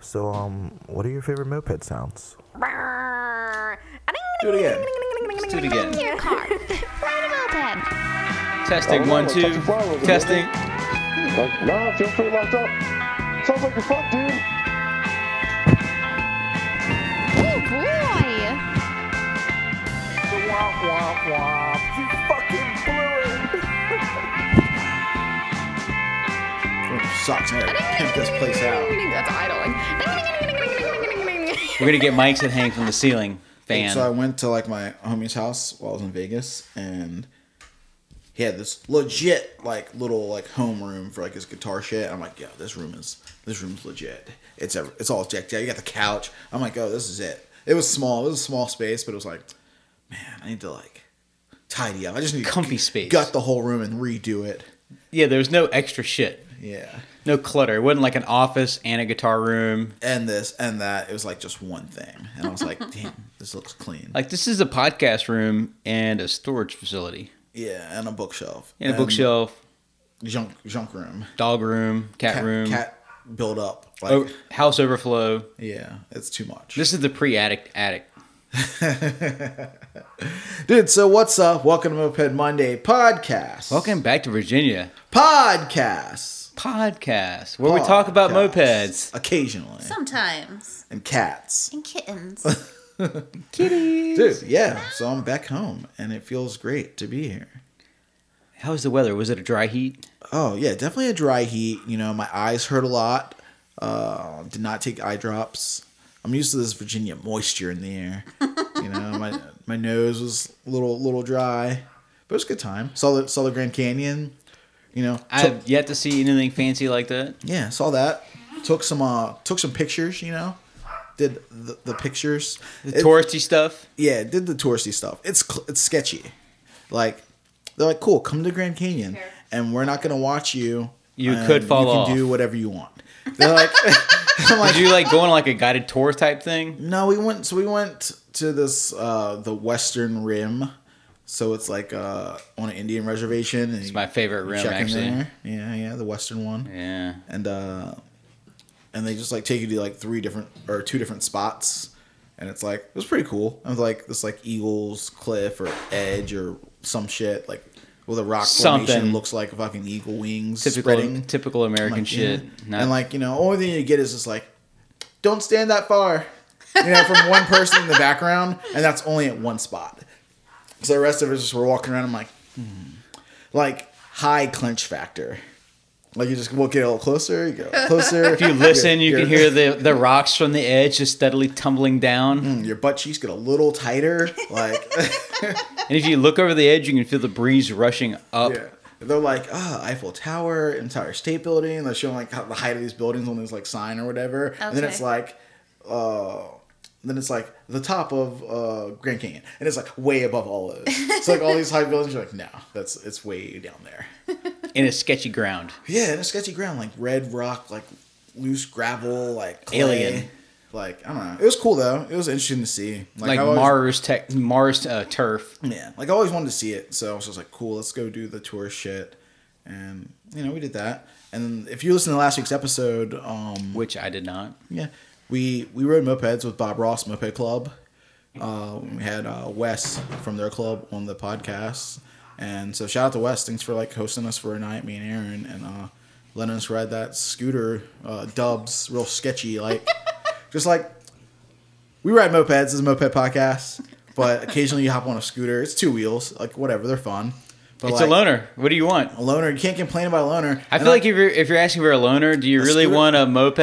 So, um, what are your favorite moped sounds? Do it again. Let's do it again. Your car. Ride a moped. Testing Oh, one, no, two. touch the flower with the Testing. Like, nah, feel free locked up. Sounds like you're fucked, dude. Oh boy. Womp womp womp! You fucking blew Sucks. I gotta pimp this place out. That's idling. We're gonna get mics that hang from the ceiling fan. So I went to like my homie's house while I was in Vegas, and he had this legit like little like home room for like his guitar shit. I'm like, yeah, this room is this room's legit. It's ever, it's all decked out. You got the couch. I'm like, oh, this is it. It was small. It was a small space, but it was like, man, I need to like tidy up. I just need to Comfy g- space. Gut the whole room and redo it. yeah, there was no extra shit. Yeah. No clutter. It wasn't like an office and a guitar room. And this and that. It was like just one thing, and I was like, damn, this looks clean. Like this is a podcast room and a storage facility. yeah, and a bookshelf. And a bookshelf, Junk junk room. dog room, cat, cat, room, cat build up. Like, o- house overflow. yeah, it's too much. This is the pre-attic attic. Dude, so what's up? Welcome to Moped Monday podcast. Welcome back to Virginia Podcast. Podcast, where we talk about mopeds. Occasionally. Sometimes. And cats. And kittens. Kitties, dude, yeah. So I'm back home and it feels great to be here. How was the weather? Was it a dry heat? Oh, yeah, definitely a dry heat. You know, my eyes hurt a lot. Uh, did not take eye drops. I'm used to this Virginia moisture in the air. You know, my my nose was a little little dry, but it was a good time. Saw the saw the Grand Canyon. You know, I took- have yet to see anything fancy like that. yeah, saw that. Took some uh took some pictures. You know, did the, the pictures. The It- touristy stuff. yeah, did the touristy stuff. It's it's sketchy. Like they're like, cool, come to Grand Canyon, and we're not gonna watch you. You could fall You can off. do whatever you want. They're like, I'm like, Did you like go on like a guided tour type thing? no, we went. So we went to this uh the Western Rim. So it's like uh on an Indian reservation. And It's my favorite in actually. there. Yeah, yeah, the Western one. Yeah. and uh and they just like take you to like three different or two different spots and it's like it was pretty cool and like this like eagles cliff or edge or some shit like with a rock Something. formation looks like fucking eagle wings Typical spreading typical American Like, shit. yeah. And like you know only thing you get is just like don't stand that far you know from one person in the background and that's only at one spot so the rest of us just were walking around i'm like hmm. like high clinch factor like you just will get a little closer you go closer if you listen, you can hear the, the rocks from the edge just steadily tumbling down. your butt cheeks get a little tighter like And if you look over the edge, you can feel the breeze rushing up. yeah they're like ah eiffel tower empire state building they're showing like the height of these buildings on this like sign or whatever and then it's like uh then it's like the top of uh grand canyon and it's like way above all of it. it's like all these high buildings you're like no that's it's way down there in a sketchy ground. yeah and a sketchy ground like red rock like loose gravel like clay. Alien. like i don't know it was cool though it was interesting to see Like, I always- Mars tech, Mars uh, turf. Yeah, like I always wanted to see it, so I was just like, cool, let's go do the tour shit, and you know we did that. And if you listen to last week's episode, um, which I did not. yeah, we we rode mopeds with Bob Ross Moped Club. Uh, we had uh, Wes from their club on the podcast, and so shout out to Wes. Thanks for like hosting us for a night, me and Aaron, and uh, letting us ride that scooter. Uh, dubs, real sketchy, like just like we ride mopeds. Is a moped podcast, but occasionally you hop on a scooter. It's two wheels, like whatever. They're fun. But It's like, a loner. What do you want? A loner. You can't complain about a loner. I And, feel like if you're if you're asking for a loner, do you really scooter- want a moped?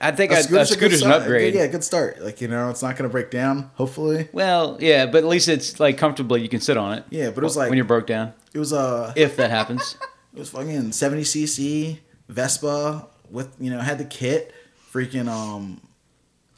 I think a, a, scooter's, a good scooter's an upgrade. Yeah, good start. Like you know, it's not gonna break down. Hopefully, Well, yeah, but at least it's like comfortably you can sit on it. Yeah, but it was like- when you're broke down, it was uh, if that happens. it was fucking seventy cc Vespa with you know had the kit, freaking um,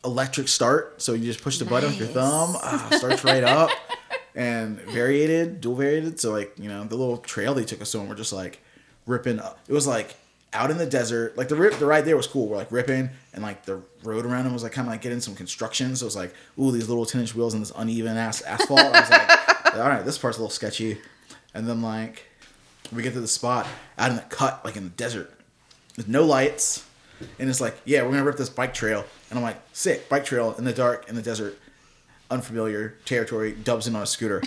electric start. So you just push the button with your thumb, ah, starts right up, and variated, dual variated. So like you know the little trail they took us on, we're just like ripping. Up. It was like out in the desert. Like the rip, the ride there was cool. We're like ripping, and like the road around them was like kind of like getting some construction. So it was like, ooh, these little ten inch wheels and this uneven ass asphalt. I was like, all right, this part's a little sketchy. And then like we get to the spot out in the cut, like in the desert, with no lights. And it's like, yeah, we're gonna rip this bike trail. And I'm like, sick, bike trail in the dark, in the desert, unfamiliar territory, dubs in on a scooter.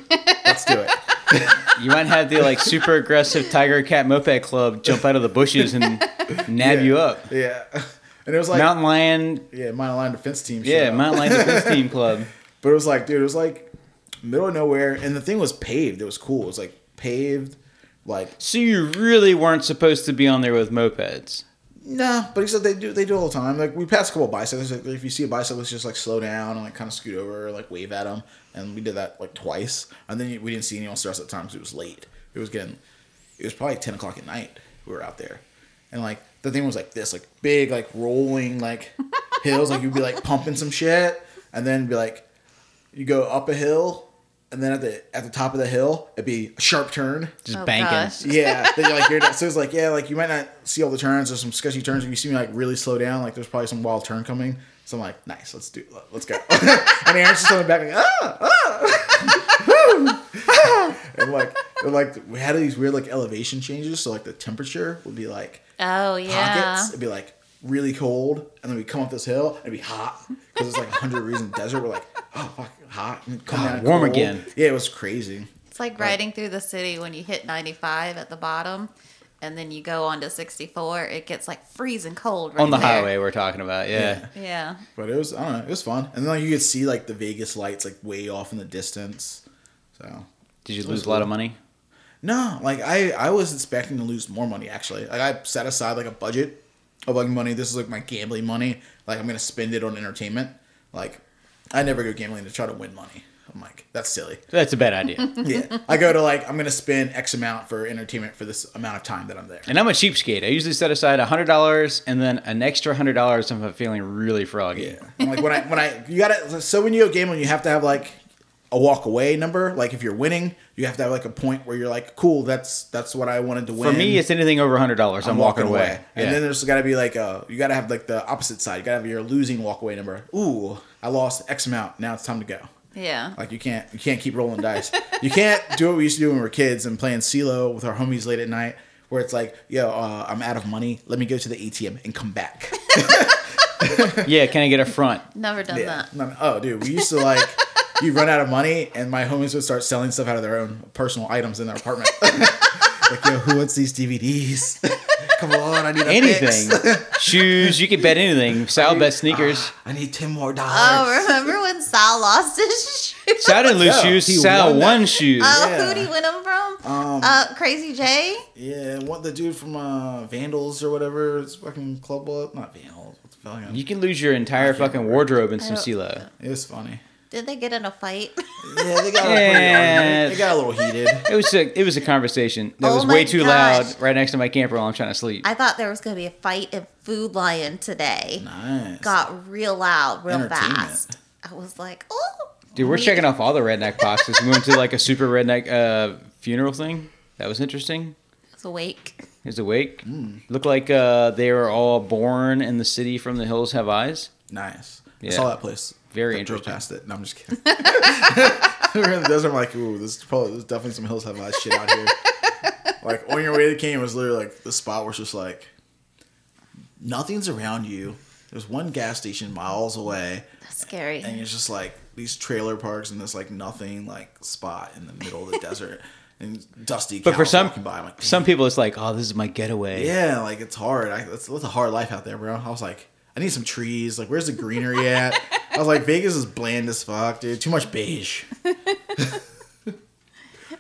Let's do it. You might have the like super aggressive Tiger Cat Moped Club jump out of the bushes and nab you up. Yeah. And it was like, Mountain Lion, yeah, Mountain Lion Defense Team. yeah. Mountain Lion Defense Team Club. But it was like, dude, it was like middle of nowhere, and the thing was paved. It was cool. It was like paved, like So you really weren't supposed to be on there with mopeds. Nah. But he said they do they do all the time. Like we passed a couple bicycles. Like if you see a bicyclist, just like slow down and like kind of scoot over, or, like wave at them. And we did that like twice. And then we didn't see anyone else of the time because it was late. It was getting, it was probably ten o'clock at night. We were out there, and like the thing was like this, like big, like rolling, like hills. Like you'd be like pumping some shit, and then be like, you go up a hill. And then at the at the top of the hill, it'd be a sharp turn, Just Oh, banking. gosh. yeah, then you're like you're not, so it's like yeah, like you might not see all the turns. There's some sketchy turns. If you see me like really slow down, like there's probably some wild turn coming. So I'm like, nice, let's do, let's go. and Aaron's just on the back like ah ah, and like and like we had these weird like elevation changes. So like the temperature would be like Oh yeah. pockets. It'd be like really cold, and then we come up this hill and it'd be hot because it's like 100 degrees in the desert. We're like, oh fuck, hot. And come God, down warm cold. again. Yeah, it was crazy. It's like riding through the city when you hit 95 at the bottom, and then you go on to 64. It gets like freezing cold right On the there. highway we're talking about, yeah. Yeah. But it was I don't know, it was fun. And then like you could see like the Vegas lights like way off in the distance. So Did you was lose a lot of money? no, like I I was expecting to lose more money actually. Like I set aside like a budget of like money. This is like my gambling money. Like I'm gonna spend it on entertainment. Like I never go gambling to try to win money. I'm like that's silly. That's a bad idea. Yeah, I go to like I'm gonna spend X amount for entertainment for this amount of time that I'm there. and I'm a cheapskate. I usually set aside hundred dollars and then an extra hundred dollars if I'm feeling really froggy. Yeah. And like when I when I you gotta so when you go gambling you have to have like a walk away number. Like if you're winning, you have to have like a point where you're like, cool, that's that's what I wanted to win. For me, it's anything over hundred dollars. I'm, walking, away. And Yeah. then there's got to be like a you got to have like the opposite side. You got to have your losing walk away number. Ooh, I lost X amount. Now it's time to go. Yeah. Like you can't you can't keep rolling dice. You can't do what we used to do when we were kids and playing CeeLo with our homies late at night, where it's like, yo, uh, I'm out of money. Let me go to the ATM and come back. yeah, can I get a front? Never done Yeah. that. No, no. Oh, dude, we used to like you run out of money, and my homies would start selling stuff out of their own personal items in their apartment. like, yo, who wants these DVDs? Come on, I need a Anything. Shoes, you can bet anything. Sal bet sneakers. I need ten more dollars. Oh, remember when Sal lost his shoes? Sal didn't lose Yeah, shoes. he Sal won won, that. shoes. Oh, Yeah. who'd he win them from? Um, uh, Crazy J. yeah, what the dude from uh, Vandals or whatever? It's fucking Club Blood, not Vandals. What the fuck? you can lose your entire fucking wardrobe in some CeeLo. It was funny. Did they get in a fight? Yeah, they got a Yeah. They got a little heated. It was a it was a conversation that Oh was way too gosh. loud right next to my camper while I'm trying to sleep. I thought there was going to be a fight in Food Lion today. Nice. Got real loud, real fast. I was like, oh. Dude, we're we- checking off all the redneck boxes. We went to like a super redneck uh, funeral thing. That was interesting. It's awake. Is awake. Hmm. Looked like uh, they were all born in the city from the hills have eyes. Nice. Yeah. I saw that place. Very I drove interesting. past it. No, I'm just kidding. we were in the desert. I'm like, ooh, this is probably there's definitely some hills have eyes shit out here. like on your way to Canyon was literally like the spot was just like nothing's around you. There's one gas station miles away, That's scary. and it's just like these trailer parks and this like nothing like spot in the middle of the desert, and dusty. But for some by. Like, some people, it's like, oh, this is my getaway. yeah, like it's hard. I, it's, it's a hard life out there, bro. I was like, I need some trees. Like, where's the greenery at? I was like, Vegas is bland as fuck, dude. Too much beige.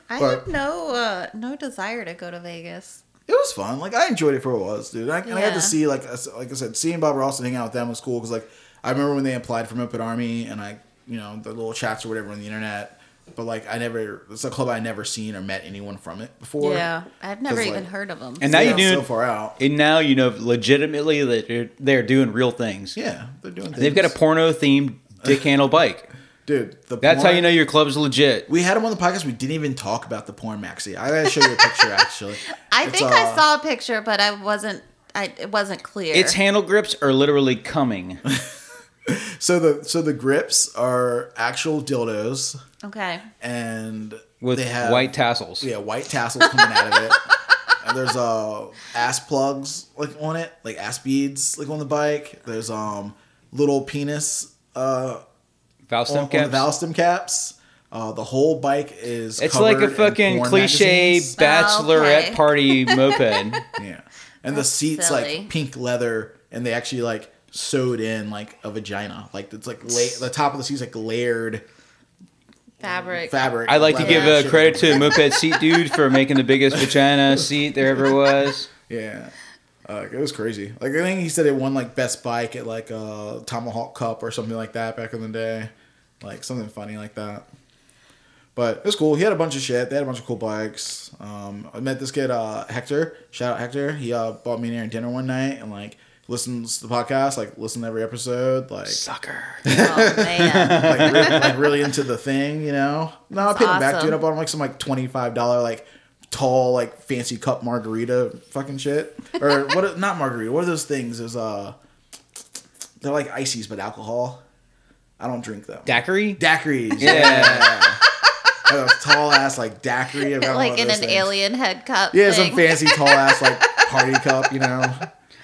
I but- had no uh, no desire to go to Vegas. It was fun. Like, I enjoyed it for what it was, dude. I, and I got to see, like, like I said, seeing Bob Ross and hanging out with them was cool because, like, I remember when they applied for Moped Army and I, you know, the little chats or whatever on the internet. But like, I never. It's a club I never seen or met anyone from it before. Yeah, I've never even like- heard of them. And now Yeah, you do. so far out. and now you know legitimately that they're, they're doing real things. Yeah, they're doing. Things. They've got a porno themed dick handle bike. dude. The That's how you know your club's legit. We had him on the podcast. We didn't even talk about the porn maxi. I gotta show you a picture actually. I It's, think uh, I saw a picture, but I wasn't. I it wasn't clear. Its handle grips are literally coming. So the so the grips are actual dildos, okay. and with they have white tassels. yeah white tassels coming out of it. and there's uh ass plugs like on it, like ass beads like on the bike. There's um little penis uh Valve on, stem on the caps. valve stem caps. Uh, the whole bike is. It's like a fucking cliche magazines. bachelorette Okay. party moped. Yeah, and the seats silly. like pink leather, and they actually like sewed in like a vagina. Like it's like la- the top of the seats like layered Fabric. fabric. I'd like to give and a credit to moped seat dude for making the biggest vagina seat there ever was. Yeah. Uh, it was crazy. Like I think he said it won like best bike at like a Tomahawk Cup or something like that back in the day, like something funny like that. But it was cool. He had a bunch of shit. They had a bunch of cool bikes. Um, I met this kid uh, Hector. Shout out Hector. He uh, bought me and Aaron dinner one night and like listens to the podcast. Like listen to every episode. Like Sucker. Oh man. like, really, like really into the thing. You know. No, I paid him back, awesome. dude. I bought him like some like twenty five dollar like tall like fancy cup margarita fucking shit or what not margarita what are those things there's uh they're like ices but alcohol i don't drink them Daiquiri? daiquiris Yeah. yeah, Like a tall ass like daiquiri I've got one like in an things. alien head cup. yeah thing. some fancy tall ass like party cup you know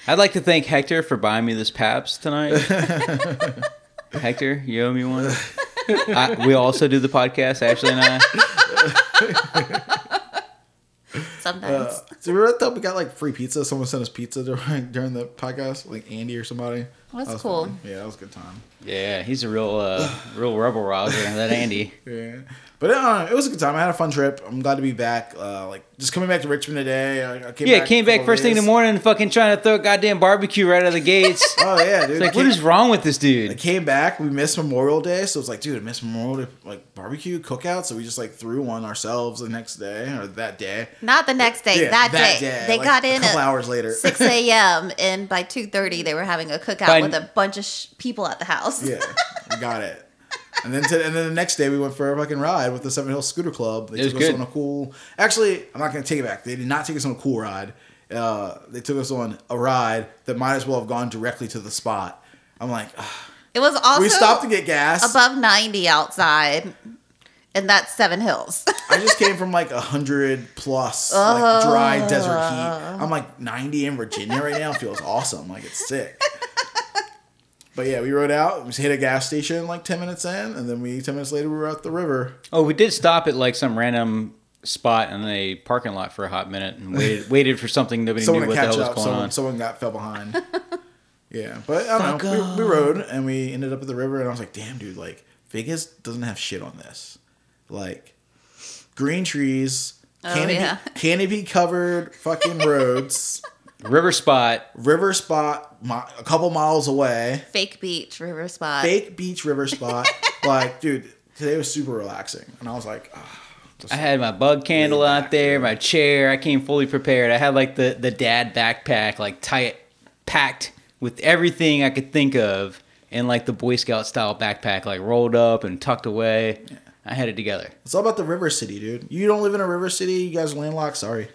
I'd like to thank Hector for buying me this Paps tonight. Hector, you owe me one. I, we also do the podcast, Ashley and I. Sometimes. uh, so we were at the, we got like free pizza someone sent us pizza during, during the podcast like andy or somebody That's That cool. fun. yeah that was a good time Yeah, he's a real, uh, real rebel rouser. That Andy. Yeah, but uh, it was a good time. I had a fun trip. I'm glad to be back. Uh, like just coming back to Richmond today. I, I came Yeah, back came back couple first thing in the morning, fucking trying to throw a goddamn barbecue right out of the gates. Oh yeah, dude. It's like, came, what is wrong with this dude? I came back. We missed Memorial Day, so it's like, dude, I missed Memorial Day, like barbecue cookout. So we just like threw one ourselves the next day or that day. Not the next day. Yeah, that, day. They like, got a couple at hours later. 6 a.m. and by 2:30 they were having a cookout By- with a bunch of sh- people at the house. Yeah, we got it. And then, to, and then the next day we went for a fucking ride with the Seven Hills Scooter Club. They It was took us good. on a cool. Actually, I'm not gonna take it back. They did not take us on a cool ride. Uh, they took us on a ride that might as well have gone directly to the spot. I'm like, ah. It was also we stopped to get gas. above 90 outside, and that's Seven Hills. I just came from like a hundred plus like dry desert heat. I'm like 90 in Virginia right now. Feels awesome. Like it's sick. But yeah, we rode out. We hit a gas station like 10 minutes in, and then we 10 minutes later we were at the river. Oh, we did stop at like some random spot in a parking lot for a hot minute and waited waited for something nobody Someone knew what the catch hell was going Someone, on. someone got fell behind. yeah, but I don't know. We, we rode and we ended up at the river, and I was like, damn, dude, like Vegas doesn't have shit on this. Like green trees, Oh, canopy, yeah. canopy covered fucking roads. River spot. river spot mi- a couple miles away Fake beach, river spot. fake beach river spot like dude today was super relaxing and i was like ah, just- I had my bug candle out there, there. my chair. I came fully prepared. I had like the the dad backpack, like tight packed with everything I could think of, and like the Boy Scout style backpack, like rolled up and tucked away. I had it together. it's all about the river city dude you don't live in a river city you guys are landlocked sorry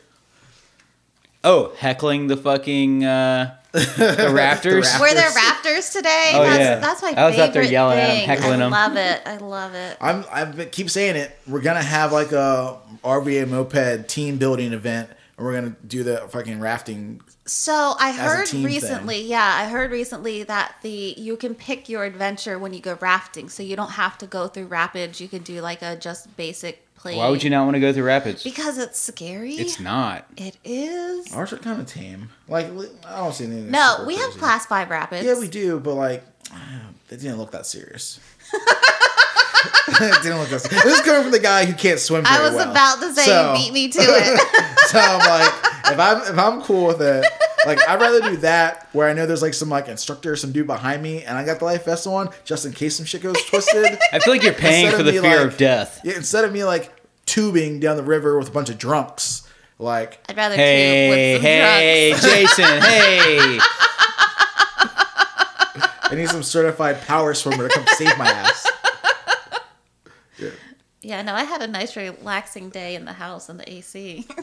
Oh, heckling the fucking uh, the rafters. raft- Were there Rafters. rafters today? Oh, that's, yeah. that's my I was favorite out there yelling at 'em, thing. heckling them, I love it. I love it. i'm i've been, keep saying it we're gonna have like a rva moped team building event and we're gonna do the fucking rafting So I a heard team recently, yeah, I heard recently that the you can pick your adventure when you go rafting, so you don't have to go through rapids. You can do like a just basic plane. Why would you not want to go through rapids? Because it's scary. It's not. It is. ours are kind of tame like i don't see anything No, super we have class five rapids. yeah we do but like they didn't look that serious it didn't look that serious. This is coming from the guy who can't swim very I was well. about to say So- beat me to it. so I'm like, if I'm if I'm cool with it, like I'd rather do that where I know there's like some like instructor, some dude behind me, and I got the life vest on just in case some shit goes twisted. I feel like you're paying Instead for the me, fear like- of death. yeah, instead of me like tubing down the river with a bunch of drunks, like I'd rather Hey, tube with some hey, drugs. Jason, hey. I need some certified power swimmer to come save my ass. Yeah, no, I had a nice relaxing day in the house in the AC.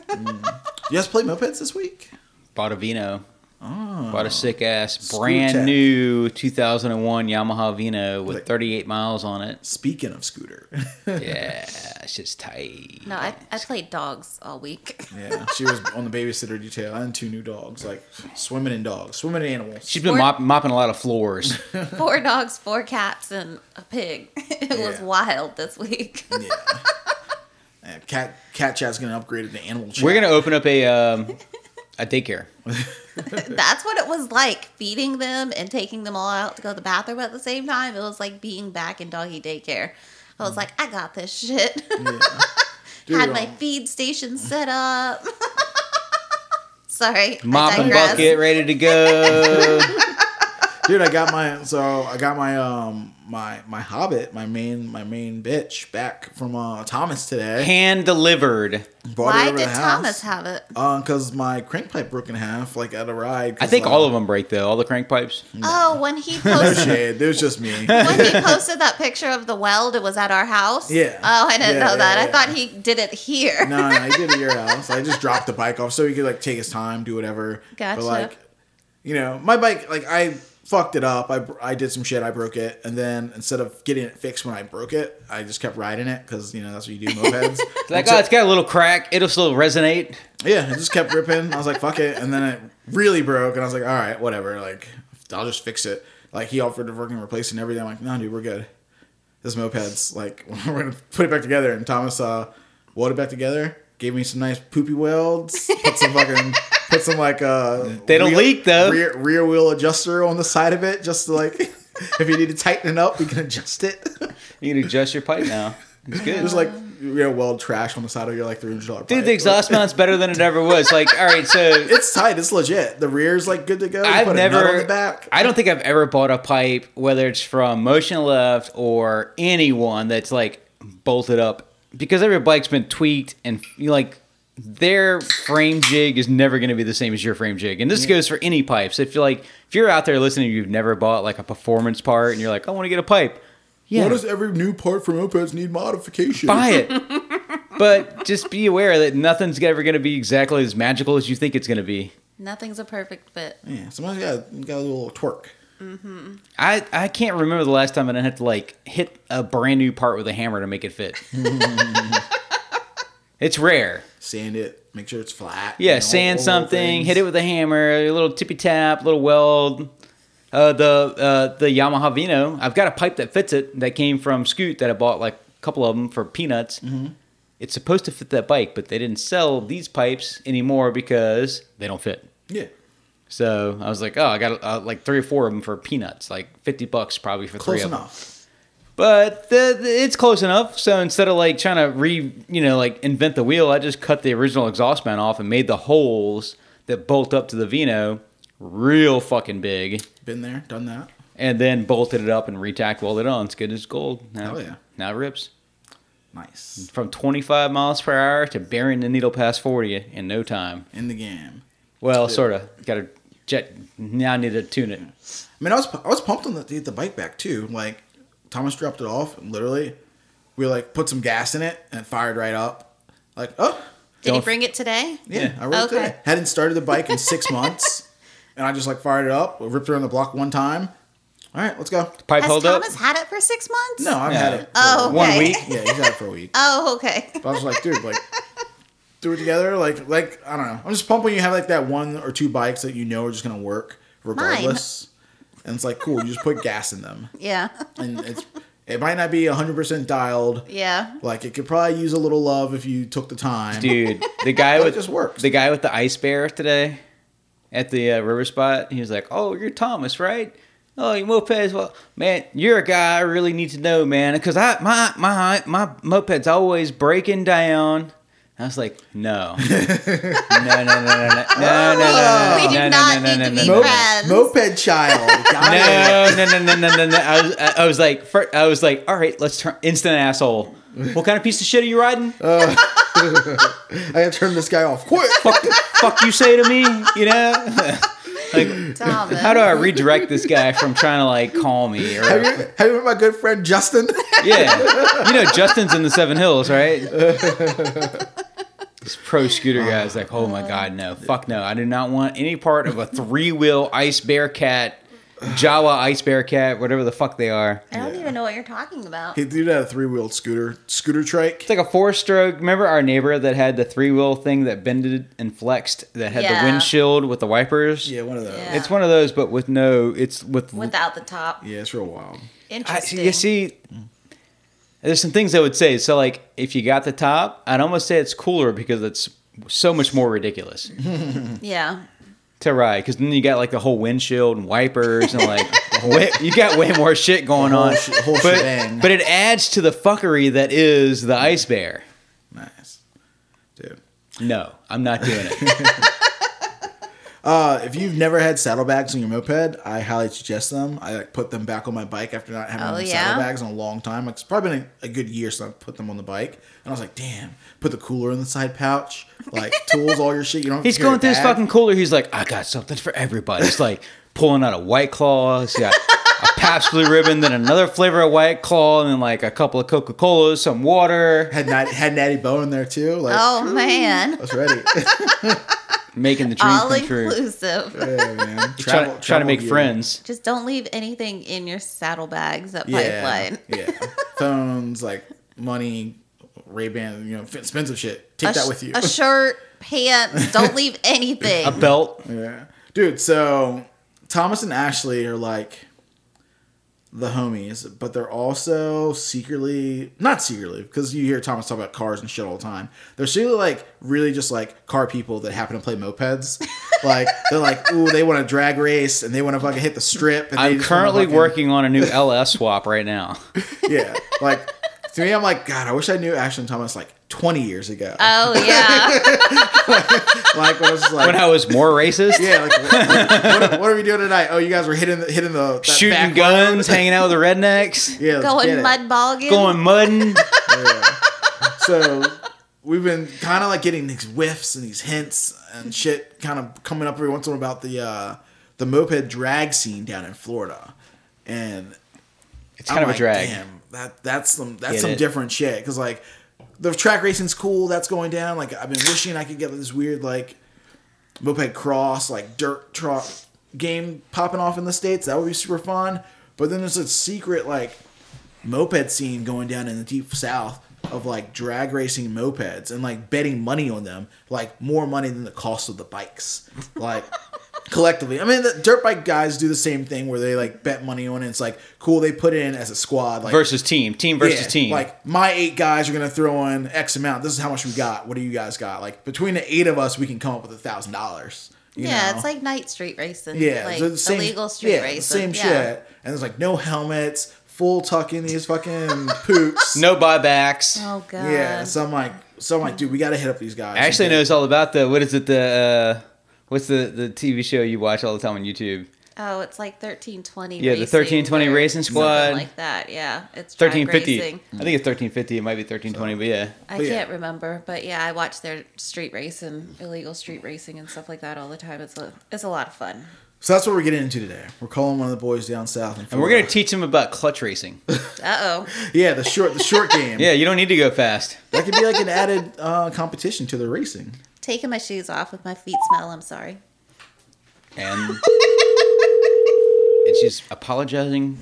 You guys play mopeds this week? Bought a vino. Bought a sick ass, brand tech. new 2001 Yamaha Vino with Like- 38 miles on it. Speaking of scooter, Yeah, it's just tight. No, I, I played dogs all week. yeah, she was on the babysitter detail and two new dogs, like swimming in dogs, swimming in animals. She's been Or- mop, mopping a lot of floors. four dogs, four cats, and a pig. It was wild this week. yeah. Yeah, Cat Cat Chat's gonna upgrade it to animal chat. We're gonna open up a um, a daycare. That's what it was like feeding them and taking them all out to go to the bathroom at the same time. It was like being back in doggy daycare. I was like, I got this shit. Dude, Had my um, feed station set up. Sorry. Mop and bucket ready to go. Dude, I got my so I got my um my my Hobbit, my main my main bitch back from uh Thomas today. Hand delivered. Brought it Why over did the Thomas house. have it? Uh, cause my crank pipe broke in half, like at a ride. I think all of them break though. All the crank pipes. Oh, when he No posted shade. It was just me. when he posted that picture of the weld, it was at our house. Yeah. Oh, I didn't Yeah, know that. yeah, I yeah. thought he did it here. no, no, he did it at your house. I just dropped the bike off so he could like take his time, do whatever. Gotcha. But like, you know, my bike, like I fucked it up. I, I did some shit. I broke it, and then instead of getting it fixed when I broke it, I just kept riding it because you know that's what you do mopeds. Like, And oh, it's got a little crack. It'll still resonate. yeah, it just kept ripping. I was like, fuck it, and then it really broke, and I was like, all right, whatever. Like, I'll just fix it. Like he offered to work and replace it and everything. I'm like, no, dude, we're good. This moped's like we're gonna put it back together. And Thomas uh welded it back together. Gave me some nice poopy welds. Put some fucking put some like uh They don't rear- leak, though. Rear, rear wheel adjuster on the side of it, just to like if you need to tighten it up, you can adjust it. You can adjust your pipe now. It's good. There's like you know weld trash on the side of your like three hundred dollar. Dude, the exhaust mount's better than it ever was. Like, all right, so It's tight. It's legit. The rear's like good to go. You I've put never. on the back. I don't think I've ever bought a pipe, whether it's from Motion Left or anyone that's like bolted up, because every bike's been tweaked and you like their frame jig is never going to be the same as your frame jig, and this goes for any pipes. If you're like, if you're out there listening, you've never bought like a performance part, and you're like, I want to get a pipe. Yeah, Why does every new part from mopeds need modification? buy it. but just be aware that nothing's ever going to be exactly as magical as you think it's going to be. Nothing's a perfect fit. Yeah, sometimes you got you got a little twerk. Mm-hmm. I, I can't remember the last time I didn't have to like hit a brand new part with a hammer to make it fit. it's rare. Sand it, make sure it's flat. Yeah, you know, sand all something, hit it with a hammer, a little tippy tap, little weld. Uh, the uh, the Yamaha Vino, I've got a pipe that fits it that came from Scoot that I bought like a couple of them for peanuts. Mm-hmm. It's supposed to fit that bike, but they didn't sell these pipes anymore because they don't fit. Yeah, So I was like, oh, I got uh, like three or four of them for peanuts, like fifty bucks probably for three close of them. But the, the- it's close enough. So instead of like trying to re, you know, like invent the wheel, I just cut the original exhaust mount off and made the holes that bolt up to the Vino real fucking big, Been there, done that. and then bolted it up and retack welded it on. It's good as gold. Now, Hell yeah. Now it rips Nice from 25 miles per hour to burying the needle past 40 in no time. in the game. Well, sort of. Got to jet. Now I need to tune it. I mean, I was I was pumped on the the bike back too. Like Thomas dropped it off, and literally, we like put some gas in it, and it fired right up. Like, oh Did Don't- he bring it today? yeah, Yeah. I rode Okay. today. Hadn't started the bike in six months, and I just like fired it up, ripped around the block one time. All right, let's go. Pipe Has hold Thomas up. had it for six months? No, I've Yeah. had it. Oh, for- Oh, okay. One week. Yeah, he's had it for a week. Oh, okay. But I was like, dude, like, do it together. Like, like I don't know. I'm just pumped when you have like that one or two bikes that you know are just gonna work regardless. And it's like cool. You just put gas in them, Yeah. and it's it might not be 100 percent dialed. Yeah. Like it could probably use a little love if you took the time. Dude, the guy with just works. the guy with the ice bear today at the uh, river spot. He was like, "Oh, you're Thomas, right? Oh, you mopeds. Well, man, you're a guy I really need to know, man, because I my my my moped's always breaking down." I was like, "No, no, no, no, no, no, no, no, no, no, We do no, not no, no, need no, to no, be no, Mo- friends. moped child. Got it. no, no, no, no, no, no, no. I was, I was like, fir- I was like, all right, let's turn instant asshole. What kind of piece of shit are you riding? I gotta turn this guy off quick. fuck, fuck you say to me, you know? like, Thomas. how do I redirect this guy from trying to like call me? Or, Have you, have you met my good friend Justin? yeah, you know, Justin's in the Seven Hills, right? This pro scooter guy is like, oh my god, no, fuck no, I do not want any part of a three wheel ice bearcat, Jawa ice bearcat, whatever the fuck they are. I don't even know what you're talking about. He dude had a three wheeled scooter, scooter trike. It's like a four stroke. Remember our neighbor that had the three wheel thing that bended and flexed that had Yeah. the windshield with the wipers? Yeah, one of those. Yeah. It's one of those, but with no. It's with. Without the top. Yeah, it's real wild. I, Interesting. you see, there's some things I would say. So, like, if you got the top, I'd almost say it's cooler because it's so much more ridiculous yeah. to ride. Because then you got like the whole windshield and wipers and like way, you got way more shit going whole on. sh- whole but shebang. but it adds to the fuckery that is the ice bear. Nice, dude. No, I'm not doing it. Uh, if you've never had saddlebags on your moped, I highly suggest them. I like, put them back on my bike after not having Oh, yeah? saddlebags in a long time. Like, it's probably been a, a good year since I put them on the bike, and I was like, damn. Put the cooler in the side pouch, like tools, all your shit. You don't. He's going through his fucking cooler. He's like, I got something for everybody. It's like pulling out a White Claw. He's got a Pabst Blue Ribbon, then another flavor of White Claw, and then like a couple of Coca Colas, some water, Had Natty, had Natty Boh in there too. Like, Oh man. I was ready. making the dream All come true. inclusive. yeah, man. Trying, Travel- trying to make gear. friends. Just don't leave anything in your saddlebags at Yeah, Pipeline. yeah. Phones, like money, Ray Ban, you know, expensive shit. Take A that sh- with you. A shirt, pants. Don't leave anything. A belt. Yeah. Dude, so Thomas and Ashley are like the homies, but they're also secretly not secretly, because you hear Thomas talk about cars and shit all the time. They're secretly like really just like car people that happen to play mopeds. like they're like, ooh, they want to drag race and they want to fucking hit the strip. And I'm currently working on a new LS swap right now. Yeah. Like to me, I'm like, God, I wish I knew Ashley and Thomas like 20 years ago. Oh yeah. like when I was just like When I was more racist, Yeah, like what, what, what are we doing tonight? Oh, you guys were hitting the, hitting the that shooting back guns, hanging out with the rednecks, Yeah, let's Going it. mud bogging. going mudding. So we've been kind of like getting these whiffs and these hints and shit, kind of coming up every once in a while about the uh, the moped drag scene down in Florida, and It's kind of a drag. Damn, that that's some that's Get some it? different shit. Because like the track racing's cool. That's going down. Like I've been wishing I could get this weird like moped cross like dirt truck game popping off in the states. That would be super fun. But then there's a secret like moped scene going down in the deep south of like drag racing mopeds and like betting money on them, like more money than the cost of the bikes. Like collectively. I mean the dirt bike guys do the same thing where they like bet money on it. It's like cool they put in as a squad like Versus team, team versus yeah, team. Like my eight guys are gonna throw in X amount. This is how much we got. What do you guys got? Like between the eight of us, we can come up with a thousand dollars. you yeah, know? it's like night street racing. yeah, like so the same, illegal street yeah, racing. Same yeah. shit. And there's like no helmets, full tucking these fucking poops. no buybacks. Oh god. Yeah, so I'm like, so I'm like, dude, we gotta hit up these guys. Ashley And get- knows all about the what is it the uh, what's the the TV show you watch all the time on YouTube? Oh, it's like thirteen twenty. Yeah, the 1320 Racing Squad. something like that. Yeah, it's drag Thirteen fifty. racing. I think it's thirteen fifty. It might be thirteen twenty, but yeah. I But can't remember, but yeah, I watch their street racing, illegal street racing, and stuff like that all the time. It's a it's a lot of fun. So that's what we're getting into today. We're calling one of the boys down south, in And we're gonna teach them about clutch racing. Uh oh. yeah, the short, the short game. yeah, you don't need to go fast. that could be like an added uh, competition to the racing. Taking my shoes off with my feet smell. I'm sorry. And and she's apologizing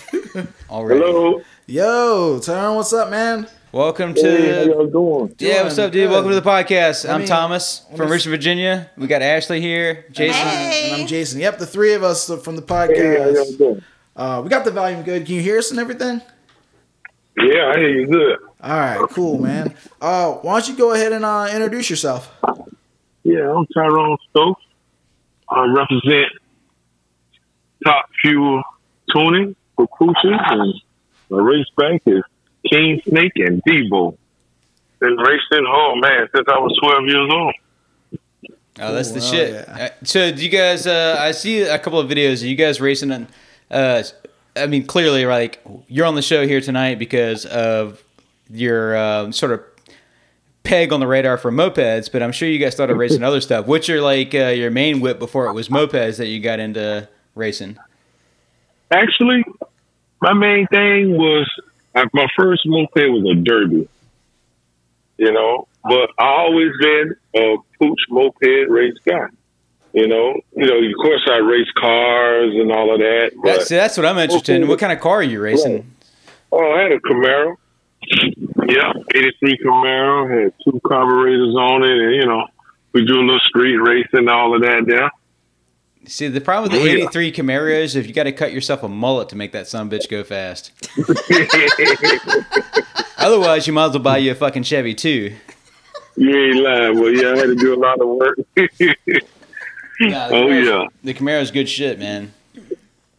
already. Hello. Yo, Tyrone, what's up, man? Welcome Hey, how to y'all doing? yeah, what's up, dude? Good. Welcome to the podcast. I'm me- Thomas from Richmond, Virginia. We got Ashley here, Jason. Hey. And I'm Jason. Yep, the three of us from the Hey, how y'all podcast. doing? Uh, we got the volume good. Can you hear us and everything? Yeah, I hear you good. All right, cool, man. Uh, why don't you go ahead and uh, introduce yourself? Yeah, I'm Tyrone Stokes. I represent Top Fuel Tuning for Crucial, and my race bank is King Snake and Debo. Been racing, oh man, since I was 12 years old. Oh, that's the Oh, shit. yeah. Uh, so, do you guys? Uh, I see a couple of videos. Are you guys racing? On, uh, I mean, clearly, like you're on the show here tonight because of your um, sort of peg on the radar for mopeds. But I'm sure you guys started racing other stuff. What's your like uh, your main whip before it was mopeds that you got into racing? Actually, my main thing was uh, my first moped was a Derbi. You know, but I always been a Puch moped race guy. You know, you know. Of course, I race cars and all of that. That's that's what I'm interested in. What kind of car are you racing? oh, I had a Camaro. Yeah, '83 Camaro had two carburetors on it, and you know, we do a little street racing and all of that there. See, the problem with the yeah. '83 Camaros is if you got to cut yourself a mullet to make that son of a bitch go fast. Otherwise, you might as well buy you a fucking Chevy too. You ain't lying. Well, yeah, I had to do a lot of work. Nah, the Oh, yeah. the Camaro's good shit, man.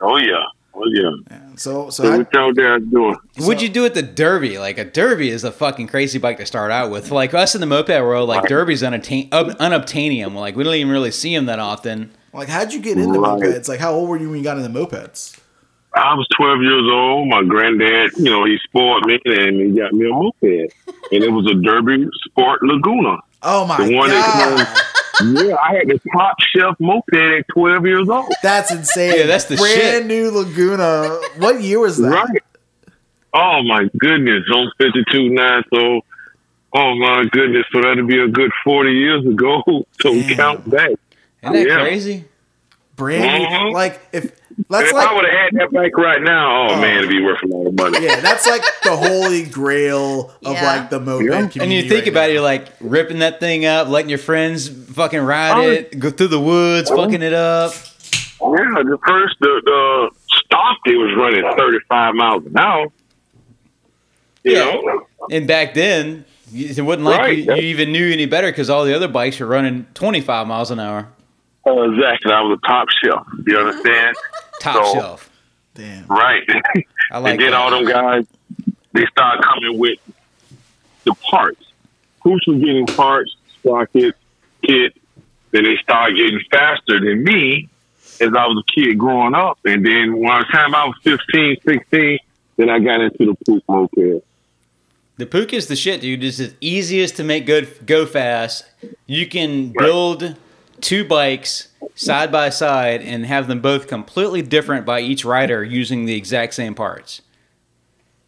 oh yeah, oh yeah. So so So I, what y'all guys doing? What'd you do at the Derbi? Like a Derbi is a fucking crazy bike to start out with. Like us in the moped world, like Right. Derbi's unobtain- unobtainium. Like we don't even really see them that often. like how'd you get into Right. mopeds? Like how old were you when you got into mopeds? I was 12 years old. My granddad, you know, he spoiled me and he got me a moped. And it was a Derbi Sport Laguna. Oh my The one god. that Yeah, I had the top shelf moped at 12 years old. That's insane. Yeah, that's the brand shit. new Laguna. What year was that? Right. Oh my goodness. On 52 9. So, oh my goodness. So that'd be a good 40 years ago. So Damn. count back. Isn't that Yeah. crazy? Brand new. Mhm. Like if that's if I would have had that bike right now, oh, Oh. man, it'd be worth a lot of money. yeah, that's like the holy grail of Yeah. like the moped Yeah. community. And you think right about now. it, you're like ripping that thing up, letting your friends fucking ride Oh. it, go through the woods, Oh. fucking it up. Yeah, the first, the, the stock, it was running 35 miles an hour. You Yeah. know? And back then, it wasn't like Right. you, you even knew any better because all the other bikes were running 25 miles an hour, Uh, exactly. I was a top shelf. You understand? top So- shelf. Damn. right. I like and then that. all them guys, they start coming with the parts. Who's was getting parts, sprockets, kit. Then they start getting faster than me as I was a kid growing up. And then when the time I was 15, 16, then I got into the Puch moped. The Puka is the shit, dude. It's the easiest to make good go fast. You can build two bikes side by side and have them both completely different by each rider using the exact same parts.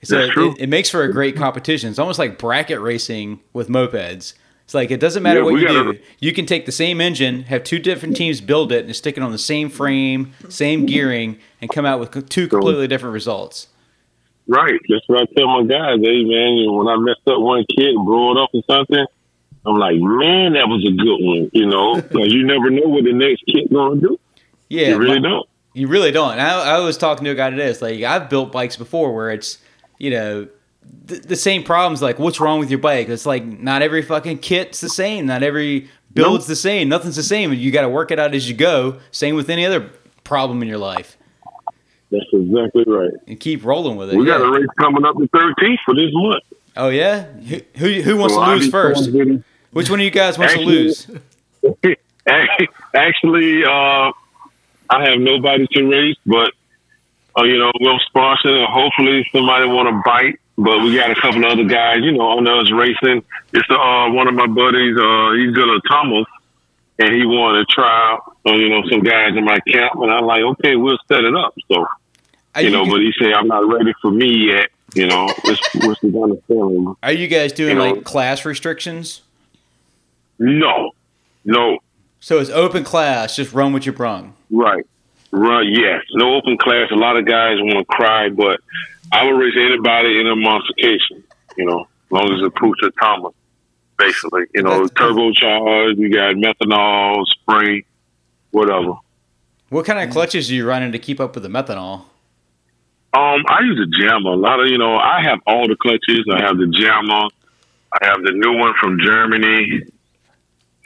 So true. it, it makes for a great competition. It's almost like bracket racing with mopeds. It's like it doesn't matter Yeah, what you gotta- do. You can take the same engine, have two different teams build it, and stick it on the same frame, same gearing, and come out with two completely different results. Right. That's what I tell my guys. Hey, man, when I messed up one kid and blew it up or something, I'm like, man, that was a good one. You know, 'Cause you never know what the next kid's going to do. Yeah, you really my- don't. You really don't. And I, I was talking to a guy today. It's like I've built bikes before where it's, you know, th- the same problems. Like, what's wrong with your bike? It's like not every fucking kit's the same. Not every build's the same. Nothing's the same. You got to work it out as you go. Same with any other problem in your life. That's exactly right. And keep rolling with it. We got yeah. a race coming up the 13th for this month. oh yeah. Who who, who wants So to lose first? Which one of you guys wants Actually- to lose? Actually, uh, I have nobody to race, but uh, you know we'll sponsor and hopefully somebody want to bite. But we got a couple of other guys, you know, on us racing. It's uh, one of my buddies. Uh, he's gonna Thomas, and he wanted to try, uh, you know, some guys in my camp. And I'm like, okay, we'll set it up. So Are you know, you, but he said I'm not ready for me yet. You know, it's, what's the feeling? are you guys doing you know- like class restrictions? No, no, So it's open class. Just run what you brung. Right. Run. Yes. No open class. A lot of guys want to cry, but I would race anybody in a modification. You know, as long as it it's a Thomas, basically. You know, That's- turbocharged. You got methanol, spray, whatever. What kind of clutches are you running to keep up with the methanol? Um, I use a jammer. A lot of you know, I have all the clutches. I have the jammer. I have the new one from Germany.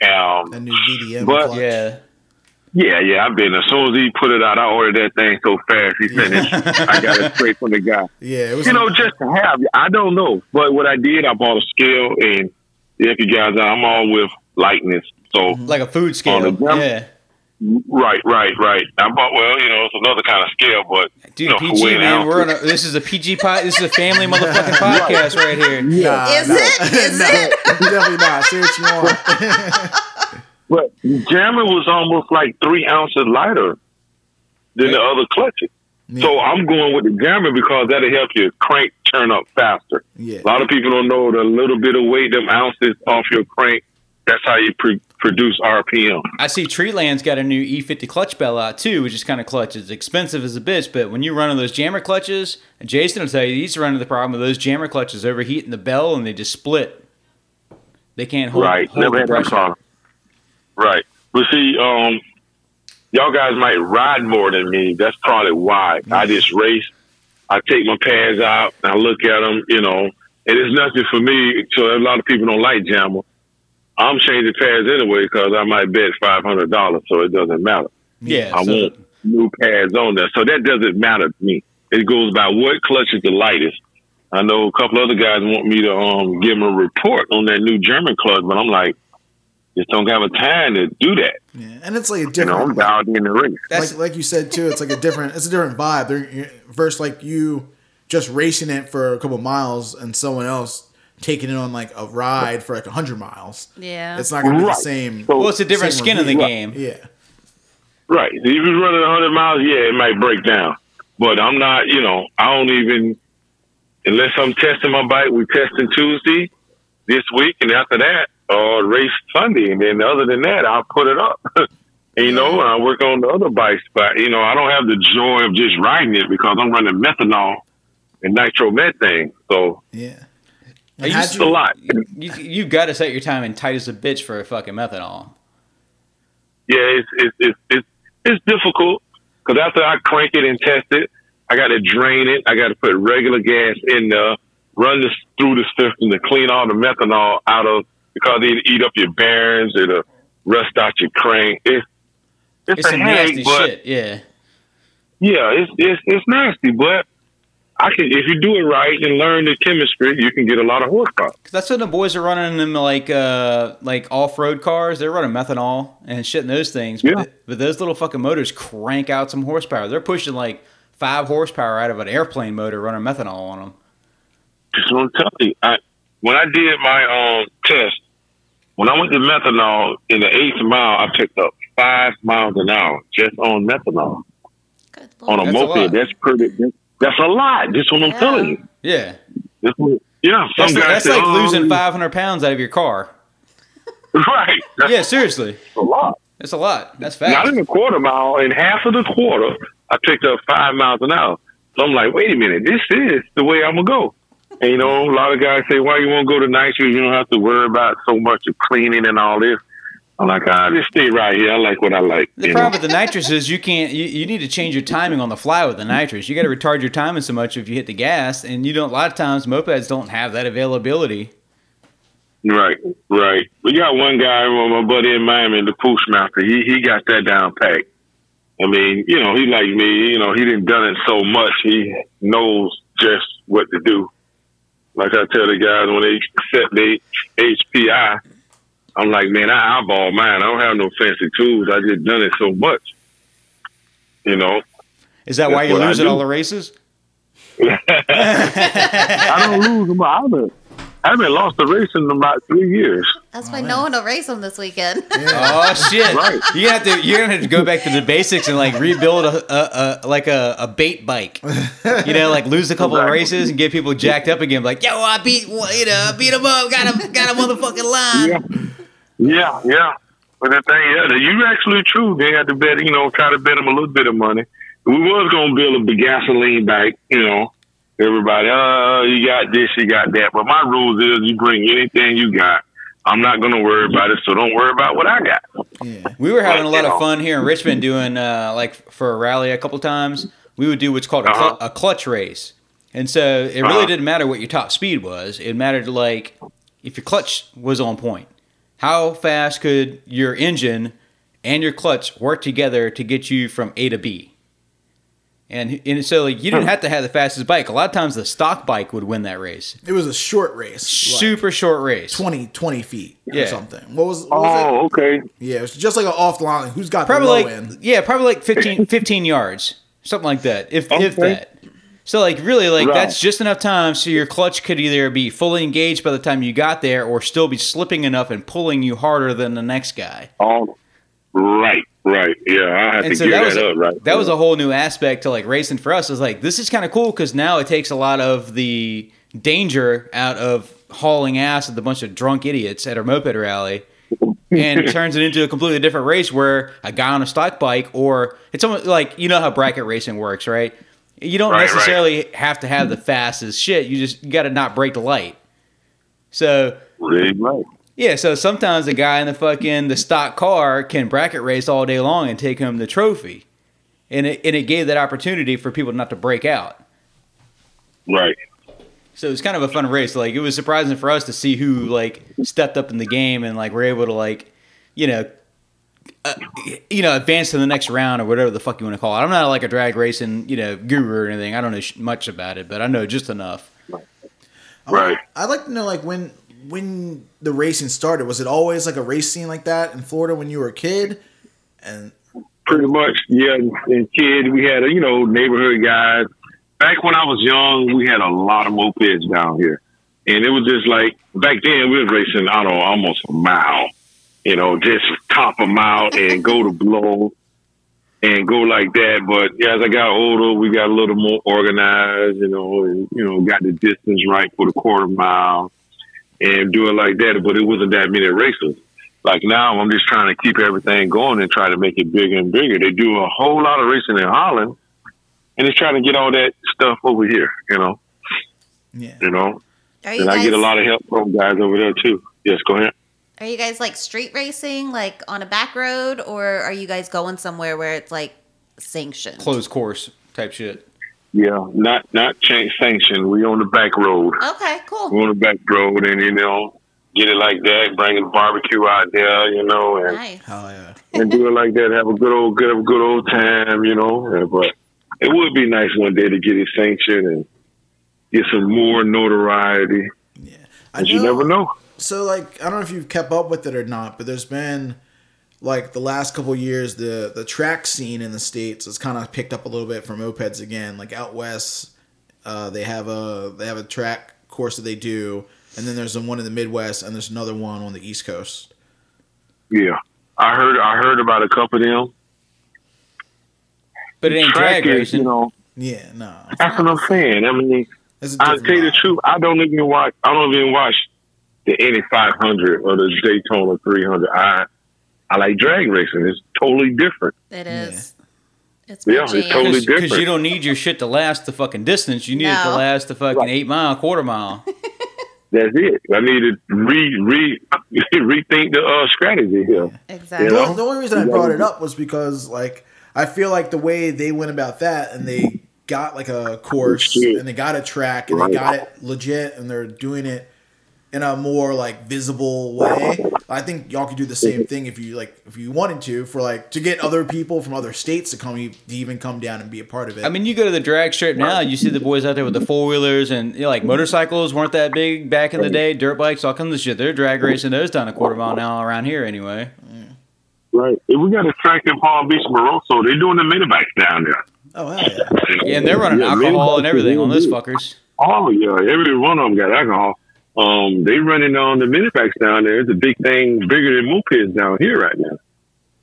Um, That new VDM But- clutch. Yeah. Yeah, yeah, I've been. As soon as he put it out, I ordered that thing so fast. He finished. it. I got it straight from the guy. Yeah, it was You know, just to have. I don't know, but what I did, I bought a scale, and if you guys, I'm all with lightness. So, Like a food scale. On yeah. Right, right, right. I bought. Well, you know, it's another kind of scale, but Dude, you know, PG man, we're on a, this is a PG pod. This is a family motherfucking podcast right here. Nah, Is nah. it? Is no, it? definitely not. Say what you want. But the jammer was almost like three ounces lighter than the other clutches. So I'm going with the jammer because that'll help your crank turn up faster. Yeah. A lot of people don't know the little bit of weight, them ounces off your crank. That's how you pre- produce RPM. I see Treatland's got a new E50 clutch bell out too, which is kind of clutch. It's expensive as a bitch, but when you're running those jammer clutches, and Jason will tell you he's running the problem of those jammer clutches overheating the bell and they just split. They can't hold, right. hold Never had that pressure. problem. Right. But see, um, y'all guys might ride more than me. That's probably why. I just race. I take my pads out. And I look at them, you know, and it's nothing for me. So a lot of people don't like jammer. I'm changing pads anyway because I might bet five hundred dollars, so it doesn't matter. Yeah, I so- want new pads on there, so that doesn't matter to me. It goes by what clutch is the lightest. I know a couple other guys want me to um give them a report on that new German clutch, but I'm like, just don't have a time to do that. Yeah, and it's like a You know, I'm different, dialed in the race. That's like like you said too. It's like a different, it's a different vibe. They're, versus like you just racing it for a couple miles and someone else taking it on like a ride for like hundred miles. Yeah. It's not gonna be the same. So- well, it's a different Same skin in the review. game. Yeah, Right. If you're running 100 miles, yeah, it might break down. But I'm not, you know, I don't even, unless I'm testing my bike, we're testing Tuesday this week, and after that, uh, race Sunday. And then other than that, I'll put it up. and, you know, I work on the other bikes, but, you know, I don't have the joy of just riding it because I'm running methanol and nitromethane. So yeah. Are you how'd it's a lot. You, you got to set your time in tight as a bitch for a fucking methanol. yeah, it's it's it's it's, it's difficult because after I crank it and test it, I got to drain it. I got to put regular gas in there, run this through the system to clean all the methanol out of because it eat up your bearings, it'll uh, rust out your crank. It's it's, It's a headache, nasty but shit. Yeah. yeah, it's it's it's nasty. But I can if you do it right and learn the chemistry, you can get a lot of horsepower. That's what the boys are running them like uh like off road cars. They're running methanol and shit in those things. But, Yeah. th- but those little fucking motors crank out some horsepower. They're pushing like five horsepower out of an airplane motor running methanol on them. Just want to tell you, I, when I did my um test, when I went to methanol in the eighth mile, I picked up five miles an hour just on methanol Good on a lord. That's a moped. That's pretty. That's, that's a lot. Just what I'm Yeah. telling you. Yeah. That's what, yeah, some That's, guys that's say, like "Oh, losing um, 500 pounds out of your car. Right. That's Yeah, seriously. It's a lot. That's a lot. That's fast. Not in a quarter mile. In half of the quarter, I picked up five miles an hour. So I'm like, wait a minute, this is the way I'm gonna go. And you know, a lot of guys say, why you want to go to night shift? You don't have to worry about so much of cleaning and all this. I'm like, I just stay right here. I like what I like. The problem know? with the nitrous is you can't. You, you need to change your timing on the fly with the nitrous. You got to retard your timing so much if you hit the gas, and you don't. A lot of times, mopeds don't have that availability. Right, right. We got one guy, my buddy in Miami, the push master. He he got that down packed. I mean, you know, he like me. You know, he didn't done it so much. He knows just what to do. Like I tell the guys when they set the HPI, I'm like, man, I eyeball mine. I don't have no fancy tools. I just done it so much. You know, Is that why you're what losing all the races? I don't lose them. I haven't, I haven't lost a race in about three years. That's why man. no one will race them this weekend. Oh shit! Right. You have to. You're gonna have to go back to the basics and like rebuild a, a, a like a, a bait bike. You know, like lose a couple of races and get people jacked up again. Like, yo, I beat you know, beat him up. Got him. Got a motherfucking line. Yeah, yeah, yeah. But the thing, yeah, you actually true. They had to bet, you know, try to bet them a little bit of money. We was gonna build a gasoline bike, you know. Everybody, uh, you got this, you got that. But my rules is, you bring anything you got. I'm not gonna worry about it, so don't worry about what I got. Yeah. We were having a lot of fun here in Richmond doing uh, like for a rally a couple times. We would do what's called a, cl- Uh-huh. a clutch race, and so it really Uh-huh. didn't matter what your top speed was. It mattered like if your clutch was on point. How fast could your engine and your clutch work together to get you from A to B? And, and so like you didn't have to have the fastest bike. A lot of times the stock bike would win that race. It was a short race. like Super short race. 20, 20 feet Yeah. or something. What was, what was Oh, okay. Yeah, it was just like an off line. Who's got probably the low like end? yeah, probably like 15, 15 yards, something like that, if if that. So like really like Right. that's just enough time so your clutch could either be fully engaged by the time you got there, or still be slipping enough and pulling you harder than the next guy. Oh, right. Right. Yeah, I have and to so gear that that, was a, up. Right. that was a whole new aspect to like racing for us. Is like this is kind of cool because now it takes a lot of the danger out of hauling ass with a bunch of drunk idiots at a moped rally, and turns it into a completely different race where a guy on a stock bike or it's almost like you know how bracket racing works, right? You don't Right, right. necessarily have to have the fastest shit. You just got to not break the light. So Really right. Yeah, so sometimes the guy in the fucking the stock car can bracket race all day long and take home the trophy, and it and it gave that opportunity for people not to break out. Right. So it was kind of a fun race. Like it was surprising for us to see who like stepped up in the game and like were able to like, you know, uh, you know, advance to the next round or whatever the fuck you want to call it. I'm not like a drag racing you know guru or anything. I don't know sh- much about it, but I know just enough. Right. I'd like to know like when when the racing started. Was it always like a race scene like that in Florida when you were a kid? And Pretty much. Yeah. And, kid, we had, a you know, neighborhood guys. Back when I was young, we had a lot of mopeds down here. And it was just like, back then we was racing, I don't know, almost a mile. You know, just top them out and go to blow and go like that. But yeah, as I got older, we got a little more organized, you know, and, you know, got the distance right for the quarter mile and do it like that. But it wasn't that many races. Like now, I'm just trying to keep everything going and try to make it bigger and bigger. They do a whole lot of racing in Holland, and it's trying to get all that stuff over here. You know, yeah, you know, Are you and guys, I get a lot of help from guys over there too. Yes, go ahead. Are you guys like street racing, like on a back road, or are you guys going somewhere where it's like sanctioned? Closed course type shit. Yeah, not not change sanction. We on the back road. Okay, cool. We on the back road, and you know, get it like that. Bring a barbecue out there, you know, and Nice. hell yeah. and do it like that. Have a good old, good, a good old time, you know. But it would be nice one day to get it sanctioned and get some more notoriety. Yeah, I 'cause you never know. So like I don't know if you've kept up with it or not, but there's been like the last couple years the the track scene in the states has kind of picked up a little bit from mopeds again. Like out west, uh, they have a they have a track course that they do, and then there's the one in the Midwest, and there's another one on the East Coast. Yeah, I heard. I heard about a couple of them. But it ain't Track drag is, racing. you know, Yeah, no, that's what I'm saying. I mean, it's a I'll tell you the truth. I don't even watch. I don't even watch the Indy 500 or the Daytona 300. I I like drag racing. It's totally different. It is. It's Yeah, my it's jam. totally Because different. you don't need your shit to last the fucking distance. You need it to last the fucking Right. eight mile, quarter mile. That's it. I need to re re rethink the uh, strategy here. Exactly. You The, know? only- the only reason I brought it up was because like I feel like the way they went about that and they got like a course and they got a track and they got it legit and they're doing it in a more like visible way. I think y'all could do the same thing if you like if you wanted to for like to get other people from other states to come e- to even come down and be a part of it. I mean, you go to the drag strip now, you see the boys out there with the four wheelers and you know, like motorcycles weren't that big back in the day. Dirt bikes, all kinds of shit. They're drag racing those down a quarter mile now around here anyway. Right. If we got a track in Palm Beach, Moroso, they're doing the minibikes down there. oh hell yeah. Yeah, and they're running Yeah, alcohol and everything on those fuckers. Oh yeah, every one of them got alcohol. Um, they running on the minibikes down there. It's a big thing, bigger than mopeds down here right now.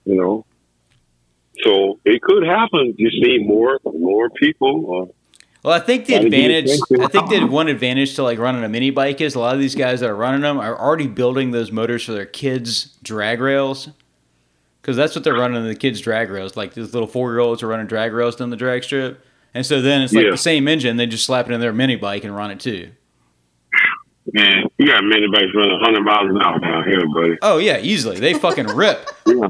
You know, so it could happen. You see more, more people. Uh, Well, I think the advantage. I think the one advantage to like running a mini bike is a lot of these guys that are running them are already building those motors for their kids' drag rails. Because that's what they're running the kids' drag rails. Like these little four year olds are running drag rails down the drag strip. And so then it's like Yeah. the same engine, they just slap it in their mini bike and run it too. Man, you got minibikes running 100 miles an hour down here, buddy. Oh, yeah, easily. They fucking rip. Yeah,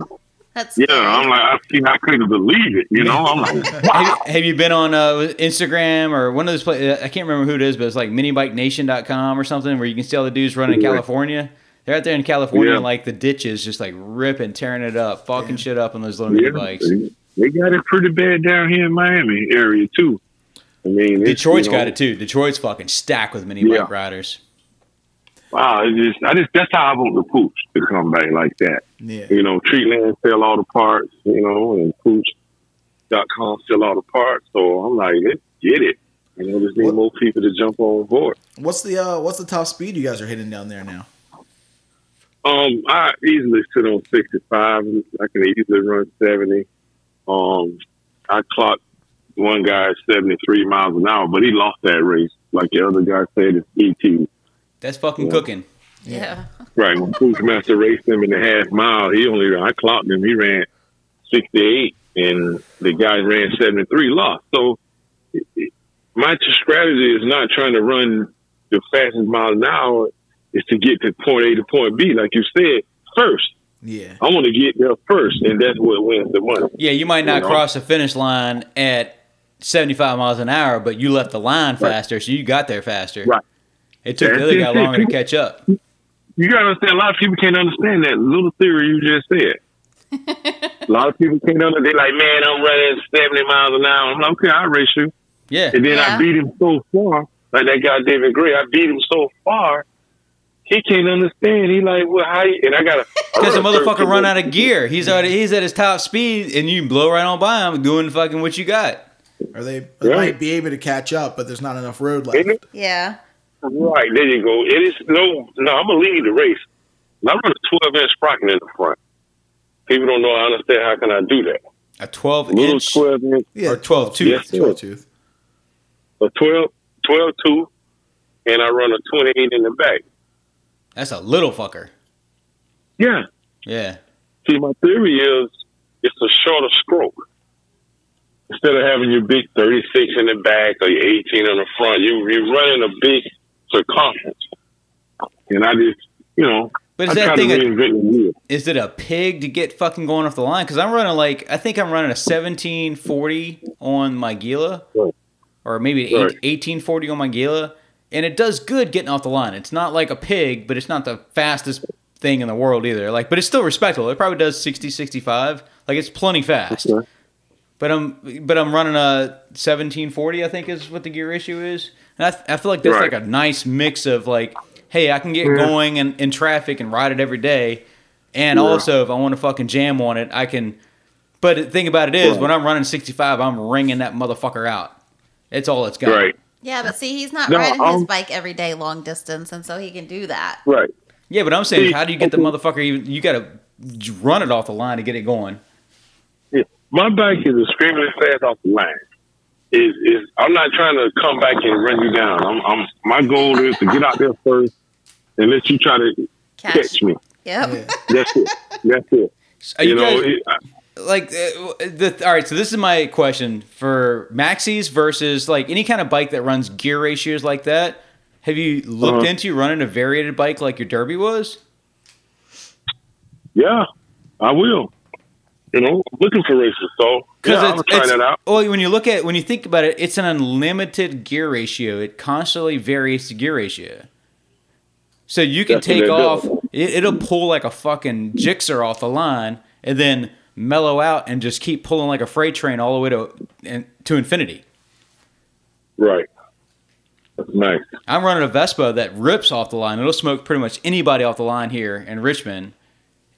That's yeah. scary. I'm like, I seen, I couldn't believe it. You know, I'm like, have, have you been on uh, Instagram or one of those places? I can't remember who it is, but it's like minibikeNation.com or something where you can see all the dudes running in Yeah. California. They're out there in California, Yeah. like the ditches, just like ripping, tearing it up, fucking shit up on those little mini bikes. they, they got it pretty bad down here in Miami area too. I mean, it's, Detroit's you know, got it too. Detroit's fucking stacked with mini Yeah. bike riders. Wow, it's just, I just that's how I want the Puch to come back like that. Yeah. You know, Treatland sell all the parts, you know, and pooch.com sell all the parts. So I'm like, let's get it. You know, just need What- more people to jump on board. What's the uh what's the top speed you guys are hitting down there now? Um, I easily sit on 65. I can easily run 70. Um, I clocked one guy 73 miles an hour, but he lost that race. Like the other guy said, it's ET. That's fucking cooking. Yeah. Right. When Postmaster raced him in the half mile, he only, I clocked him, he ran 68, and the guy ran 73, lost. So it- it- my strategy is not trying to run the fastest mile an hour, is to get to point A to point B, like you said, first. Yeah. I want to get there first, and that's what wins the money. Yeah, you might not You know? cross the finish line at 75 miles an hour, but you left the line Right. faster, so you got there faster. Right. It took That's the other it, guy too. longer to catch up. You got to understand, a lot of people can't understand that little theory you just said. a lot of people can't understand. They're like, man, I'm running 70 miles an hour. I'm like, okay, I'll race you. Yeah. And then Yeah. I beat him so far, like that guy David Gray. I beat him so far, he can't understand. He like, well, how? You, and I got to Because the motherfucker run out of gear. He's already he's at his top speed, and you blow right on by him doing fucking what you got. Or they, they Right. might be able to catch up, but there's not enough road left. Yeah. Right there, you go. It is no, no. I'm gonna lead the race. I run a 12 inch sprocket in the front. People don't know. I understand. How can I do that? A 12 Little inch 12 inch, Yeah, or 12 tooth. Yes, 12 tooth. a 12, 12 two, and I run a 28 in the back. That's a little fucker. Yeah. Yeah. See, my theory is it's a shorter stroke. Instead of having your big 36 in the back or your 18 on the front, you, you're running a big circumference. And I just, you know, But is I that thing a, reinvent the wheel. is it a pig to get fucking going off the line? Because I'm running like I think I'm running a 1740 on my Gila, Right. or maybe an Right. 1840 on my Gila, and it does good getting off the line. It's not like a pig, but it's not the fastest thing in the world either. Like, but it's still respectable. It probably does 60, 65. Like it's plenty fast. Okay. But I'm but I'm running a 1740. I think is what the gear issue is, and I, I feel like that's Right. like a nice mix of like, hey, I can get Yeah. going in, in traffic and ride it every day, and Yeah. also if I want to fucking jam on it, I can. But the thing about it is, Right. when I'm running 65, I'm ringing that motherfucker out. It's all it's got. Right, Yeah, but see, he's not No, riding his um, bike every day long distance, and so he can do that. right. Yeah, but I'm saying, See, how do you get the motherfucker even? You got to run it off the line to get it going. Yeah. My bike is extremely fast off the line. Is is I'm not trying to come back and run you down. I'm, I'm my goal is to get out there first and let you try to Catch. catch me. Yep. Yeah. That's it. That's it. Are You, you, know, guys, it, I- like uh, the all right so this is my question for maxis versus like any kind of bike that runs gear ratios like that have you looked Uh-huh. into running a variated bike like your Derbi was yeah, I will. You know, I'm looking for races, so yeah, I'm gonna try that out. well when you look at when you think about it it's an unlimited gear ratio it constantly varies the gear ratio so you can That's take off it, it'll pull like a fucking Gixxer off the line and then mellow out and just keep pulling like a freight train all the way to and, to infinity Right. That's nice. I'm running a Vespa that rips off the line. It'll smoke pretty much anybody off the line here in Richmond,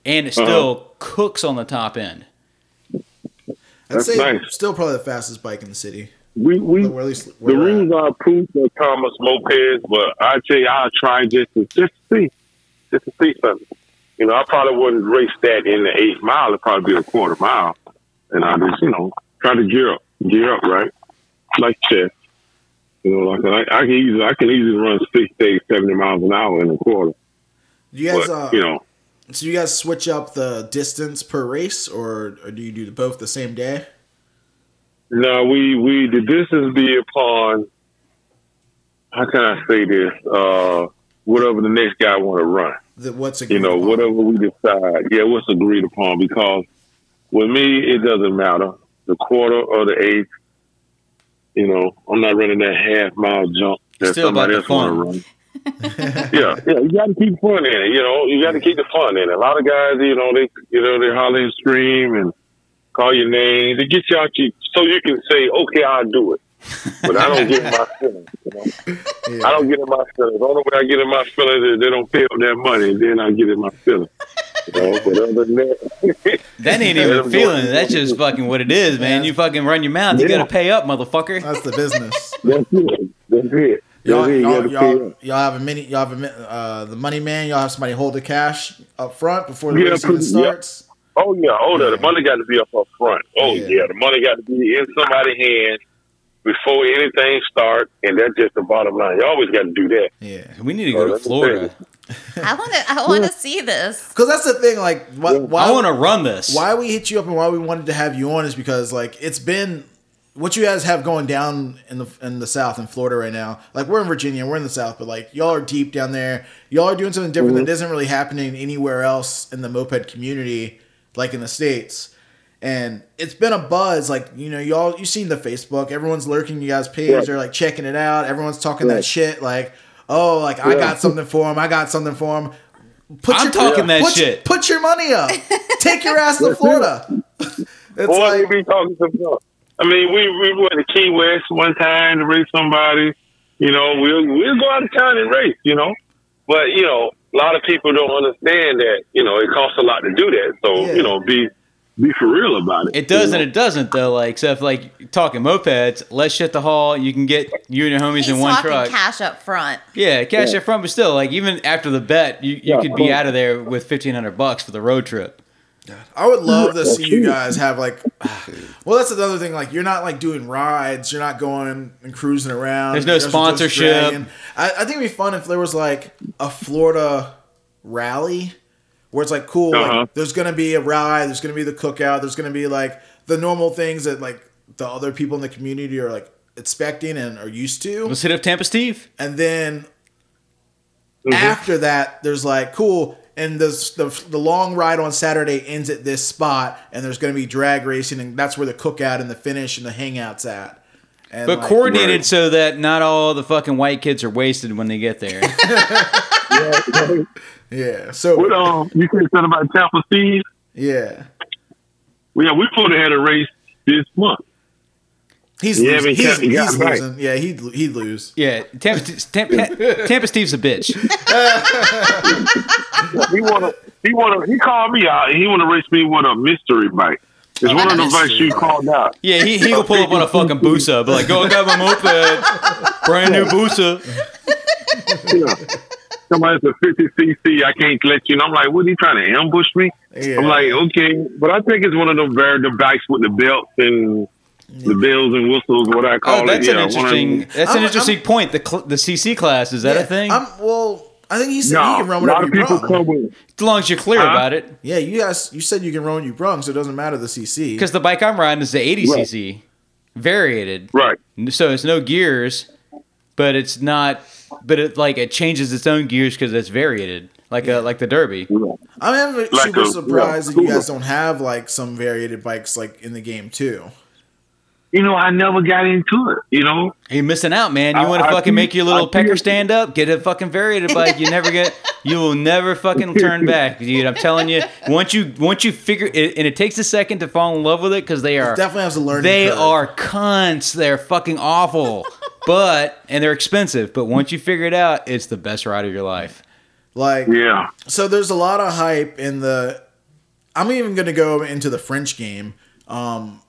and it still Uh-huh. cooks on the top end. I'd say nice. still probably the fastest bike in the city. We we Or at least the where we're at. rules are approved for Tomos mopeds, but I tell you, I'll try just to just to see, just to see something. You know, I probably wouldn't race that in the eight mile. It'd probably be a quarter mile, and I just you know try to gear up, gear up right, like chess. You know, like I, I can easily I can easily run 60, 70 miles an hour in a quarter. Do you guys, But uh, you know, so you guys switch up the distance per race, or, or do you do both the same day? no, we we the distance be upon. How can I say this? Uh, whatever the next guy want to run. The, what's you know, upon? whatever we decide, yeah, what's agreed upon. Because with me, it doesn't matter the quarter or the eighth. You know, I'm not running that half mile jump that Still about somebody the else want to run. yeah, yeah, you got to keep fun in it. You know, you got to keep the fun in it. A lot of guys, you know, they, you know, they holler and scream and call your name to get you out you so you can say, okay, I'll do it. But I don't get in my feelings. You know? Yeah. I don't get in my feelings. The only way I get in my feelings is they don't pay up their money, and then I get in my feelings. You know, but other than that, That ain't even even 'em feeling. That's just fucking what it is, man. Yeah. You fucking run your mouth. You Yeah. gotta pay up, motherfucker. That's the business. that's it. That's it. Y'all, Yeah, you y'all, y'all, y'all have a mini. Y'all have a mi- uh, the money man. Y'all have somebody hold the cash up front before the Yeah, race even pretty- yeah. starts. Oh yeah, oh the, the money got to be up up front. Oh Yeah. yeah. the money got to be in somebody's hand before anything starts, and that's just the bottom line. You always got to do that. Yeah, We need to Oh, go to Florida. I want to. I want to see this. because that's the thing. Like, why? why I want to run this. why we hit you up and why we wanted to have you on is because like it's been what you guys have going down in the in the south in Florida right now. Like we're in Virginia, we're in the south, but like y'all are deep down there. Y'all are doing something different that isn't really happening anywhere else in the moped community, like in the states. And it's been a buzz. Like you know, y'all you've seen the Facebook. Everyone's lurking you guys' page. Yeah. They're like checking it out. Everyone's talking Yeah. that shit. Like oh, like I got something for him. I got something for him. Put I'm talking that put, shit. Put your money up. Take your ass to Florida. It's Boy, like we be talking some stuff. I mean, we we went to Key West one time to race somebody. You know, we'll we'll go out of town and race. You know, but you know, a lot of people don't understand that. You know, it costs a lot to do that. So Yeah. you know, be be for real about it. It does you and know? it doesn't though. Like so, if like talking mopeds, let's shit the haul. You can get you and your homies He's in one truck. cash up front. Yeah, cash up front, but still, like even after the bet, you, you Yeah, could be cool. out of there with fifteen hundred bucks for the road trip. I would love to see you guys have like well that's another thing, like you're not like doing rides, you're not going and cruising around. There's no You're sponsorship. I, I think it'd be fun if there was like a Florida rally where it's like cool, Uh-huh. like there's gonna be a ride, there's gonna be the cookout, there's gonna be like the normal things that like the other people in the community are like expecting and are used to. Let's hit up Tampa Steve. and then Mhm. after that there's like cool and this, the the long ride on Saturday ends at this spot and there's going to be drag racing and that's where the cookout and the finish and the hangouts at and But like, coordinated Right. so that not all the fucking white kids are wasted when they get there. Yeah. yeah so What um, you said something about Tampa Steve? yeah Well, yeah, we supposed to have a race this month. he's Yeah, losing. but he's, got- he got he's it right. yeah he'd he'd lose yeah, Tampa, Tampa, Tampa Steve's a bitch. He wanna, he wanna, he called me out and he wanna race me with a mystery bike. It's one of the bikes you called out. Yeah, he he will pull up on a fucking Busa, but like, go I got my moped, brand new Busa. Yeah. Somebody's a 50 cc. I can't let you. know. I'm like, what? Are you trying to ambush me? Yeah. I'm like, okay, but I think it's one of those very the bikes with the belts and the bells and whistles. What I oh, call Oh, that's it. an Yeah, one of interesting. them. That's an I'm- interesting point. The cl- the CC class is that yeah, a thing? I'm, well I think he said No, he can run a lot whatever you people brung. with. as long as you're clear Huh? about it. yeah you guys you said you can run what you brung so it doesn't matter the CC Because the bike I'm riding is the 80cc, variated. Right. So it's no gears, but it's not. But it like it changes its own gears because it's variated, like a like the Derbi. Yeah. I'm Like super a- surprised yeah, that you guys don't have like some variated bikes like in the game too. You know, I never got into it. You know, You're missing out, man. You want to fucking make your little I pecker it. stand up? Get a fucking variated bike. You never get. You will never fucking turn back, dude. I'm telling you. Once you once you figure it, and it takes a second to fall in love with it because they are Definitely has a learning. they curve. are cunts. They're fucking awful, but and they're expensive. But once you figure it out, it's the best ride of your life. like yeah. so. There's a lot of hype in the. I'm even gonna go into the French game. Um,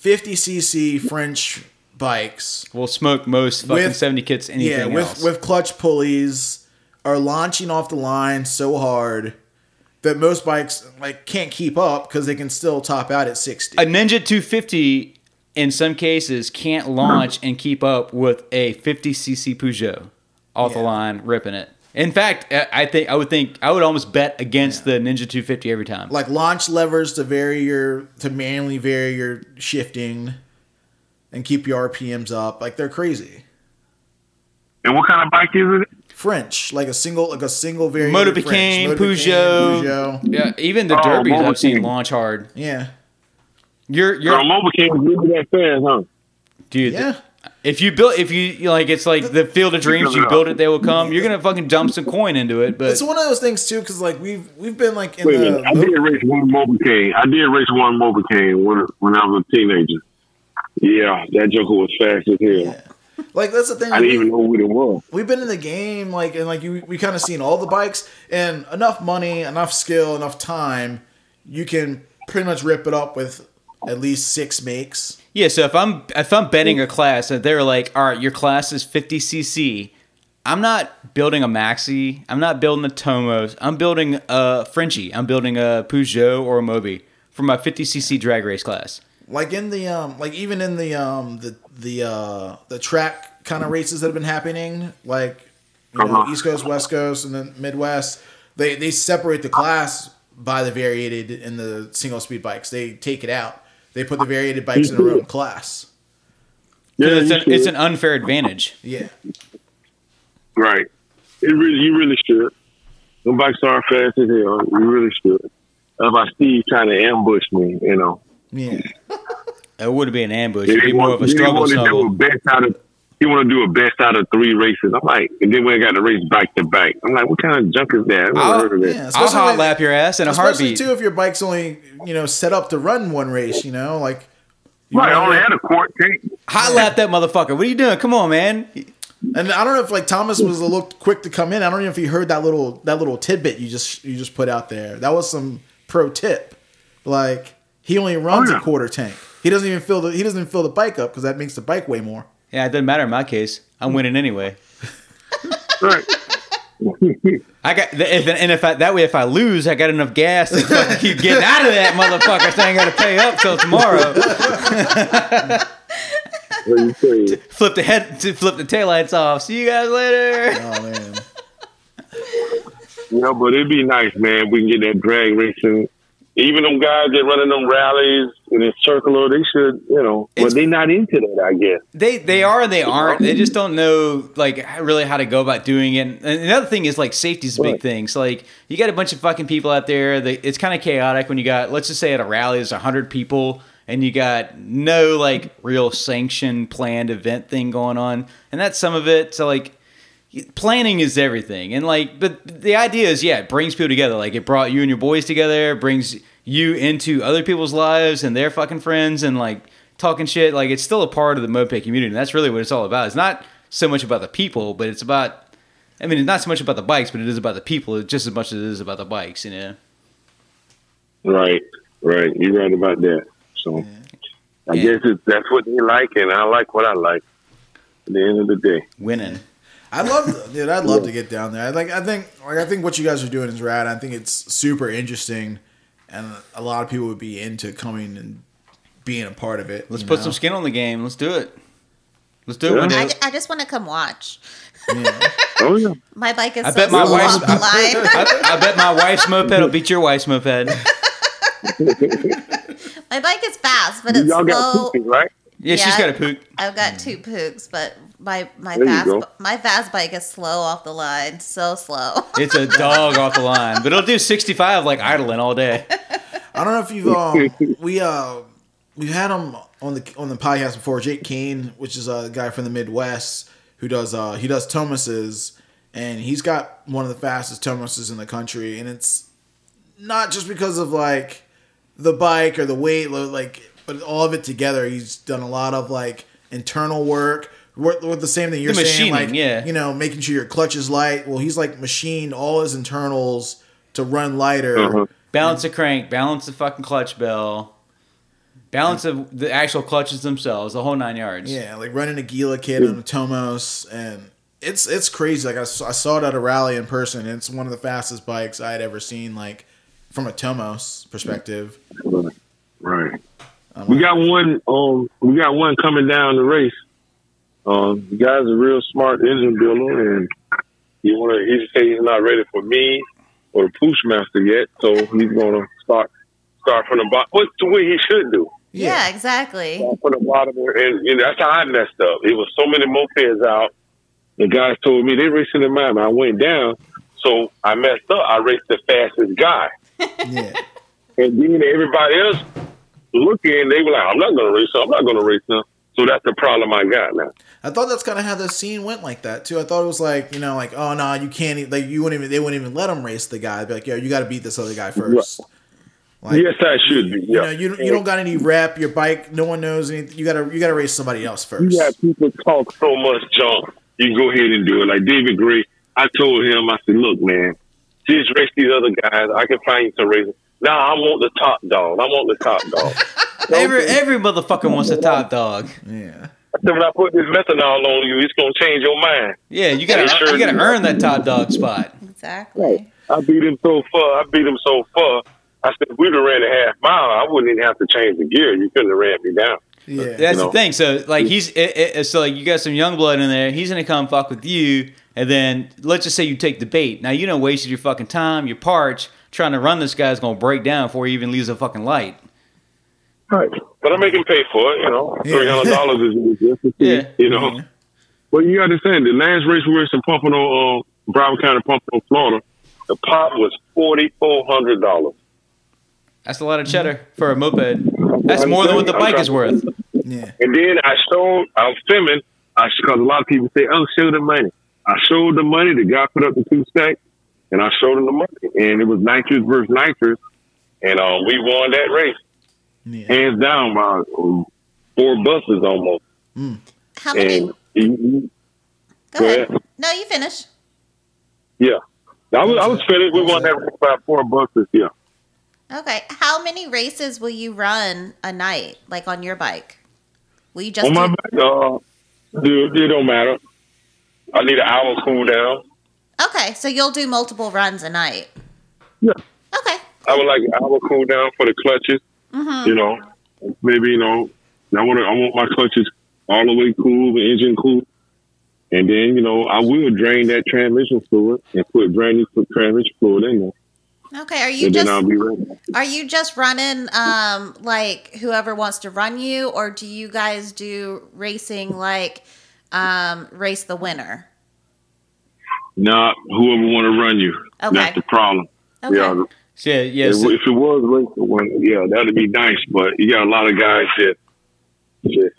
50cc French bikes. We'll smoke most fucking With- seventy kits. Anything yeah, with else. with clutch pulleys are launching off the line so hard that most bikes like can't keep up because they can still top out at 60. a Ninja 250 in some cases can't launch and keep up with a 50cc Peugeot off the line ripping it. In fact, I- I think I would think I would almost bet against the Ninja 250 every time. like launch levers to vary your to manually vary your shifting and keep your RPMs up. Like they're crazy. And what kind of bike is it? French, like a single like a single variant. Motor French. Picane, Peugeot. Peugeot. Yeah, even the Oh, Derbis Mobile I've seen launch hard. Yeah. You're Your you're oh, mobile can't really that fast, huh? dude. Yeah. If you build, if you you like, it's like the Field of Dreams. You build it, they will come. You're gonna fucking dump some coin into it, but It's one of those things too, because like we've we've been like in Wait a the. I did race one Motobécane. I did race one Motobécane when, when I was a teenager. Yeah, that joker was fast as hell. Yeah. like that's the thing. I didn't we- even know what it was. we've been in the game like and like you we kind of seen all the bikes and enough money enough skill enough time you can pretty much rip it up with at least six makes. Yeah, so if I'm if I'm betting a class and they're like, all right, your class is 50 cc, I'm not building a maxi. I'm not building a Tomos. I'm building a Frenchie. I'm building a Peugeot or a Moby for my 50 cc drag race class. Like in the um, like even in the um, the the uh, the track kind of races that have been happening, like you know, Uh-huh. East Coast, West Coast, and then Midwest. They they separate the class by the variated and the single speed bikes. They take it out. They put the variated bikes in their own class. 'Cause Yeah, it's, you an, it's an unfair advantage. Yeah. right. It really, you really should. Them bikes are fast as hell. You really should. If I see you trying to ambush me, you know. Yeah. It would be an ambush. It'd be more of a struggle want to do a snuggle. best out of. He want to do a best out of three races. I'm like, and then we got to race back to back. I'm like, what kind of junk is that? I've never I'll- heard of that. Yeah. I'll hot lap your ass in a Especially heartbeat. too if your bike's only you know set up to run one race. You know, like you Right, I know, only had a quart tank. Hot lap that motherfucker. What are you doing? Come on, man. And I don't know if like Thomas was a little quick to come in. I don't know if he heard that little that little tidbit you just you just put out there. That was some pro tip. Like he only runs Oh, yeah. a quarter tank. He doesn't even fill the he doesn't even fill the bike up because that makes the bike weigh more. Yeah, it doesn't matter in my case. I'm winning anyway. Right. I got if, and if I, that way if I lose, I got enough gas to keep getting out of that motherfucker. So I ain't got to pay up till tomorrow. what you say? flip the head, flip the taillights off. See you guys later. Oh man. You know, but it'd be nice, man. We can get that drag racing. Even them guys that running them rallies in a circular, they should, you know, but It's- they not into that, I guess. They they are and they aren't. They just don't know like really how to go about doing it. And another thing is like safety's a big Right. thing. So like you got a bunch of fucking people out there. That it's kind of chaotic when you got let's just say at a rally there's hundred people and you got no like real sanctioned planned event thing going on, and that's some of it. So like planning is everything and like but the idea is yeah it brings people together like it brought you and your boys together brings you into other people's lives and their fucking friends and like talking shit like it's still a part of the moped community and that's really what it's all about it's not so much about the people but it's about i mean it's not so much about the bikes but it is about the people just as much as it is about the bikes you know Right, right. You're right about that. So I Yeah. guess it's, that's what they like, and I like what I like. At the end of the day, winning I'd love, dude. I'd love to get down there. I like. I think, like, I think what you guys are doing is rad. I think it's super interesting, and a lot of people would be into coming and being a part of it. let's put know? some skin on the game let's do it let's do it Yeah. Windows. I, I just want to come watch. Yeah. oh yeah, My bike is I so bet my slow wife's- off the line. I, I bet my wife's moped will beat your wife's moped my bike is fast, but it's y'all got slow. poopies, right? yeah, she's got a poop I've got two Puchs, but my my There fast my fast bike is slow off the line, so slow. It's a dog off the line, but it'll do 65 like idling all day. I don't know if you've um we uh we've had him on the on the podcast before. Jake Kane, which is a guy from the Midwest who does uh he does Tomos's, and he's got one of the fastest Tomos's in the country, and it's not just because of like the bike or the weight, lo- like but all of it together. He's done a lot of like internal work. With with the same thing you're The saying, like yeah. you know, making sure your clutch is light. Well, he's like machined all his internals to run lighter. Uh-huh. Balance the crank, balance the fucking clutch bell, balance of the actual clutches themselves, the whole nine yards. Yeah, like running a Gila kit on a Tomos, and it's it's crazy. Like I saw, I saw it at a rally in person. And it's one of the fastest bikes I had ever seen. Like from a Tomos perspective. Right. We got one. Um, we got one coming down the race. Um, the guy's a real smart engine builder, and he wanna. He say he's not ready for me or the Pushmaster yet, so he's gonna start start from the bottom. What's the way he should do? yeah, exactly. Start from the bottom, and you know, that's how I messed up. It was so many mopeds out. The guys told me they racing in mine. I went down, so I messed up. I raced the fastest guy. Yeah, And then everybody else looking, they were like, I'm not going to race him. I'm not going to race him. So that's the problem I got now. I thought that's kind of how the scene went like that too. I thought it was like you know like oh no you can't like you wouldn't even they wouldn't even let him race the guy. They'd be like yo you got to beat this other guy first. Like, yes, I should be. You know you you don't got any rep. Your bike no one knows anything. You gotta you gotta race somebody else first. got people talk so much junk. You go ahead and do it. Like David Gray, I told him, I said, look, man, just race these other guys. I can find you some races. Now I want the top dog. I want the top dog. Every every motherfucker wants a top dog. Yeah. I said, when I put this methanol on you, it's gonna change your mind. Yeah, you gotta sure you gotta do. earn that top dog spot. Exactly. I beat him so far. I beat him so far. I said, we'd have ran a half mile, I wouldn't even have to change the gear. You couldn't have ran me down. Yeah. That's know? the thing. So like he's it, it, so like you got some young blood in there. He's gonna come fuck with you, and then let's just say you take the bait. Now you don't wasted your fucking time, your parts trying to run this guy's gonna break down before he even leaves a fucking light. Right. But I make him pay for it. You know, Yeah. three hundred dollars is just a fee, Yeah. You know. But you understand the last race we raced in Pompano, uh, Broward County, Pompano, Florida. The pot was forty four hundred dollars. That's a lot of cheddar for a moped. That's more than what the bike is worth. Yeah. And then I showed, I was filming, I because a lot of people say, "Oh, show the money." I showed the money. The guy put up the two stacks, and I showed him the money, and it was nitrous versus nitrous, and uh, we won that race Yeah. hands down by um, four buses almost. How many? And he, he- Go go ahead. ahead. No, you finish. yeah, I was I was finished. We won that race by four buses. Yeah. Okay. How many races will you run a night, like on your bike? Will you just On my bike, uh, dude, it don't matter. I need an hour cool down. Okay, so you'll do multiple runs a night. Yeah. Okay. I would like an hour cool down for the clutches. Mm-hmm. You know, maybe you know, I want to. I want my clutches all the way cool, the engine cool, and then you know I will drain that transmission fluid and put brand new transmission fluid in there, Okay. Are you and just be ready. are you just running um like whoever wants to run you, or do you guys do racing like um race the winner? Not whoever want to run you. Okay. That's the problem. Okay. So, yeah, yeah. if, so- if it was race the one, yeah, that'd be nice. But you got a lot of guys that just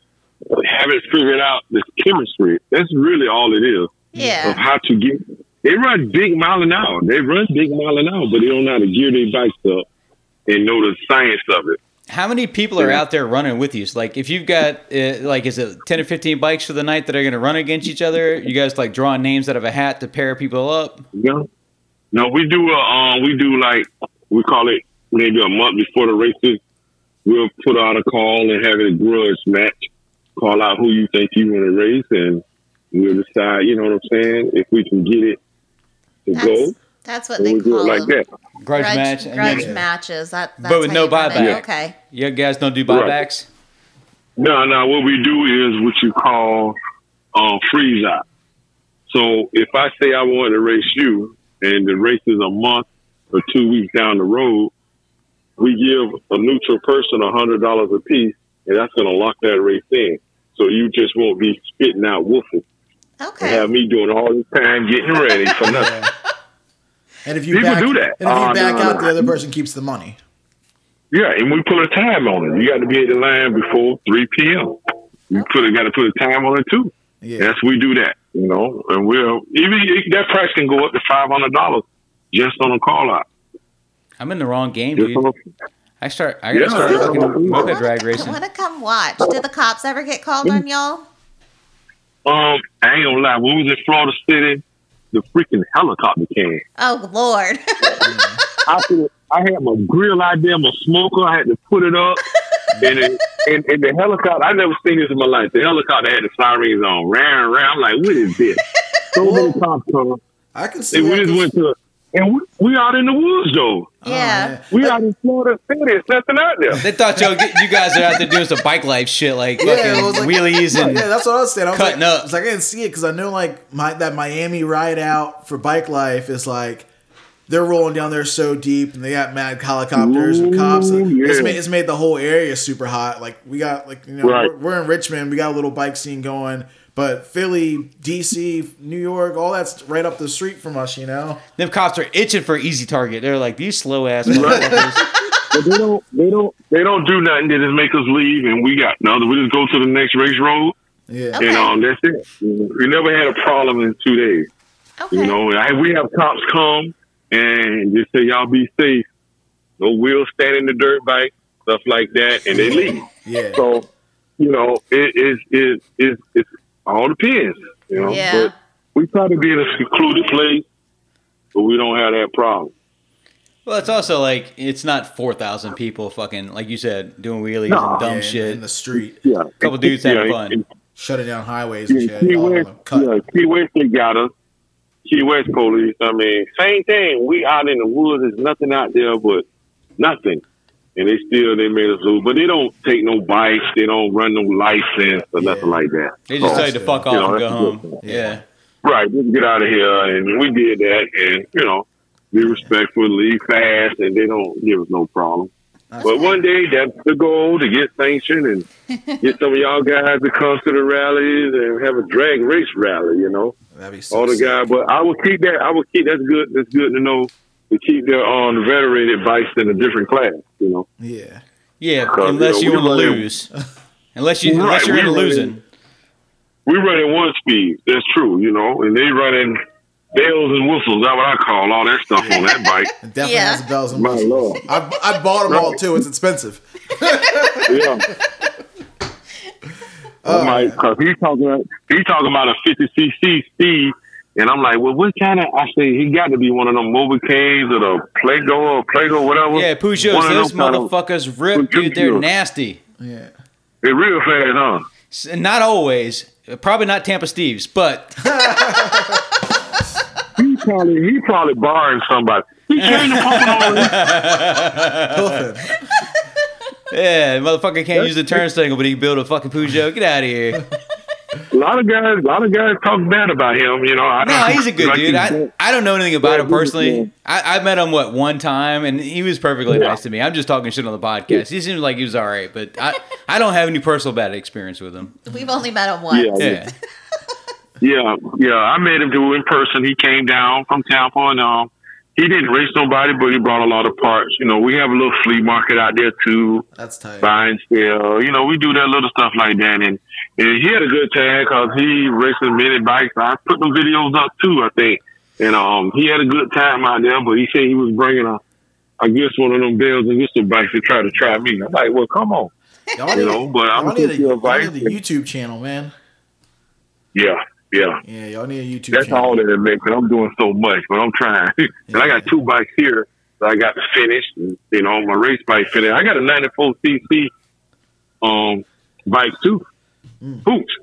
haven't figured out this chemistry. That's really all it is. Yeah. of how to get. They run big mile an hour. They run big mile an hour, but they don't know how to gear their bikes up and know the science of it. How many people are out there running with you? So, like, if you've got uh, like, is it ten or fifteen bikes for the night that are going to run against each other? You guys like drawing names out of a hat to pair people up? You know? No, we do. A, um, we do like we call it maybe a month before the races. We'll put out a call and have a grudge match. Call out who you think you want to race, and we'll decide. You know what I'm saying? If we can get it to That's, go, that's what they we do call it like them. that. Grudge, Grudge, match, and grudge then- matches. That, that's But with no you run it. buyback. Okay. you guys don't do Right. buybacks. No, no. What we do is what you call um, freeze out. So if I say I want to race you, and the race is a month or two weeks down the road, we give a neutral person a hundred dollars a piece, and that's going to lock that race in. So you just won't be spitting out woofing and Okay. have me doing all this time getting ready for nothing. And if you People back, do that. and if you Oh, back no, out, no. the other person keeps the money. Yeah, and we put a time on it. You got to be at the line before three p.m. You put got to put a time on it too. Yeah. Yes, we do that. You know, and we'll even that price can go up to five hundred dollars just on a call out. I'm in the wrong game, Just dude. on a, I start. I gotta Yeah. start fucking I moped drag wanna, I want to come watch. Did the cops ever get called on y'all? um, I ain't gonna lie. When we was in Florida City, the freaking helicopter came. Oh Lord. I I had my grill out there, my smoker. I had to put it up, and it, and, and the helicopter. I never seen this in my life. The helicopter had the sirens on, round, and round. I'm like, what is this? So many cops come. I can see. And we just went to, and we, we out in the woods though. Oh, yeah. We out in Florida City. There's nothing out there. They thought yo, you guys are out there doing some bike life shit, like Yeah, fucking like- wheelies and Yeah, that's what I was saying. I was Cutting like, up. I was like, I didn't see it because I know like my that Miami ride out for bike life is like they're rolling down there so deep and they got mad helicopters and cops. Ooh, It's, made, it's made the whole area super hot. Like we got like you know Right. we're, we're in Richmond, we got a little bike scene going, but Philly, DC, New York, all that's right up the street from us. You know. them cops are itching for easy target. They're like these slow ass motherfuckers. But they don't, they don't, they don't do nothing. They just make us leave, and we got no. We just go to the next race road, Yeah. Okay. and um, that's it. We never had a problem in two days. Okay. You know, I, we have cops come and just say, "Y'all be safe." No wheels stand in the dirt bike, stuff like that, and they leave. Yeah. So, you know, it is it is it all depends. You know, Yeah. but we try to be in a secluded place, but we don't have that problem. Well, it's also like it's not four thousand people fucking like you said doing wheelies No. and dumb Yeah, shit. in the street, Yeah, Couple dudes having fun. and- shutting down highways and Yeah, shit. Key all of West, them cut. yeah, Key West, they got us. Key West police. I mean, same thing. We out in the woods. There's nothing out there but nothing, and they still they made us lose. But they don't take no bikes. They don't run no license or Yeah. nothing like that. They just So, tell you to fuck off you know, and go home. Yeah. Right, just get out of here, and we did that, and you know, be respectful, leave fast, and they don't give us no problem. That's But cool. one day, that's the goal to get sanctioned and get some of y'all guys to come to the rallies and have a drag race rally. You know, That'd be so all the sick. guys. But I will keep that. I will keep. That's good. That's good to know to keep their on the veteran advice in a different class. You know. Yeah. Yeah, Because, unless you you want to lose. Unless you Right, unless you're we into running- losing. We running one speed. That's true. You know, and they run running bells and whistles. That's what I call all that stuff on that bike. It definitely Yeah. has bells and My whistles. lord. I, I bought them all too. It's expensive. Yeah. Uh, oh, my, cause he's talking, about, he's talking about a 50 cc speed, and I'm like, well, what kind of? I say he got to be one of them motorcades or the Playgo or Playgo, whatever. Yeah, Peugeots, One those them kind of- motherfuckers rip, dude. They're nasty. Yeah. They're real fast, huh? Not always. Probably not Tampa Steve's, but He probably he probably borrowing somebody. He changed the pumping on. Yeah, motherfucker can't use the turnstile, but he can build a fucking Peugeot. Get out of here. A lot of guys, a lot of guys talk bad about him. You know, I No, don't- he's a good like dude. I, I don't know anything about Yeah, him personally. good- I, I met him what one time, and he was perfectly Yeah. nice to me. I'm just talking shit on the podcast. He seems like he was all right, but I I don't have any personal bad experience with him. We've only met him once. Yeah. Yeah, Yeah, yeah. I met him do in person. He came down from Tampa and um, he didn't race nobody, but he brought a lot of parts. You know, we have a little flea market out there too, That's tight. buy and sell. You know, we do that little stuff like that, and and he had a good time because he racing many bikes. I put them videos up too, I think, and um, he had a good time out there. But he said he was bringing a, I guess one of them bells and whistle bikes to try to try me. I'm like, well, come on, Y'all you need, know. But I'm need, a, you a y'all need a YouTube channel, man. Yeah, yeah. Yeah, y'all need a YouTube That's channel. all that it makes. I'm doing so much, but I'm trying. and I got two bikes here that I got finished. And, you know, my race bike finished. I got a 94 cc um bike too. Mm. Hoops.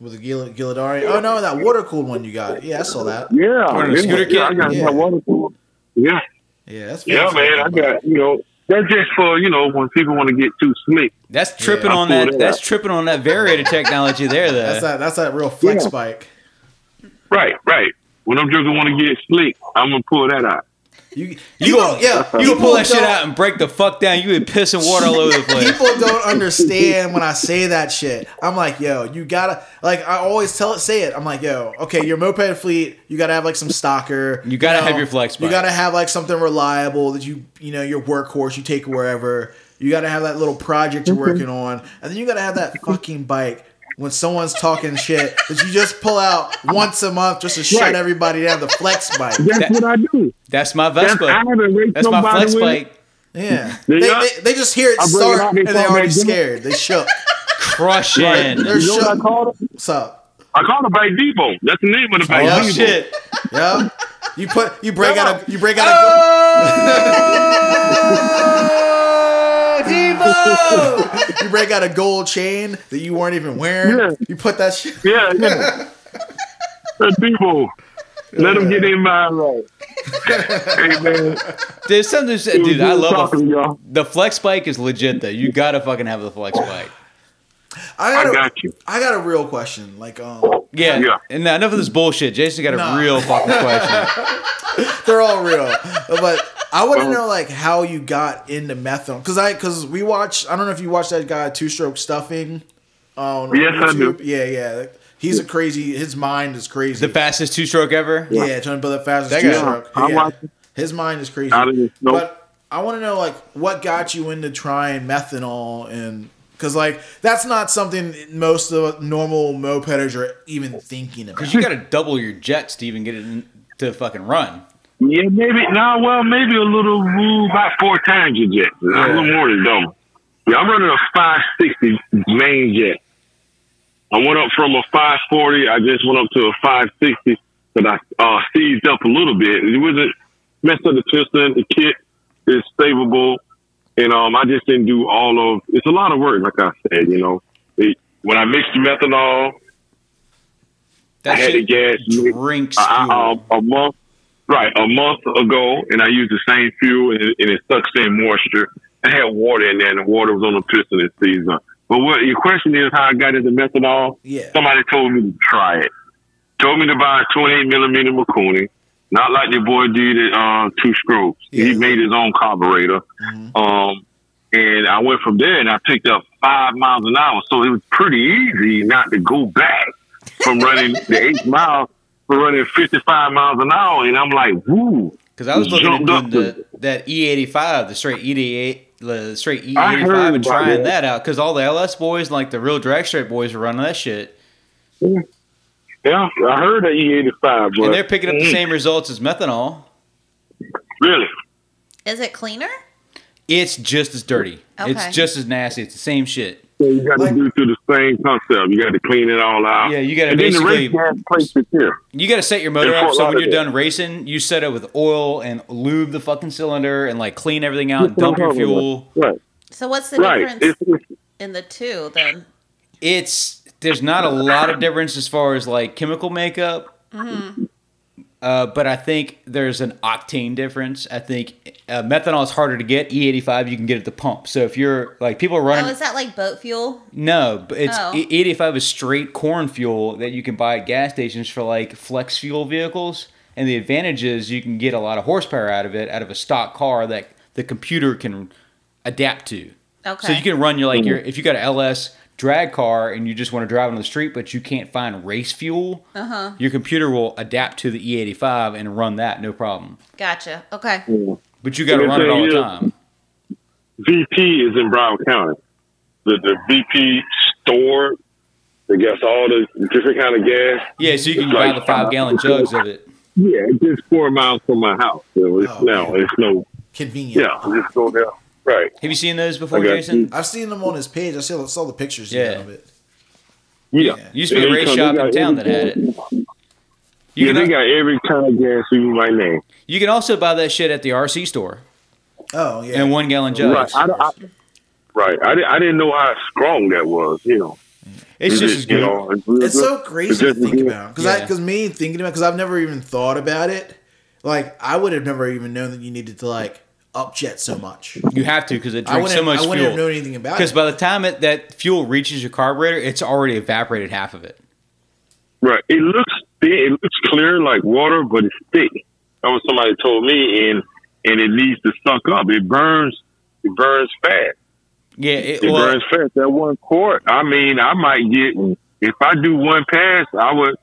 With a Gil- Gilladari. Oh no, that water cooled one you got. Yeah, I saw that. Yeah, What, a yeah, scooter yeah, I got Yeah. my water cool. Yeah, Yeah, that's yeah, man. I got you know. That's just for you know when people want to get too slick. that's tripping Yeah, on that. pulled it That's out. tripping on that variator technology there. That's that. That's that real flex Yeah. bike. Right, right. When them jokers want to get slick, I'm gonna pull that out. You, you, You go, gonna- yeah. You can people pull that shit out and break the fuck down. You would piss and water all over the place. People don't understand when I say that shit. I'm like, yo, you gotta like. I always tell it, say it. I'm like, yo, okay, your moped fleet, you gotta have like some stocker. You gotta have your flex bike. You gotta have like something reliable that you, you know, your workhorse you take wherever. You gotta have that little project you're mm-hmm. working on, and then you gotta have that fucking bike when someone's talking shit that you just pull out once a month just to shut everybody down. The flex bike. That's That- what I do. That's my Vespa. I haven't raced That's my flex with bike. Yeah, They they, they, they just hear it I bring it start out, they and they call already scared. They shook. Crushing. They're You know what I called it? What's up? I called it Bike Depot. That's the name of the bike. Oh, Depot. shit. Yeah. You put you break Come out a you break out a oh! You break out a gold chain that you weren't even wearing. Yeah. You put that shit. Yeah, yeah. the people. Let them get in mind right. hey man, There's something, it was dude. I love talking a, y'all. the flex bike is legit though. You gotta fucking have the flex bike. I I got, a, you. I got a real question. Like um, Yeah. Yeah. And enough of this bullshit. Jason got a Nah. real fucking question. they're all real, but I want to know like how you got into methadone because I because we watch. I don't know if you watched that guy Two Stroke Stuffing on Yes, I do. Yeah, yeah. He's a crazy. His mind is crazy. The fastest two stroke ever. yeah, trying to build the fastest That two guy- stroke. I Yeah. His mind is crazy. Out of this snow. But I want to know like what got you into trying methanol and because like that's not something most of normal mopeders are even thinking about. Because you gotta double your jets to even get it in, to fucking run. Yeah, maybe. No, well, maybe a little, ooh, about four times your jet. Not a little more than double. Yeah, I'm running a 560 main jet. I went up from a 540. I just went up to a 560 but I uh, seized up a little bit. It wasn't messed up the piston, the kit, is savable, and um, I just didn't do all of. It's a lot of work, like I said. You know, it, when I mixed the methanol, That I had shit gas drinks. I- um, a month, right, a month ago, and I used the same fuel, and it, and it sucks in moisture. I had water in there, and the water was on the piston this season. But what your question is, how I got into methanol? Yeah. Somebody told me to try it. Told me to buy a 28 millimeter Mikuni, not like your boy did at uh, Two Strokes. Yeah. He made his own carburetor. Mhm. Um, and I went from there, and I picked up five miles an hour. So it was pretty easy not to go back from running the eight miles for running 55 miles an hour. And I'm like, woo. Because I was looking at doing the, that E85, the straight E88, the straight E85, and trying that. that out. Because all the LS boys, like the real drag straight boys, were running that shit, Yeah, I heard that E85, but and they're picking up the Mm, same results as methanol. Really? Is it cleaner? It's just as dirty. Okay. It's just as nasty. It's the same shit. So you got to Like- do through the same concept. You got to clean it all out. Yeah, you gotta and then the race gas plates here. You got to set your motor up so when you're Lauderdale. done racing, you set it with oil and lube the fucking cylinder and like clean everything out, and dump your fuel. Right, So what's the right. difference It's, it's, in the two then? It's there's not a lot of difference as far as like chemical makeup. Uh, but I think there's an octane difference. I think uh, methanol is harder to get. E85 you can get at the pump. So if you're like people are running, Oh, is that like boat fuel? no, but it's Oh. E- E85 is straight corn fuel that you can buy at gas stations for like flex fuel vehicles. And the advantage is you can get a lot of horsepower out of it, out of a stock car that the computer can adapt to. Okay. So you can run your like your if you got an LS drag car and you just want to drive on the street, but you can't find race fuel. Uh huh. Your computer will adapt to the E85 and run that no problem. Gotcha. Okay. But you got to run it all the time. VP is in Broward County. The the VP store, they got all the different kind of gas. Yeah, so you can It's buy like- the five gallon jugs of it. Yeah, it's just four miles from my house. So it's Oh, now okay. it's no Convenient. yeah. Just go there. Right. Have you seen those before, I got Jason? I've seen them on his page. I saw, saw the pictures Yeah. yeah. of it. Yeah. Used to be a race shop in town that had it. You yeah, can, they got every kind of gas you might name. you can also buy that shit at the RC store Oh yeah. and one gallon Right. I, I, right. I, di- I didn't know how strong that was. You know. It's just as You know, it's, it's so crazy It's to just think good. about because I Yeah. because me thinking about because I've never even thought about it. Like I would have never even known that you needed to like upjet so much. You have to because it drinks so much I wouldn't have fuel. known anything about it. Because by the time it, that fuel reaches your carburetor, it's already evaporated half of it. Right. It looks thin. It looks clear like water, but it's thick. That was somebody told me, and and it needs to suck up. It burns. It burns fast. Yeah, it, It well, burns fast. That one quart. I mean, I might get if I do one pass, I would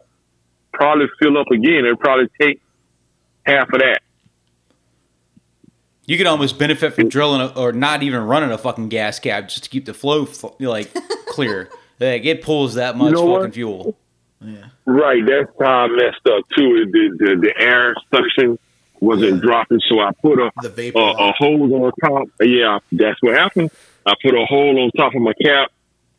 probably fill up again. It'd probably take half of that. You could almost benefit from drilling a, or not even running a fucking gas cap just to keep the flow fl- like clear. Like it pulls that much know fucking what? fuel. yeah. Right. That's how I messed up too. The the, the air suction wasn't dropping, so I put a The vapor. a, a hose on top. Yeah, that's what happened. I put a hole on top of my cap,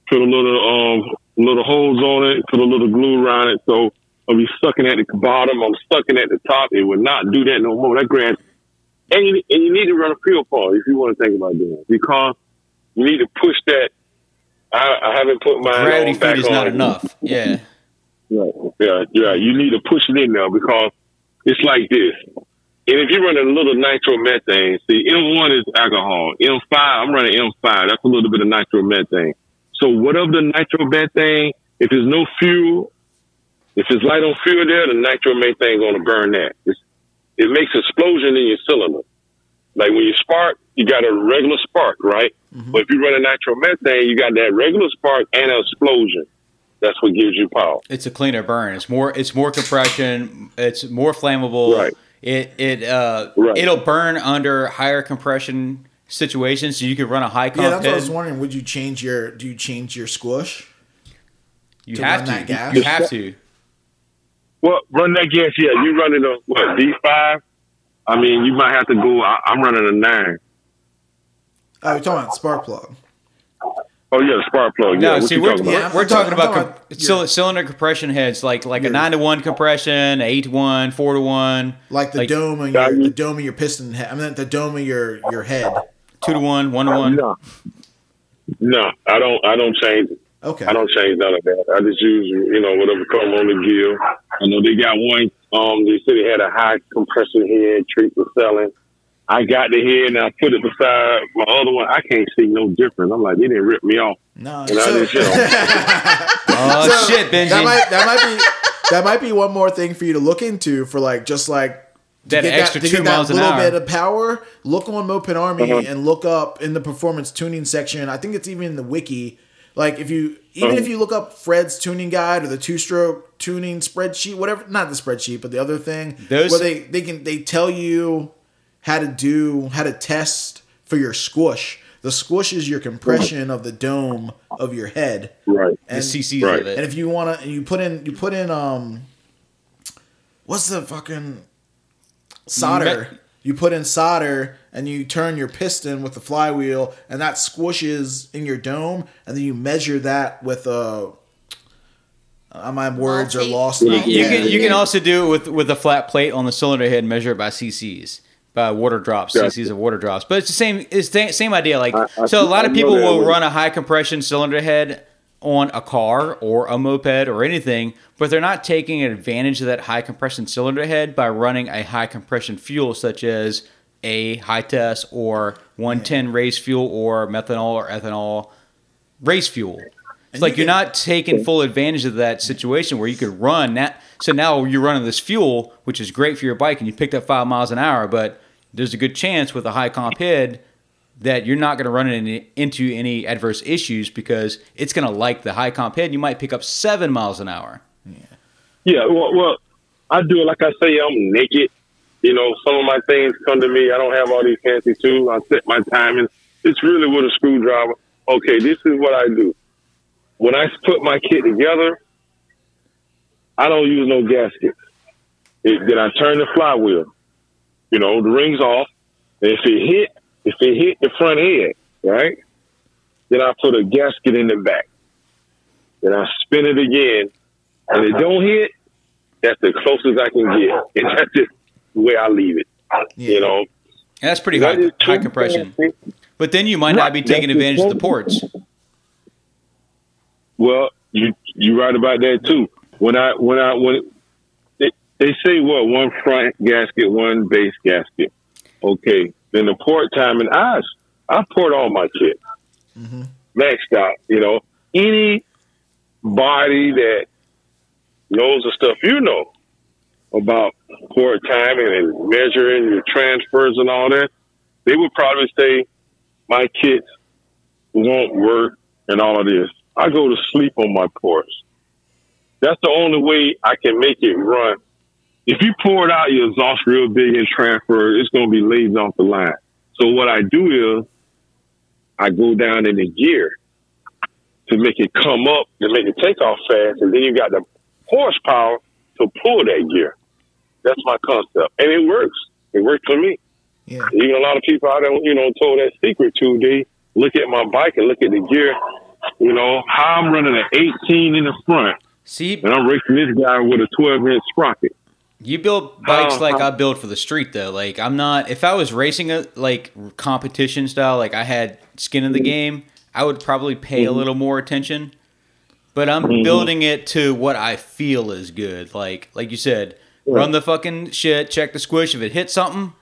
put a little um little holes on it, put a little glue around it, so I'll be sucking at the bottom. I'm sucking at the top. It would not do that no more. That grass, and you, and you need to run a fuel pump if you want to think about doing it because you need to push that. I, I haven't put my Gravity on feed is not enough. Yeah. Right. Yeah, yeah. You need to push it in there because it's like this. And if you're running a little nitromethane, see, M1 is alcohol. M5, I'm running M5. That's a little bit of nitromethane. So whatever the nitromethane, if there's no fuel, if it's light on fuel there, the nitromethane going to burn that. It's, it makes explosion in your cylinder. Like when you spark, you got a regular spark, right? But if you run a nitromethane, you got that regular spark and an explosion. That's what gives you power. It's a cleaner burn. It's more. It's more compression. It's more flammable. Right. It it uh Right. it'll burn under higher compression situations, so you can run a high Yeah, comp that's what I was wondering. Would you change your? Do you change your squish? You to have run to. that gas? You have to. Well, run that gas. Yeah, you running a what D five? I mean, you might have to go. I, I'm running a nine. Oh, you're talking about spark plug. Oh yeah, the spark plug. No, yeah, what see, you we're, talking we're, about? Yeah, we're talking talking- about, com- talking about cyl- cylinder compression heads, like like a nine to one compression, eight to one, four to one, Like the Like- dome of your you- the dome of your piston head. I mean the dome of your your head. two to one, one to one. No, no, I don't. I don't change. it. Okay. I don't change none of that. I just use you know whatever come on the gear. I know they got one. Um, they said they had a high compression head treat for selling. I got the head and I put it beside my other one. I can't see no difference. I'm like, they didn't rip me off. No. And I so- just, you know, Oh So, shit, Benji! That might that might be that might be one more thing for you to look into for like just like to That get extra to two get miles that an little bit of power. Look on Moped Army Uh-huh. and look up in the performance tuning section. I think it's even in the wiki. Like if you even if you look up Fred's tuning guide or the two stroke tuning spreadsheet, whatever not the spreadsheet, but the other thing Those- where they they can they tell you how to do how to test for your squish. The squish is your compression of the dome of your head. right. the And, CCs right. of it. and if you want to, you put in, you put in, um, what's the fucking solder? Me- you put in solder and you turn your piston with the flywheel, and that squishes in your dome, and then you measure that with a. Uh, my words are lost. You, you can you can also do it with with a flat plate on the cylinder head, measure it by CCs, by water drops, Gotcha. CCs of water drops. But it's the same. It's the same idea. Like I- I- so, a lot I of people will run a high compression cylinder head on a car or a moped or anything, but they're not taking advantage of that high compression cylinder head by running a high compression fuel such as a high test or 110 race fuel or methanol or ethanol race fuel. It's And like you you're not taking full advantage of that situation where you could run that. So now you're running this fuel, which is great for your bike, and you picked up five miles an hour. But there's a good chance with a high comp head that you're not going to run any, into any adverse issues because it's going to like the high comp head. You might pick up seven miles an hour. Yeah, well, well, I do it like I say. I'm naked. You know, some of my things come to me. I don't have all these fancy tools. I set my timing. It's really with a screwdriver. Okay, this is what I do. When I put my kit together, I don't use no gasket. It, then I turn the flywheel. You know, the ring's off. If it hit, if it hit the front end, right, then I put a gasket in the back. Then I spin it again, and it uh-huh. don't hit. That's the closest I can get, and that's just the way I leave it. You know, that's pretty That high, is high compression. But then you might not be taking advantage of the the ports. Well, you you right about that too. When I when I when they, they say what one front gasket, one base gasket. Okay, then the port time and I I port all my kit mm-hmm. maxed out. You know, any body that knows the stuff you know about port timing and measuring your transfers and all that, they would probably say my kits won't work and all of this. I go to sleep on my ports. That's the only way I can make it run. If you pour it out your exhaust real big and transfer, it's going to be laid off the line. So what I do is I go down in the gear to make it come up to make it take off fast, and then you got the horsepower to pull that gear. That's my concept, and it works. It worked for me. Yeah. Even a lot of people I don't, you know, told that secret to, they look at my bike and look at the gear, you know, how I'm running an 18 in the front, See, and I'm racing this guy with a 12 inch sprocket. You build bikes How- like how- I build for the street though. Like I'm not if I was racing a like competition style, like I had skin in the game, I would probably pay a little more attention. But I'm building it to what I feel is good. Like like you said, run the fucking shit, check the squish. If it hits something,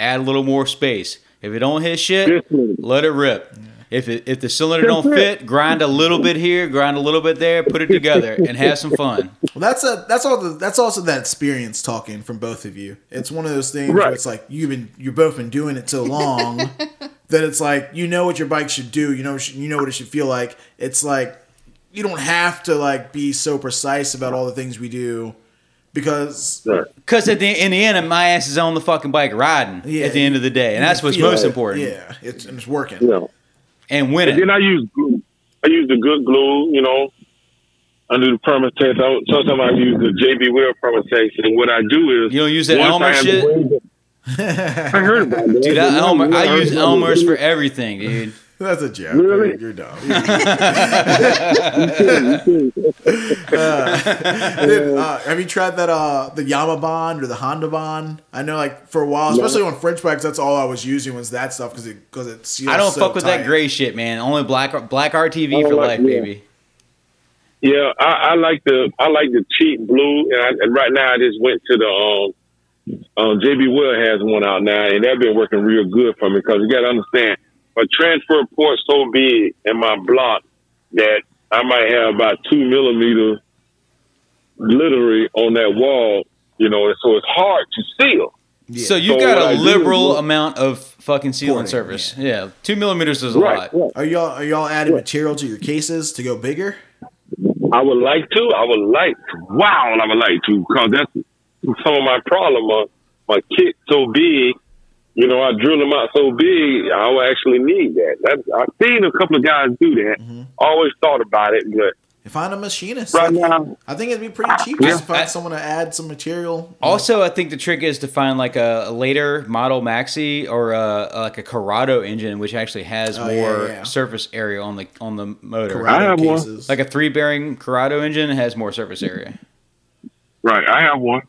add a little more space. If it don't hit shit, let it rip. If it, if the cylinder don't fit, grind a little bit here, grind a little bit there, put it together, and have some fun. Well, that's a that's all the that's also that experience talking from both of you. It's one of those things where it's like you've been you've both been doing it so long that it's like you know what your bike should do. You know you know what it should feel like. It's like you don't have to like be so precise about all the things we do because Because at the in the end, my ass is on the fucking bike riding Yeah, at the end of the day, and that's what's feel most it. important. Yeah, it's and it's working. You know. And And winning. then I use glue. I use the good glue, you know, under the permutation. I- Sometimes I use the JB Weld permutation. And what I do is You don't use that once Elmer I shit? I heard about that. Dude, I, Elmer, I use Elmer's for everything, dude. That's a joke. Really? You're dumb. Uh, Dude, uh, have you tried that uh the Yama Bond or the Honda Bond? I know, like for a while, especially on French bikes, that's all I was using was that stuff because it because it seals. I don't so fuck with tight. that gray shit, man. Only black black RTV for like- life, yeah. baby. Yeah, I, I like the I like the cheap blue, and, I, and right now I just went to the um, um JB Weld has one out now, and that's been working real good for me because you got to understand, a transfer port so big in my block that I might have about two millimeters literally on that wall, you know, so it's hard to seal. So you've So got what I a do liberal is- amount of fucking sealant Pouring, surface. Yeah. two millimeters is a Right, lot. right. Are y'all are y'all adding material to your cases to go bigger? I would like to. I would like. Wow, I would like to because that's some of my problem. My my kit so big, you know, I drill them out so big. I would actually need that. That I've seen a couple of guys do that. Mm-hmm. Always thought about it, but Find a machinist. right Like, now, I think it'd be pretty cheap Yeah. just to find I- someone to add some material. Also, I think the trick is to find like a, a later model maxi or a, like a Corrado engine, which actually has Oh, more yeah. surface area on the on the motor. Corrado I have one. Like a three bearing Corrado engine has more surface area. right? I have one.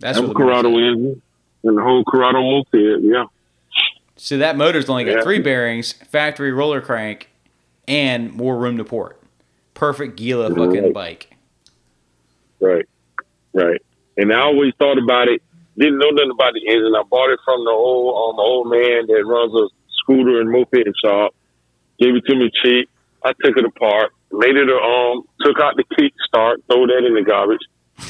That's I have what a Corrado motor's- engine and the whole Corrado moped. Yeah, So that motor's only got Yeah. three bearings, factory roller crank, and more room to port. Perfect Gila fucking Right. bike. right, right. And I always thought about it. Didn't know nothing about the engine. I bought it from the old um, old man that runs a scooter and moped shop. Gave it to me cheap. I took it apart, made it a um, took out the kickstart, throw that in the garbage,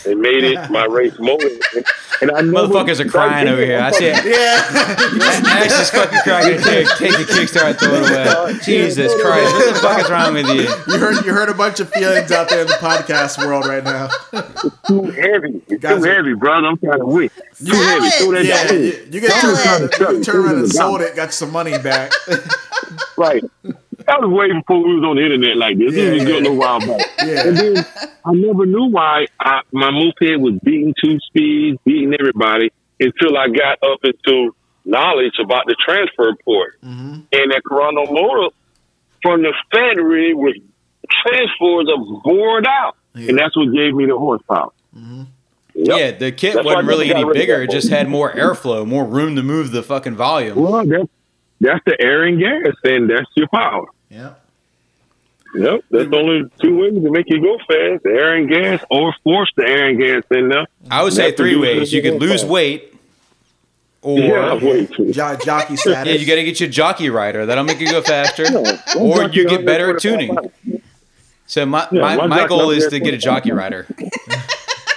and made it my race motor. And, and I never- Motherfuckers are crying over here. I see it. yeah, Ash is fucking crying. Take, take the Kickstarter and throw it away. Jesus Christ. What the fuck is wrong with you? you heard you heard a bunch of feelings out there in the podcast world right now. too heavy. It's Guys too are- heavy, brother. I'm trying to win. Too heavy. Throw that Yeah, down. you, you get Sell it. turned around and sold it, got some money back. Right. That was way before we was on the internet like this. Yeah, this was yeah. a little while back. Yeah. And then I never knew why I, my moped was beating two speeds, beating everybody until I got up into knowledge about the transfer port. Mm-hmm. And that Corrado motor from the factory was transfers are bored out. Yeah. And that's what gave me the horsepower. Yep. Yeah, the kit That's wasn't really any got rid of bigger. It just had more airflow, more room to move the fucking volume. Well, that's, that's the air and gas, and that's your power. Yeah. Yep, that's only two ways to make you go fast: air and gas, or force the air and gas in there. I would say three ways. You could lose horsepower. weight, or yeah, way too. Jo- jockey status. yeah, you got to get your jockey rider. That'll make you go faster. Yeah, Or you get better at tuning. So my Yeah, my, my my goal is to get a jockey rider.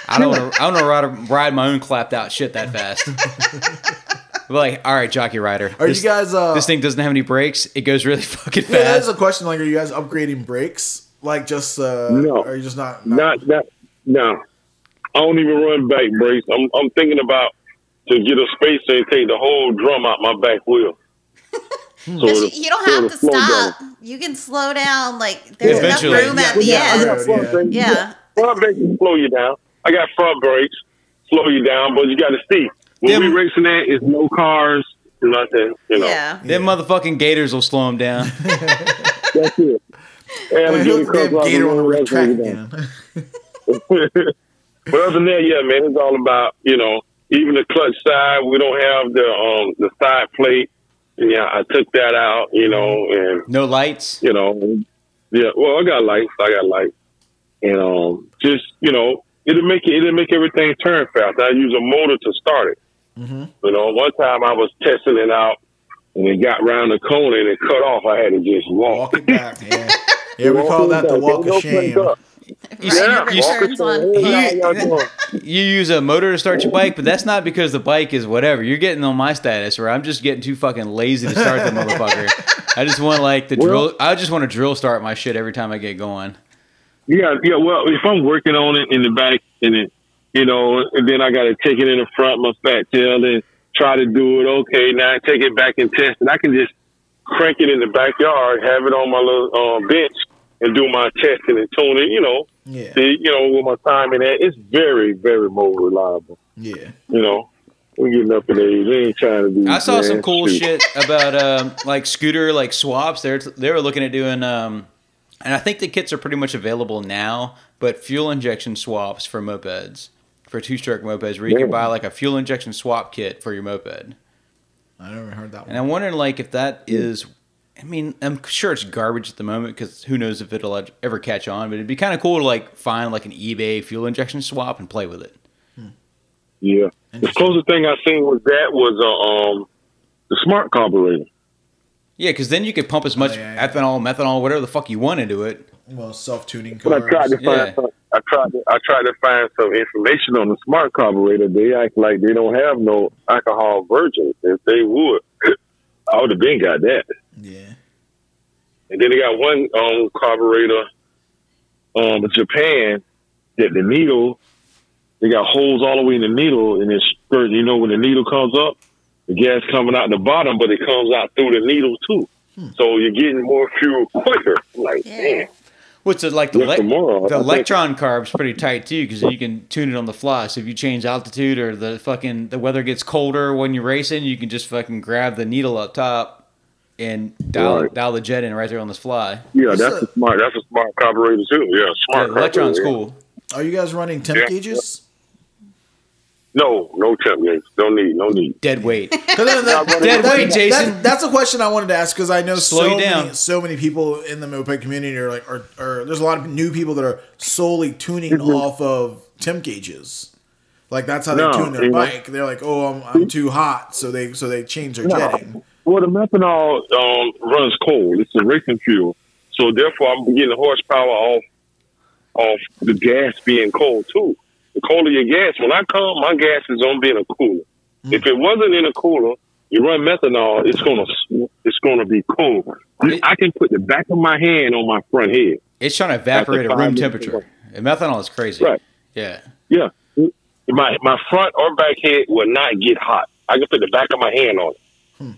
I don't want to. I don't want to ride, ride my own clapped out shit that fast. But like, all right, jockey rider. Are this, you guys? Uh, this thing doesn't have any brakes. It goes really fucking yeah, that is a question. Like, are you guys upgrading brakes? Like, just uh, No. Are you just not? Not that. No, I don't even run back brakes. I'm I'm thinking about to get a spacer and take the whole drum out my back wheel. So Because you, you don't have it'll to stop. better. You can slow down. Like there's Eventually. enough room at the Yeah, I yeah, got end. yeah. brakes. Yeah. Front brakes will slow you down. I got front brakes, slow you down, but you got to see. When Them- we racing that, it's no cars, nothing. You know, Yeah. Them motherfucking gators will slow them down. that's it. Man, Alligator he'll comes damn gator on the the red road, track that's again. do. but other than that, yeah, man, it's all about you know even the clutch side. We don't have the um the side plate. Yeah, I took that out. You know, and No lights. you know, yeah. Well, I got lights. I got lights, and um, just you know, it'll make it. It'll make everything turn fast. I use a motor to start it. Mhm. You know, one time I was testing it out, and it got round the corner and it cut off. I had to just walk. Walk it back. Yeah. Yeah, we call that the walk of shame. You Right, see- you- turns on. You use a motor to start your bike, but that's not because the bike is whatever. You're getting on my status where I'm just getting too fucking lazy to start the motherfucker. I just want like the Well- drill. I just want to drill start my shit every time I get going. Yeah, yeah. Well, if I'm working on it in the back, and it, you know, and then I got to take it in the front, my fat tail, and try to do it. Okay, now I take it back and test it. I can just crank it in the backyard, have it on my little uh, bench, and do my testing and tune it. You know, Yeah. see, you know, with my timing at, it's very, very more reliable. Yeah. You know, We're getting up in age. We ain't trying to be. I saw some cool shoot. shit about um, like scooter like swaps. They're they were looking at doing um, and I think the kits are pretty much available now. But fuel injection swaps for mopeds, for two stroke mopeds, where you can buy like a fuel injection swap kit for your moped. I never heard that And one. I'm wondering like if that is. I mean, I'm sure it's garbage at the moment because who knows if it'll ever catch on. But it'd be kind of cool to like find like an eBay fuel injection swap and play with it. Yeah. The closest thing I seen was that was uh, um the smart carburetor. Yeah, because then you could pump as much yeah, yeah. ethanol, methanol, whatever the fuck you want into it. Well, self tuning But I cars. tried to find Yeah. Some, I tried to, I tried to find some information on the smart carburetor. They act like they don't have no alcohol virgins. If they would, I would have been got that. Yeah. And then they got one um carburetor um Japan that the needle they got holes all the way in the needle and it's spurt you know when the needle comes up, the gas coming out the bottom, but it comes out through the needle too. So you're getting more fuel quicker. I'm like, Yeah. man, What's it like the, Yes, le- tomorrow, I the think- Lectron carb's pretty tight too because you can tune it on the fly. So if you change altitude or the fucking the weather gets colder when you're racing, you can just fucking grab the needle up top and dial Right. dial the jet in right there on the fly. yeah, What's that's the- a smart that's a smart carburetor too. Yeah, Yeah, smart the Lectron's carburetor, cool. Are you guys running temp Yeah. gauges? No, no temp gates. Don't need, no need. Dead weight. 'Cause then that- Dead that- weight, Jason. that- that's a question I wanted to ask because I know Slow so down. many, so many people in the moped community are like, or, or there's a lot of new people that are solely tuning Mhm. off of temp gauges. Like that's how they No, tune their you know- bike. They're like, oh, I'm, I'm too hot, so they so they change their No. jetting. Well, the methanol um, runs cold. It's a racing fuel, so therefore I'm getting the horsepower off off the gas being cold too. The colder your gas, when I come, my gas is on being a cooler. Mm. If it wasn't in a cooler, you run methanol, it's gonna it's gonna be cold. I can put the back of my hand on my front head. It's trying to evaporate at room temperature. And methanol is crazy. Right. Yeah. Yeah, my my front or back head will not get hot. I can put the back of my hand on it. Hmm.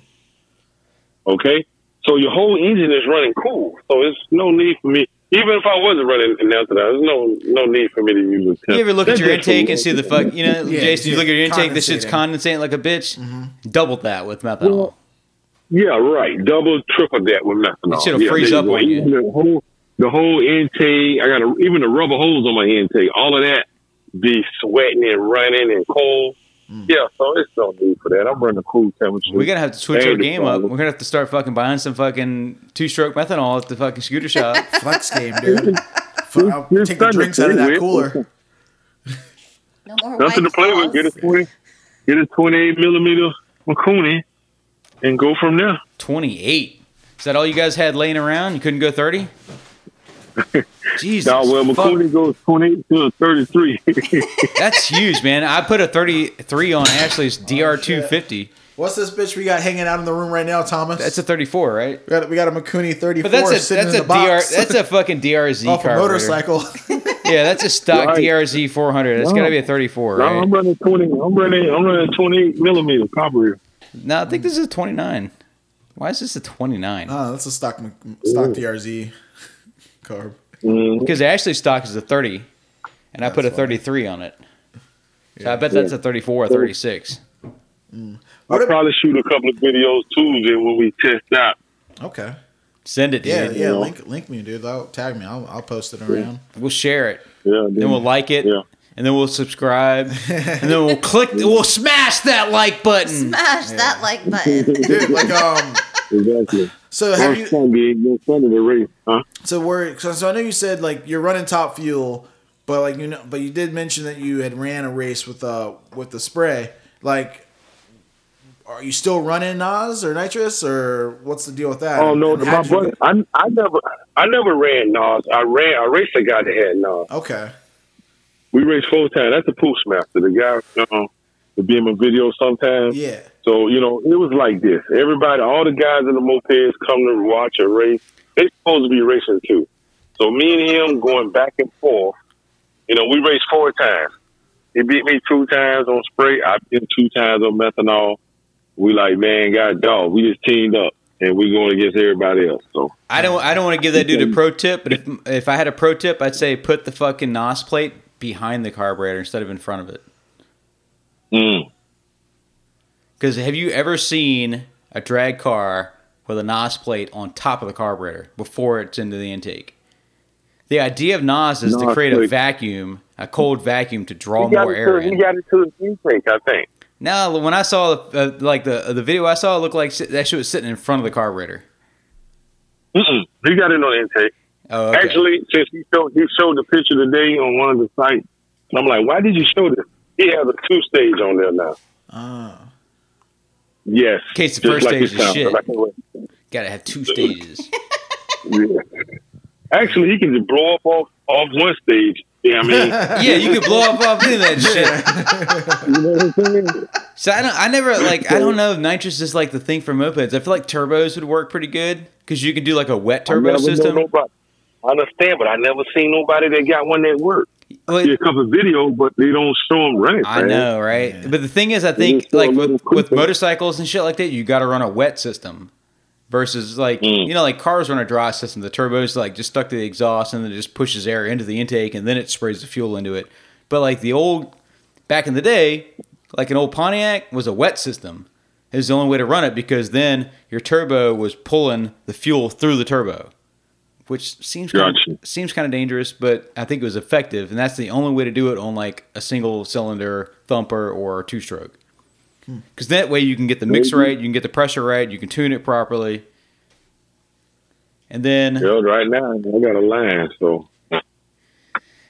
Okay, so your whole engine is running cool. So it's no need for me. Even if I wasn't running an ethanol, there's no no need for me to use a temp. You ever look at your intake and see the fuck, you know, Yeah, Jason, you look at your intake, this shit's condensating. condensating like a bitch. Mm-hmm. Double that with methanol. Well, Yeah, right. Double, triple that with methanol. It should've yeah, freeze up on you. The whole, the whole intake. I got a, even the rubber hose on my intake. All of that be sweating and running and cold. Mm. Yeah, so it's no need for that. I'm running a cool temperature. We're gonna have to switch Ain't our game up. We're gonna have to start fucking buying some fucking two stroke methanol at the fucking scooter shop. Flex game, dude. F- I'll take the drinks out of that cooler. No more Nothing to play with. Get a twenty, get a twenty-eight millimeter Mikuni, and go from there. 28. Is that all you guys had laying around? You couldn't go 30? Jesus. Now, well, fuck. Mikuni goes twenty-eight to thirty-three. That's huge, man. I put a 33 on Ashley's DR250. What's this bitch we got hanging out in the room right now, Thomas? That's a 34, right? we got, we got a Mikuni 34 But that's a sitting that's in a the box DR that's a fucking DRZ off a motorcycle. Yeah, that's a stock Right. DRZ 400. That's No. got to be a 34, No. I'm running twenty. I'm running. I'm running twenty-eight millimeter carburetor. No, I think this is a 29. Why is this a 29? oh, that's a stock Mc- stock DRZ carb. Mhm. Because Ashley's stock is a 30, and I put a That's funny. 33 on it. So I bet that's a 34 or 36. I'll probably shoot a couple of videos Tuesday when we test out. Okay. Send it, dude. Yeah, yeah. Yeah. Link link me, dude. I'll tag me. I'll, I'll post it around. We'll share it. Yeah, Dude. Then we'll like it. Yeah. And then we'll subscribe. and then we'll click. We'll smash that like button. Smash that like button. Dude, like um. exactly. So have you? Sunday, no Sunday to race, huh? So we're so, so I know you said like you're running top fuel, but like you know, but you did mention that you had ran a race with uh with the spray. Like, are you still running Nas or nitrous or what's the deal with that? Oh no, my brother. I I never I never ran Nas. I ran. I raced a guy that had Nas. Okay. We raced full time. That's the Postmaster, the guy um, to be in my video sometimes. Yeah. So you know, it was like this. Everybody, all the guys in the mopeds come to watch a race. They're supposed to be racing too. So me and him going back and forth. You know, we raced four times. He beat me two times on spray. I beat him two times on methanol. We like, man, God dog. We just teamed up and we going against everybody else. So I don't. I don't want to give that dude a pro tip, but if if I had a pro tip, I'd say put the fucking NOS plate behind the carburetor instead of in front of it. mm. Because have you ever seen a drag car with a NOS plate on top of the carburetor before it's into the intake? The idea of NOS is to NOS create a vacuum, a cold vacuum to draw He more air to, he got it to the intake, I think. No, when I saw uh, like the the video I saw, it looked like si- that shit was sitting in front of the carburetor. Mm-mm. He got it on intake. Oh, okay. Actually, since he showed he showed the picture today on one of the sites, I'm like, why did you show this? He has a two stage on there now. Oh. Yes. In case the first like stage is sounds. shit. I. Gotta have two stages. Yeah. Actually, he can just blow up off, off one stage. Yeah, I mean, yeah, you can blow up off doing that shit. you know what I'm saying? So I don't, I never like, I don't know if nitrous is like the thing for mopeds. I feel like turbos would work pretty good because you can do like a wet turbo never system. I understand, but I never seen nobody that got one that worked. Well, See a couple of videos, but they don't show them running. I man. know, right? Yeah. But the thing is, I think just throw a like with, with motorcycles and shit like that, you got to run a wet system versus like Mm. you know, like cars run a dry system. The turbo's like just stuck to the exhaust and then it just pushes air into the intake and then it sprays the fuel into it. But like the old back in the day, like an old Pontiac was a wet system. It was the only way to run it because then your turbo was pulling the fuel through the turbo, which seems kind of, seems kind of dangerous, but I think it was effective, and that's the only way to do it on like a single cylinder thumper or two stroke. Because that way you can get the mix right, you can get the pressure right, you can tune it properly, and then Yeah, right now I got a line, so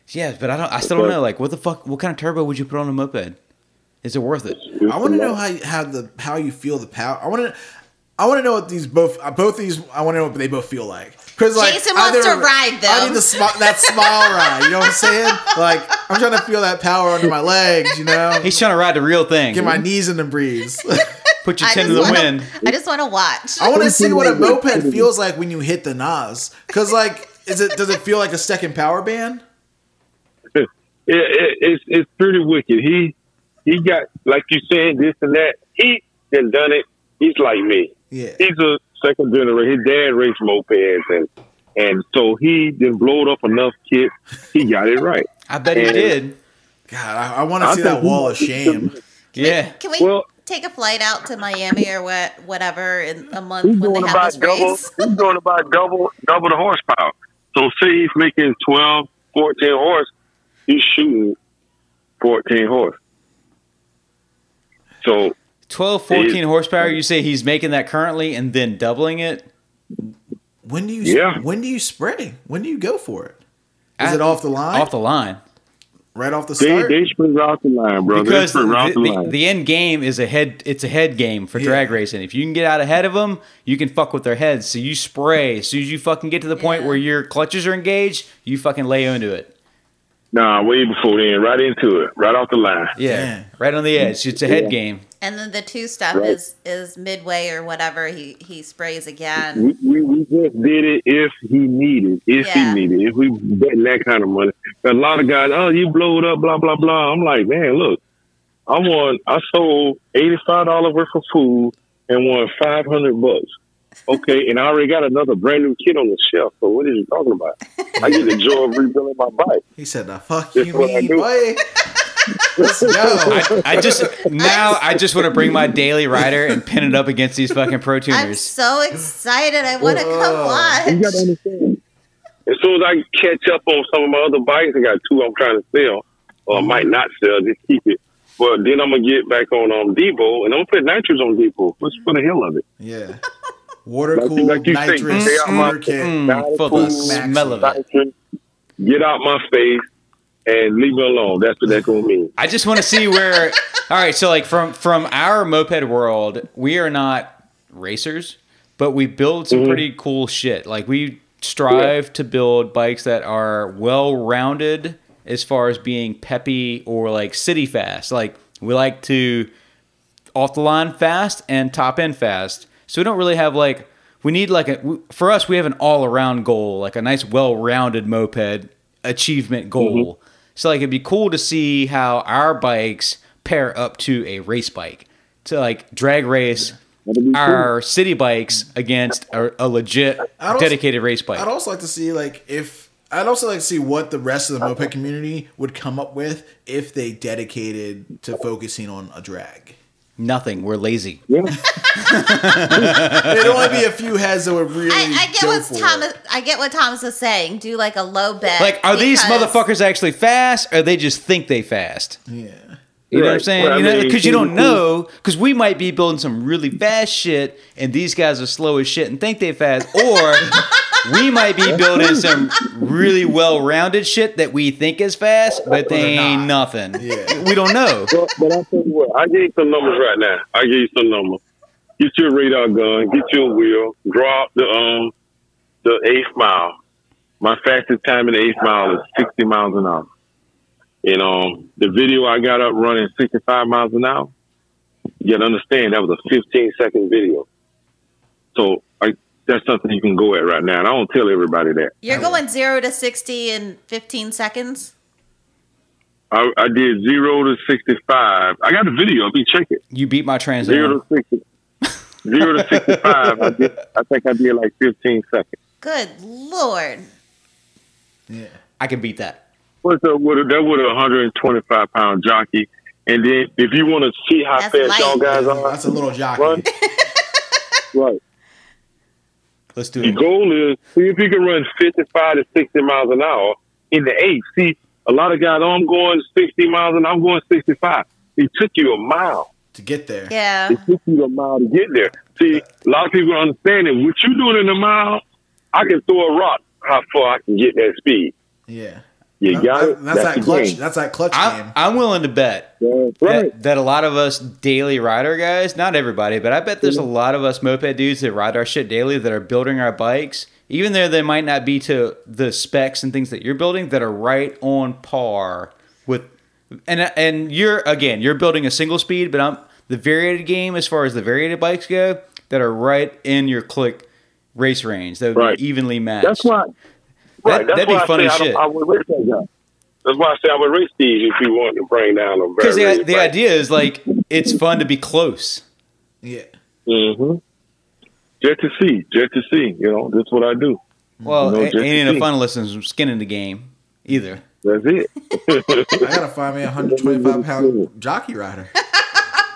yeah. But I don't, I still don't know. Like, what the fuck? What kind of turbo would you put on a moped? Is it worth it? I want to know how you, how the how you feel the power. I want to I want to know what these both uh, both these I want to know what they both feel like. Because like Jason wants either- to ride them. I need the smi- that smile ride. You know what I'm saying? Like I'm trying to feel that power under my legs. You know, He's trying to ride the real thing. get my knees in the breeze. Put your I chin just to the wanna, wind. I just want to watch. I want to see what a moped feels like when you hit the Nas. Because like, is it does it feel like a second power band? it, it, it's it's pretty wicked. He he got like you said this and that. He done done it. He's like me. Yeah. He's a second generation. His dad raced mopeds and and so he then blowed up enough kit. He got it right. I bet he did. God, I, I want to see that wall of shame. Yeah. Can we Well- take a flight out to Miami or what, whatever in a month He's when they have this double. race? He's doing about double double the horsepower. So say he's making 12, 14 horse. He's shooting fourteen horse. So 12, 14 horsepower. You say he's making that currently and then doubling it? When do you Yeah. when do you spray? When do you go for it? Is At- it off the line? Off the line. right off the they start? they sprint out the line, bro. They because sprint the, out the, the, line. the end game is a head it's a head game for drag racing if you can get out ahead of them you can fuck with their heads so you spray as soon as you fucking get to the point Yeah. where your clutches are engaged you fucking lay into it nah, way before then, right into it, right off the line. yeah Damn. right on the edge it's a head Yeah. game And then the two stuff Right. is is midway or whatever. He he sprays again. We, we, we just did it if he needed, if Yeah. he needed, if we betting that kind of money. But a lot of guys, oh, you blow it up, blah blah blah. I'm like, man, look, I won. I sold eighty five dollars worth of food and won five hundred bucks. Okay, and I already got another brand new kit on the shelf. So what are you talking about? I get the joy of rebuilding my bike. He said, "The fuck That's you what I mean, do. boy? Let's. I, I just now I just want to bring my daily rider and pin it up against these fucking pro tuners. I'm tuners so excited. I want to come You got to watch. understand. As soon as I catch up on some of my other bikes, I got two I'm trying to sell, or I might not sell, just keep it. But then I'm gonna get back on um Depot, and I'm gonna put nitrous on Depot. What's for the hell of it? yeah, water Like you- like you say, nitrous stay out scooter kit. Mm, for the Nitrous, smell of it Get out my face and leave me alone. That's what that's gonna mean. I just want to see where. All right, so like from from our moped world, we are not racers, but we build some pretty cool shit. Like we strive to build bikes that are well rounded as far as being peppy or like city fast. Like we like to off the line fast and top end fast. So we don't really have like we need like a for us we have an all around goal, like a nice well rounded moped achievement mm-hmm. goal. So like it'd be cool to see how our bikes pair up to a race bike to like drag race That'd be our city bikes against a, a legit I'd also- dedicated race bike. I'd also like to see like if I'd also like to see what the rest of the moped community would come up with if they dedicated to focusing on a drag. Nothing. We're lazy. Yeah. There'd only be a few heads that would really. I, I get what for it. Thomas. I get what Thomas is saying. Do like a low bet. Like, are these motherfuckers actually fast, or they just think they fast? Yeah. You know what I'm Right. saying? Well, I you know, mean, because you don't know. Because we might be building some really fast shit, and these guys are slow as shit and think they fast, or we might be building some really well-rounded shit that we think is fast, but they ain't not. nothing. Yeah. We don't know. But, but I'll tell you what, I give you some numbers right now. I give you some numbers. Get your radar gun, get your wheel, Drop the um the eighth mile. My fastest time in the eighth mile is sixty miles an hour. And um the video I got up running sixty five miles an hour, you gotta understand that was a fifteen second video. So I that's something you can go at right now. And I don't tell everybody that. You're going zero to sixty in fifteen seconds. I, I did zero to sixty five. I got the video, if you check it. You beat my Trans Zero to sixty. Zero to sixty-five. I did. I think I did like fifteen seconds. Good lord. Yeah. I can beat that. What's up with a, that with a 125 pound jockey? And then if you want to see how That's fast light. y'all guys are, That's a little jockey. run. right. Let's do The goal is see if you can run 55 to 60 miles an hour in the eighth. See, a lot of guys, oh, I'm going 60 miles and I'm going 65. It took you a mile. To get there. Yeah. It took you a mile to get there. See, a lot of people understand it. What you doing in a mile, I can throw a rock how far I can get that speed. Yeah. You That- got that- it. that's, that clutch. game. That's that clutch I'm, game. I'm willing to bet That's right. that, that a lot of us daily rider guys, not everybody, but I bet there's a lot of us moped dudes that ride our shit daily that are building our bikes, even though they might not be to the specs and things that you're building, that are right on par with. And and you're again, you're building a single speed, but I'm the variated game as far as the variated bikes go that are right in your click race range. That would Right. be evenly matched. That's why. Right. That'd be funny I say I, shit. I would race that guy. That's why I say I would race Steve if you want to bring down a. Because the, the right. idea is like it's fun to be close. Yeah. Mm-hmm. Just to see, just to see. You know, that's what I do. Well, No, ain't just ain't to enough fun listening to some skin in the game either. That's it. I gotta find me a 125 pound jockey rider.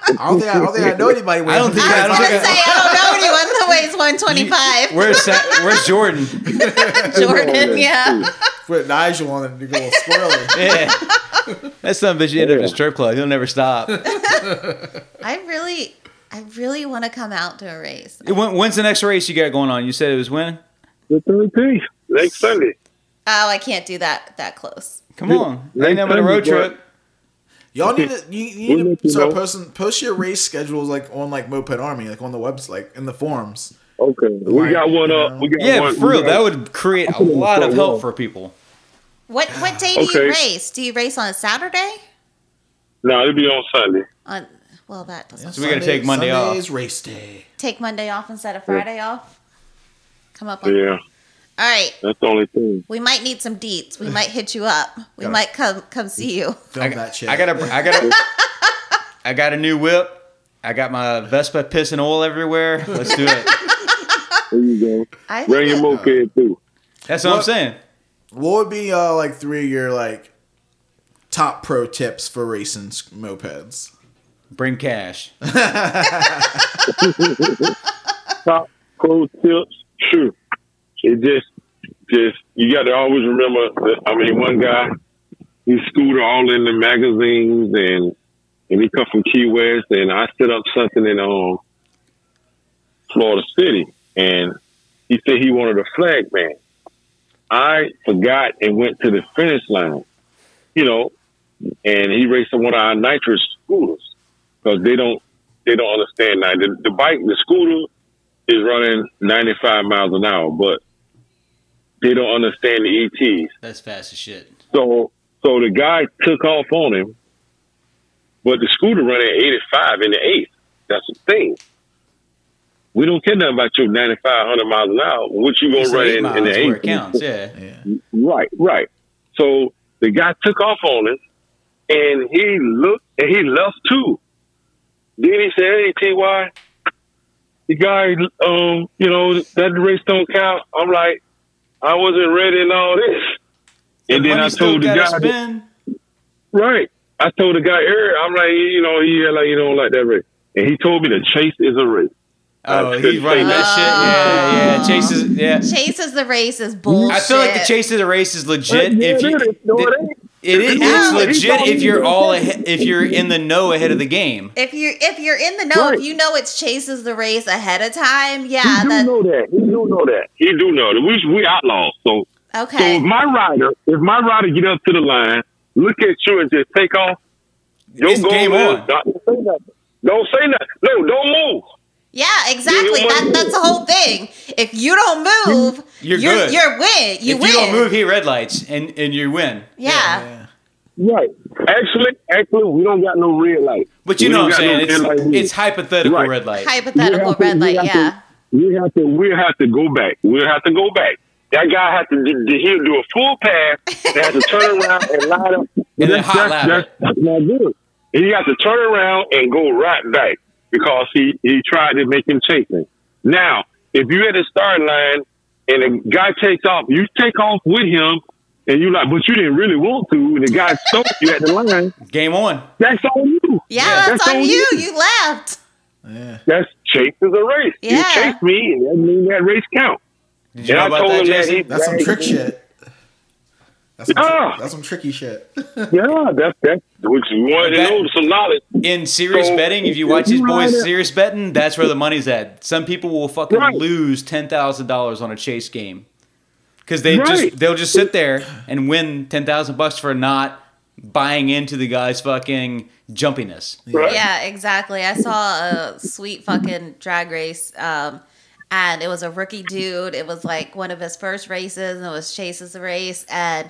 I don't think I, I don't think I know anybody. I don't think- I I don't gonna think say I don't know anyone that weighs one twenty five. Where's Sa- Where's Jordan? Jordan? Oh, yeah. put Nigel on it to go squirrely. Yeah, that son of a bitch ended up in a strip club. He'll never stop. I really, I really want to come out to a race. When, when's the next race you got going on? You said it was when? the 13th, next Sunday. Oh, I can't do that that close. Come on, Next ain't nothing a road boy. trip. Y'all need to you, you need to you start posting post your race schedules like on like Moped Army, like on the website, like in the forums. Okay, we got one up. We got Yeah, one. for real, got- that would create a put it in lot of help row. for people. What what day do you race? Do you race on a Saturday? No, it'll be on Sunday. On well, that doesn't So we gotta take Monday off. Sunday's race day. take Monday off instead of Friday off. Come up on. Yeah, All right, that's the only thing. we might need some deets. We might hit you up. We Gotta- might come come see you. Film I, that shit. I got a, I got a, I got a new whip. I got my Vespa pissing oil everywhere. Let's do it. There you go. I Bring your think it- moped too. That's what, I'm saying. What would be uh like three of your like top pro tips for racing mopeds? Bring cash. Top pro tips. Sure. It just, just you got to always remember. That, I mean, one guy, he scooter all in the magazines, and and he come from Key West, and I set up something in um Florida City, and he said he wanted a flag man. I forgot and went to the finish line, you know, and he raced on one of our nitrous scooters because they don't they don't understand that the, the bike the scooter is running 95 miles an hour, but they don't understand the ETs. That's fast as shit. So so the guy took off on him, but the scooter running 85 in the eighth. That's the thing. We don't care nothing about your 9,500 miles an hour. What you gonna run in, in the eighth? counts. Yeah. Yeah. Right, right. So the guy took off on him, and he looked, and he left too. Then he said, "Hey, Ty, the guy, um, you know that race don't count." I'm like, I wasn't ready and all this. And then I told the guy, that- right? I told the guy, Eric, I'm like, you know, he had like, you don't like that race. and he told me the chase is a race. Oh, he's couldn't running that that. shit. Yeah, yeah. Oh. Chase is yeah. Chases the race is bullshit. I feel like the chase of the race is legit. Yeah, if you, it is. No, it ain't. It is No. it's legit if you're that. all ahead, if you're in the know ahead of the game. If you're if you're in the know, Right. if you know it's chases the race ahead of time, He yeah, do that know that. He do know that. He do know that. We we outlaws. So okay. so okay. if my rider, if my rider get up to the line, look at you and just take off, your It's goal game on. Don't say nothing. Don't say nothing. No, don't move. Yeah, exactly. That that's the whole thing. If you don't move, You're you're good. You're win. You if win. you don't move, he red lights and and you win. yeah. Right. Actually, actually, we don't got no red light. But you We know what I'm saying? no It's it's hypothetical Right. red light. Hypothetical We to- red light. have to- Yeah. We have to. We have to go back. We have to go back. That guy has to. do- He'll do a full pass. They have to turn around and light up. then that's, hot that's, lap that's, that's not good. He got to turn around and go right back because he he tried to make him chase me. Now, if you at the start line and the guy takes off, you take off with him, and you like, but you didn't really want to, and the guy stopped you at the line. Game on. That's on you. Yeah, Yeah, that's, that's on on you. you. You left. Yeah. That's chase is a race. Yeah. You chase me, and that means that race count. Did you And know I about told that, him that he That's some trick shit. That's some, Ah. that's some tricky shit. Yeah, that's that's which you wanted to That- know some knowledge. In serious So, betting, if you watch these boys line serious betting, that's where the money's at. Some people will fucking Right. lose ten thousand dollars on a chase game because they Right. just they'll just sit there and win ten thousand bucks for not buying into the guy's fucking jumpiness. Right. Yeah, exactly. I saw a sweet fucking drag race, um, and it was a rookie dude. It was like one of his first races, and it was Chase's race, and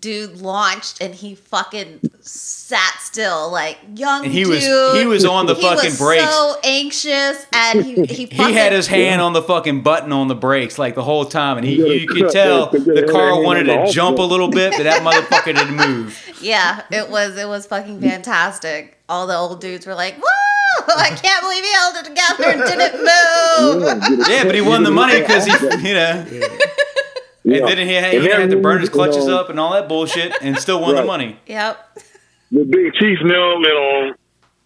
dude launched, and he fucking sat still, like young And he dude. was he was on the He fucking was brakes. so anxious, and he he, he had his hand on the fucking button on the brakes like the whole time, and he Yeah, you could tell the car wanted to jump a little bit, but that motherfucker didn't move. Yeah, it was it was fucking fantastic. All the old dudes were like, "Woo! I can't believe he held it together and didn't move." Yeah, but he won the money because he, you know. Yeah. And then he had, And he that had to burn his means, you clutches know, up and all that bullshit, and still won the money. Yep. The big chief now and on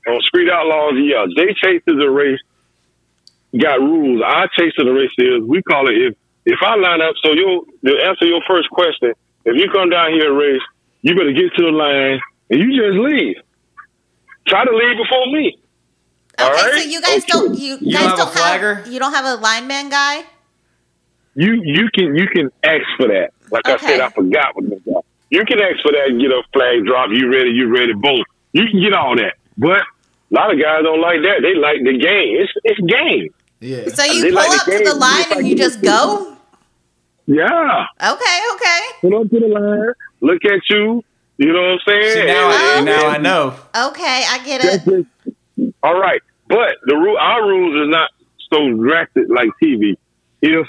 on Street Outlaws, yeah, they chase is a race. Got rules. Our chase of the race is we call it if if I line up. So you to answer your first question, if you come down here and race, you better get to the line and you just leave. Try to leave before me. Okay, All right? so you guys Okay. don't you, You guys don't have a don't flagger? you don't have a lineman guy? You you can you can ask for that. Like I said, I forgot what this was. You can ask for that and get a flag drop. You ready? You ready? Boom. You can get all that. But a lot of guys don't like that. They like the game. It's it's game. Yeah. So you They pull like the up to the line It's like and you just go? Yeah. Okay, okay. Pull up to the line. Look at you. You know what I'm saying? See, now, I, And- now I know. Okay, I get it. all right. But the rule, our rules is not so drastic like TV. If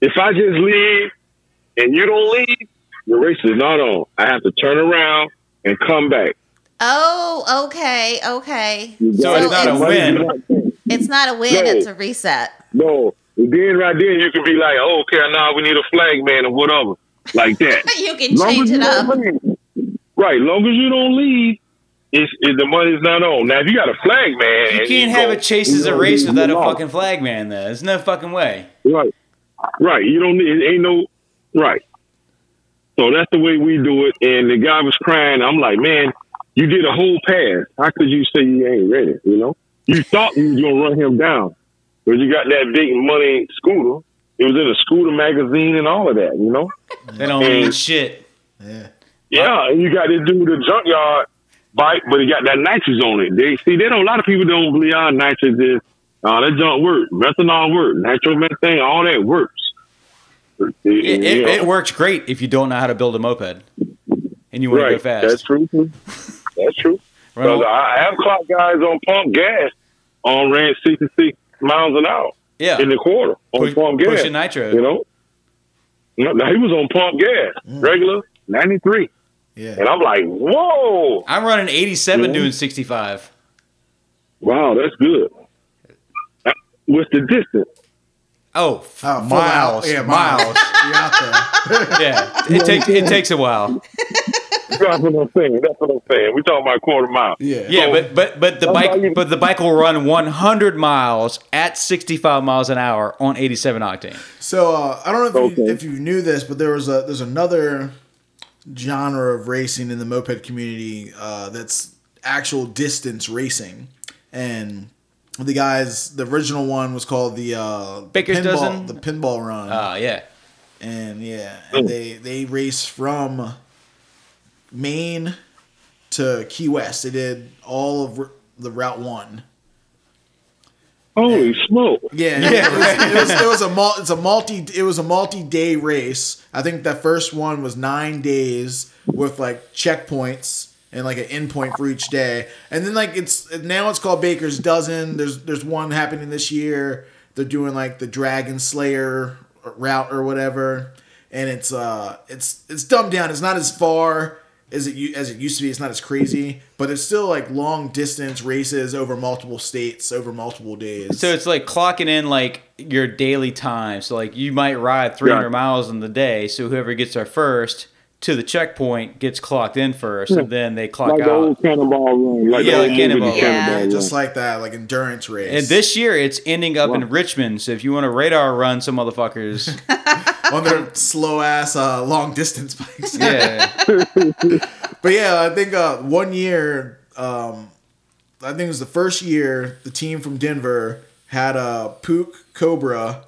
if I just leave and you don't leave, the race is not on. I have to turn around and come back. Oh, okay, okay. So it's not a win. It's not a win, No. it's a reset. No. And then right there, you can be like, oh, okay, now we need a flag man or whatever, like that. You can Long change it up. Right. Long as you don't leave, it's, it, the money's not on. Now, if you got a flag man, You can't have go- a chase as a know, race without a fucking flag man. There, there's no fucking way. Right. Right. You don't need, it ain't no, right. So that's the way we do it. And the guy was crying. I'm like, man, you did a whole pass. How could you say you ain't ready? You know, you thought you was going to run him down, but you got that big money scooter. It was in a scooter magazine and all of that, you know? They don't And- mean shit. Yeah. Yeah. And you got this dude, the junkyard bike, but he got that nitrous on it. They see, they don't, a lot of people don't believe how nitrous is. Uh, that junk work. Methanol work. Nitromethane, all that works. It, it, it works great if you don't know how to build a moped and you want to go fast. That's true. That's true. Run Because a- I have clock guys on pump gas on ran 66 miles an hour yeah, in the quarter on Push- pump gas. pushing nitro. You know? Now he was on pump gas, Mm. regular 93. Yeah. And I'm like, whoa, I'm running 87 Yeah. doing 65. wow, that's good. Uh, What's the distance? Oh, Oh, miles. Yeah, miles. You're out there. yeah, it takes it takes a while. That's what I'm saying. That's what I'm saying. We talking about quarter mile. Yeah. Yeah, So- but but but the bike you- but the bike will run 100 miles at 65 miles an hour on 87 octane. So uh, I don't know if you, if you knew this, but there was a there's another genre of racing in the moped community uh, that's actual distance racing, and the guys the original one was called the uh, Baker's pinball, Dozen? the pinball run, Ah, yeah. and yeah, and they they race from Maine to Key West. They did all of r- the Route One. Holy smoke! Yeah, It, was, it, was, it was a mul- it's a multi it was a multi day race. I think that first one was nine days with like checkpoints and like an endpoint for each day. And then like it's now it's called Baker's Dozen. There's there's one happening this year. They're doing like the Dragon Slayer route or whatever, and it's uh it's it's dumbed down. It's not as far as it u- as it used to be. It's not as crazy, but it's still like long distance races over multiple states over multiple days. So it's like clocking in like your daily time. So like you might ride 300 Yeah. miles in the day. So whoever gets there first to the checkpoint gets clocked in first, and then they clock Like the out. old cannonball run. Like Yeah, the like old Cannonball movie Run. Cannonball Yeah, just like that, like endurance race. And this year it's ending up Wow. in Richmond. So if you want to radar run some motherfuckers, on their slow ass uh, long distance bikes. yeah. But yeah, I think uh, one year, um, I think it was the first year, the team from Denver had a Puch Cobra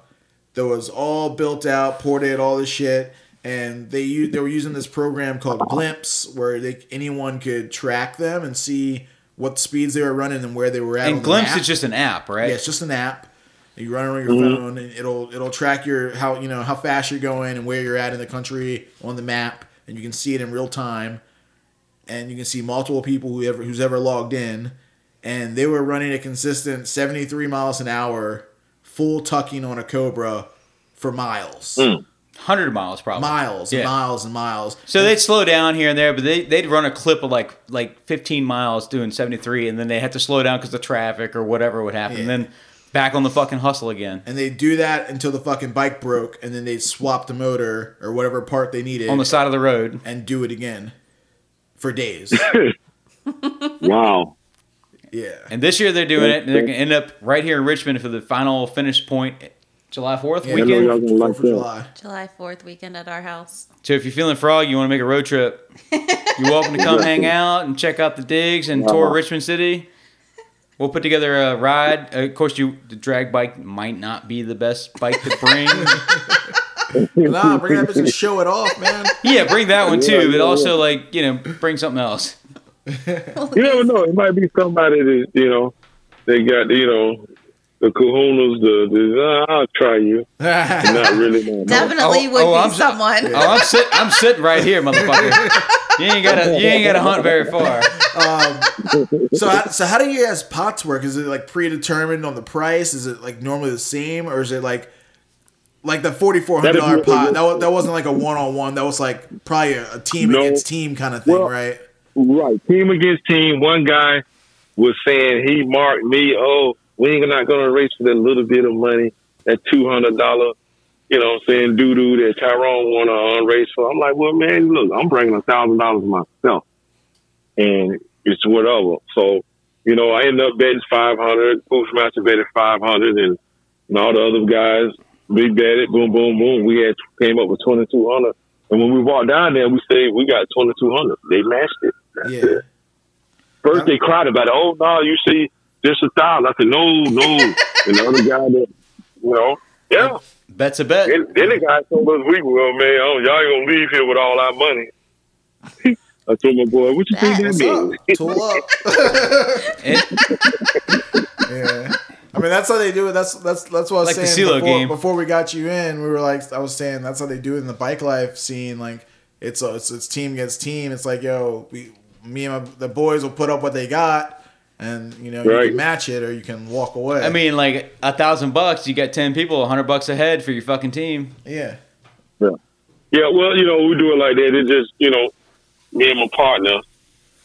that was all built out, ported, all this shit, and they they were using this program called Glympse, where they anyone could track them and see what speeds they were running and where they were at. on And the Glympse map. is just an app, right? Yeah, it's just an app. You run it on your mm-hmm. phone, and it'll it'll track your how you know how fast you're going and where you're at in the country on the map, and you can see it in real time, and you can see multiple people who ever who's ever logged in, and they were running a consistent 73 miles an hour, full tucking on a Cobra for miles, mm. 100 miles probably. miles, Yeah. and miles and miles. So they'd slow down here and there, but they they'd run a clip of like like 15 miles doing 73, and then they had to slow down because of traffic or whatever would happen. Yeah. Then back on the fucking hustle again and they'd do that until the fucking bike broke, and then they'd swap the motor or whatever part they needed on the side of the road. and do it again for days. Wow. yeah. And this year they're doing it, and they're gonna end up right here in Richmond for the final finish point, July 4th Yeah, weekend. y'all gonna like Fourth of. July. July 4th weekend at our house. So if you're feeling frog, you want to make a road trip, you're welcome to come hang out and check out the digs and tour Uh-huh. Richmond City. We'll put together a ride. Uh, of course, you the drag bike might not be the best bike to bring. Nah, bring that bitch and show it off, man. yeah, bring that one too, yeah, but also yeah. like you know, bring something else. You never know. It might be somebody that you know they got you know the kahunas. The, the uh, I'll try you. Not really. No, no. Definitely Oh, would oh, be I'm so- someone. Oh, I'm sit, I'm sitting right here, motherfucker. You ain't gotta, you ain't gotta hunt very far. So, how, so how do you guys pots work? Is it like predetermined on the price? Is it like normally the same, or is it like like the forty four hundred dollar pot? That was, that wasn't like a one on one. That was like probably a, a team No. against team kind of thing, Well- right? Right. Team against team. One guy was saying he marked me. Oh, we ain't not gonna race for that little bit of money, that two hundred dollar. You know, what I'm saying doo doo that Tyrone want to race for. I'm like, well, man, look, I'm bringing a thousand dollars myself, and it's whatever. So, you know, I ended up betting five hundred. Postmaster betted five hundred, and, and all the other guys we betted. Boom, boom, boom. We had came up with twenty two hundred. And when we walked down there, we said we got twenty two hundred. They matched it. Yeah. First they cried about it. Oh no, you see, just a thousand. I said no, no. and the other guy that, you know, yeah. Bet's a bet. Then, then the guy told us we well, man, oh, y'all ain't gonna leave here with all our money. I told my boy, what you think that What's means? up? Tool up. Yeah. I mean, that's how they do it. That's that's that's what I was Like saying CeeLo before, game. before we got you in. We were like, I was saying that's how they do it in the bike life scene. Like, it's a, it's, it's team against team. It's like, yo, we, me and my, the boys will put up what they got, and you know, you can match it or you can walk away. I mean, like a thousand bucks, you got ten people, a hundred bucks ahead for your fucking team. yeah, Yeah, well, you know, we do it like that. It's just, you know, me and my partner,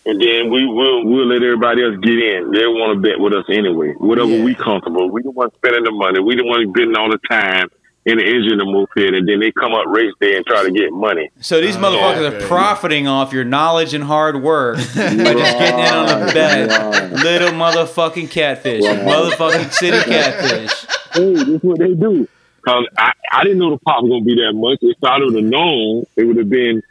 and then we will we'll let everybody else get in. They want to bet with us anyway. Whatever Yeah. we comfortable. We don't want spending the money. We don't want bidding all the time in the engine of the moped, and then they come up race day and try to get money. So these Oh, motherfuckers okay. are profiting off your knowledge and hard work by just getting in on the bet. Little motherfucking catfish. Motherfucking city catfish. Hey, this is what they do. Cause I, I didn't know the pop was gonna be that much. If I would have known it would have been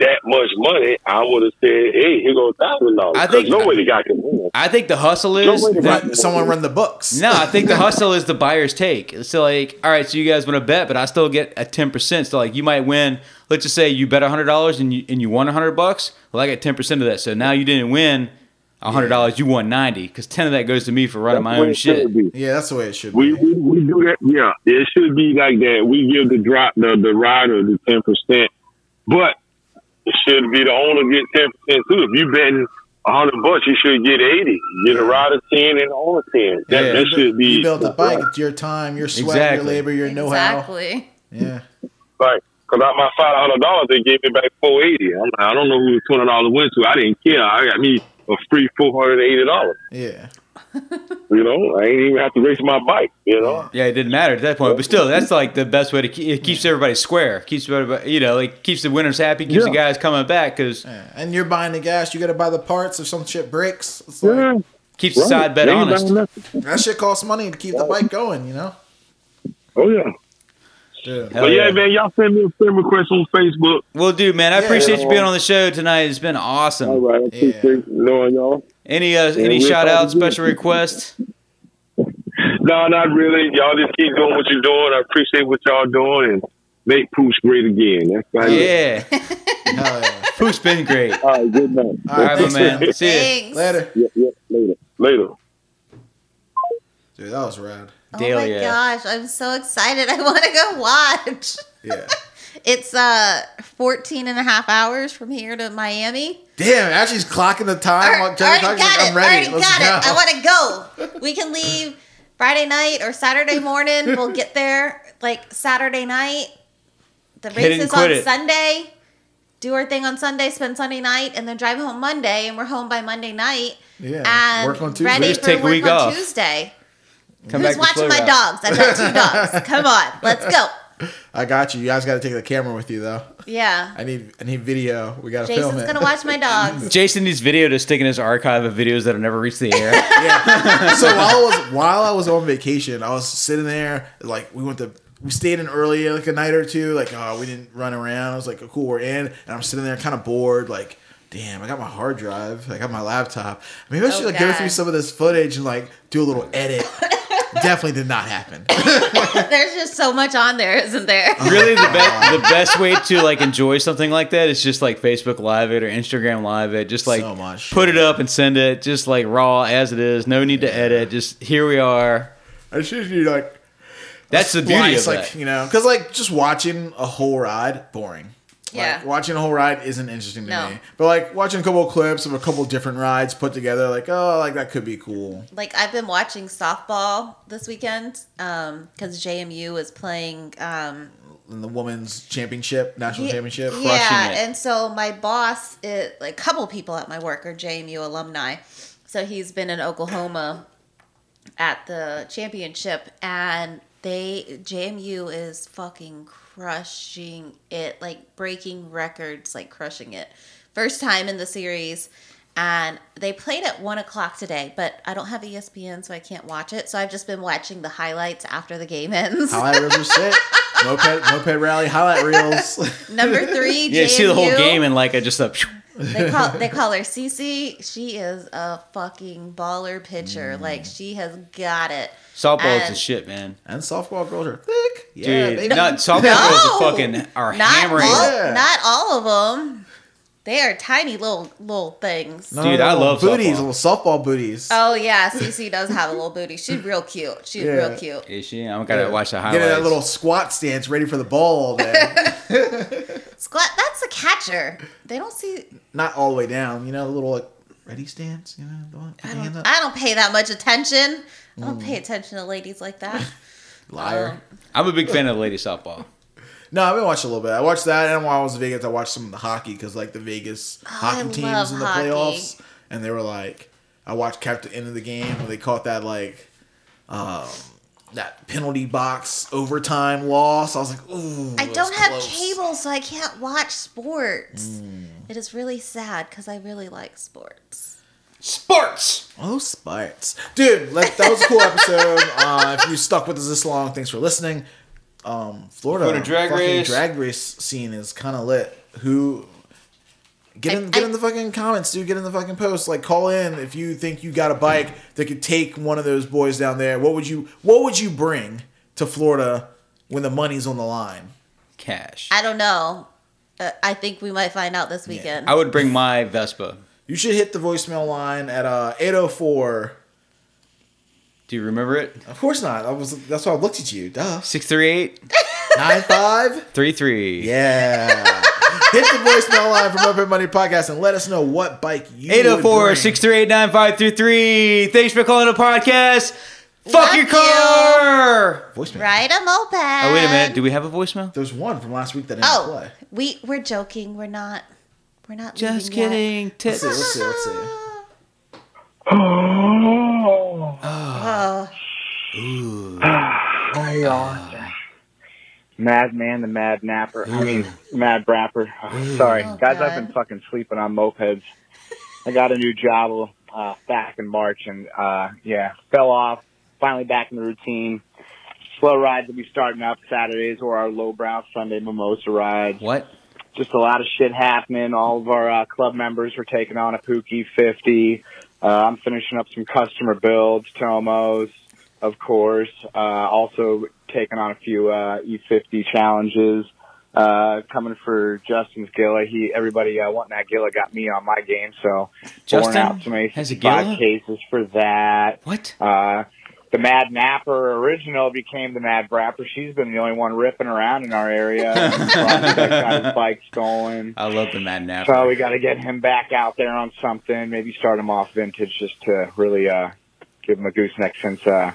that much money, I would have said, "Hey, here goes thousand dollars." I think- no way the guy can win. I think the hustle is Nobody that someone run the books. No, I think the hustle is the buyer's take. So like, all right, so you guys want to bet, but I still get a ten percent. So like, you might win. Let's just say you bet hundred dollars and you and you won hundred bucks. Well, I got ten percent of that. So now you didn't win hundred dollars. You won ninety because ten of that goes to me for running That's my own shit. Yeah, that's the way it should We, be. we we do that. Yeah, it should be like that. We give the drop the the rider the ten percent, but it should be the owner get ten percent too. If you betting a hundred bucks, you should get eighty. Get a rider ten and the owner ten. That, Yeah. that should be You built the bike. It's your time, your sweat, Exactly. your labor, your know-how. Exactly. Yeah. Right. Cause out my five hundred dollars, they gave me back four eighty. I don't know who the twenty dollars went to. I didn't care. I got me a free four hundred eighty dollars. Yeah. You know, I ain't even have to race my bike. You know, Yeah, it didn't matter at that point. But still, that's like the best way to keep. It keeps everybody square. Keeps everybody, you know, like keeps the winners happy. Keeps the guys coming back because yeah. And you're buying the gas. You got to buy the parts if some shit breaks. It's like, yeah. keeps the side bet honest. that shit costs money to keep the bike going. You know. Oh yeah. Yeah. But yeah, yeah. man, y'all send me a friend request on Facebook. We'll do, man, I Yeah. appreciate you being on the show tonight. It's been awesome. All right, I Yeah. appreciate knowing y'all. Any uh, any shout outs, probably do it. special requests? No, not really. Y'all just keep doing what you're doing. I appreciate what y'all doing and make Puch great again. That's about. Yeah, Hell yeah. Poof's been great. All right, good night. All All right, right, my man. man. See ya. Thanks. Later. Yeah, yeah, later. Later. Dude, that was rad. Oh my gosh, I'm so excited. I want to go watch. Yeah. It's uh 14 and a half hours from here to Miami. Damn, Ashley's clocking the time. Ar- while already got like, it. I'm ready. Already Let's got go. it. I want to go. We can leave Friday night or Saturday morning. We'll get there like Saturday night. The race is on it. Sunday. Do our thing on Sunday, spend Sunday night, and then drive home Monday, and we're home by Monday night. Yeah. And Work on Tuesday. ready Just for take a work week on off. Tuesday. Come Who's back watching my route. dogs? I've got two dogs. Come on, let's go. I got you. You guys got to take the camera with you though. Yeah. I need I need video. We got to film it. Jason's gonna watch my dogs. Jason needs video to stick in his archive of videos that have never reached the air. yeah. So while I was while I was on vacation, I was sitting there like we went to we stayed in early like a night or two. Like oh we didn't run around. I was like cool we're in, and I'm sitting there kind of bored. Like damn, I got my hard drive. I got my laptop. Maybe I should Oh, like, go through some of this footage and like do a little edit. Definitely did not happen. There's just so much on there, isn't there? really, the best the best way to like enjoy something like that is just like Facebook Live it or Instagram Live it. Just like So much put shit. it up and send it, just like raw as it is. No need to edit. Just here we are. I should do like That's the beauty of splice, like that. you know, because like just watching a whole ride, boring. Yeah. Like, watching a whole ride isn't interesting to No. me. But like watching a couple of clips of a couple different rides put together, like oh, like that could be cool. like I've been watching softball this weekend because JMU is playing. Um, In the women's championship, national championship. Yeah, it. and so my boss, it, like a couple people at my work are JMU alumni. So he's been in Oklahoma at the championship, and they JMU is fucking crushing it, like breaking records, like crushing it. First time in the series. And they played at one o'clock today, but I don't have ESPN, so I can't watch it. So I've just been watching the highlights after the game ends. Highlight reels are sick. Moped, moped rally highlight reels. Number three, Yeah, JMU. see the whole game and like I just a. They call they call her Cece. She is a fucking baller pitcher. Mm. Like she has got it. Softball is the And- shit, man. and softball girls are thick. Yeah, Dude, baby. not softball No! girls are fucking are Not hammering. all, Yeah. not all of them. They are tiny little little things. No, Dude, no, I little love booties, softball. little softball booties. Oh yeah, Cece does have a little booty. She's real cute. She's Yeah. real cute. Is she? I'm gonna watch the Get highlights. in that little squat stance, ready for the ball all day. Squat. That's a catcher. They don't see. not all the way down. You know, a little like ready stance. You know, the one, put I don't. up. I don't pay that much attention. I don't Mm. pay attention to ladies like that. Liar. I'm a big fan of lady softball. No, I've been watching a little bit. I watched that, and while I was in Vegas, I watched some of the hockey because like the Vegas hockey Oh, I teams in the hockey. playoffs, and they were like, I watched kept the end of the game when they caught that like, um, that penalty box overtime loss. I was like, ooh. I don't have close. cable, so I can't watch sports. Mm. It is really sad because I really like sports. Sports. Oh, sports, dude! Like, that was a cool episode. uh, if you stuck with us this long, thanks for listening. Um, Florida, Florida drag fucking race. drag race scene is kind of lit. Who? Get in, I- get I- in the fucking comments, dude. Get in the fucking post. Like, call in if you think you got a bike that could take one of those boys down there. What would you? What would you bring to Florida when the money's on the line? Cash. I don't know. Uh, I think we might find out this weekend. I would bring my Vespa. You should hit the voicemail line at uh 804. Do you remember it? Of course not. I was. That's why I looked at you. Duh. 638 Nine five. 33. Yeah. Hit the voicemail line from Moped Money Podcast and let us know what bike you 804 would oh bring. 638 9533. Thanks for calling the podcast. Fuck Love your you. car. voicemail. Ride a moped. Oh, wait a minute. Do we have a voicemail? There's one from last week that didn't Oh, play. we we're joking. We're not. We're not. Just leaving yet. kidding. Let's see. Let's see. Let's see. Oh, Hi, y'all. Madman, the Mad Napper. I mean, Mad Brapper. Oh, sorry, Oh, guys. God. I've been fucking sleeping on mopeds. I got a new job uh, back in March, and uh, yeah, fell off. Finally back in the routine. Slow rides will be starting up Saturdays, or our lowbrow Sunday mimosa rides. What? Just a lot of shit happening. All of our uh, club members were taking on a Puch E50. Uh, I'm finishing up some customer builds, Tomos, of course. Uh, also taking on a few uh, E50 challenges. Uh, coming for Justin's Gilla. He, everybody uh, wanting that Gilla got me on my game, so Justin out some has a A65 Gilla? cases for that. What? Uh, the Mad Napper original became the Mad Brapper. She's been the only one ripping around in our area. Got his bike stolen. I love the Mad Napper. So we got to get him back out there on something. Maybe start him off vintage just to really uh, give him a gooseneck since uh,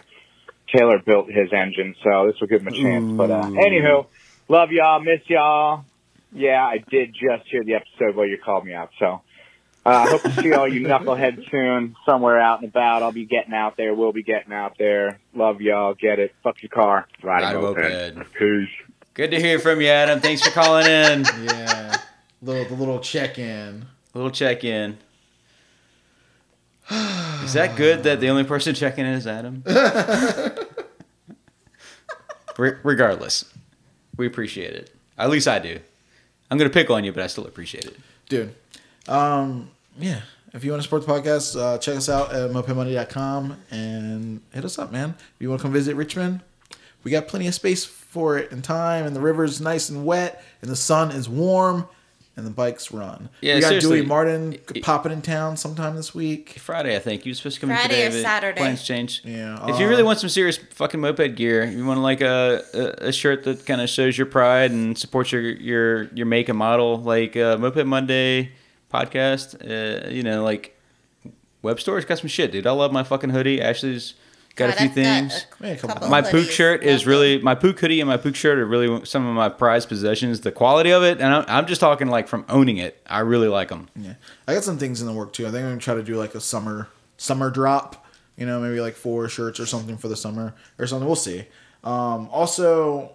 Taylor built his engine. So this will give him a chance. But uh, anywho, love y'all, miss y'all. Yeah, I did just hear the episode where you called me out. So uh, hope to see all you knuckleheads soon somewhere out and about. I'll be getting out there. We'll be getting out there. Love y'all. Get it. Fuck your car. Ride, Ride a a moped. moped. Peace. Good to hear from you, Adam. Thanks for calling in. Yeah. little the little check in. little check in. Is that good that the only person checking in is Adam? Re- regardless, we appreciate it. At least I do. I'm gonna pick on you, but I still appreciate it. Dude. Um, yeah. If you want to support the podcast, uh, check us out at mopedmoney.com and hit us up, man. If you want to come visit Richmond, we got plenty of space for it and time, and the river's nice and wet, and the sun is warm, and the bikes run. Yeah, we got seriously. Dewey Martin It- popping in town sometime this week. Friday, I think. You were supposed to come in Friday today. or Saturday. Plans change. Yeah, If you uh, really want some serious fucking moped gear, you want like a, a, a shirt that kind of shows your pride and supports your your your make and model, like uh, Moped Money podcast. Uh, you know, like web store's got some shit, dude. I love my fucking hoodie. Ashley's got a few I've things. a Yeah, couple couple my hoodies. Puch shirt is Love really my Puch hoodie and my Puch shirt are really some of my prized possessions. The quality of it, and I'm, I'm just talking like from owning it. I really like them. Yeah, I got some things in the work too. I think I'm gonna try to do like a summer summer drop. You know, maybe like four shirts or something for the summer or something. We'll see. Um, also,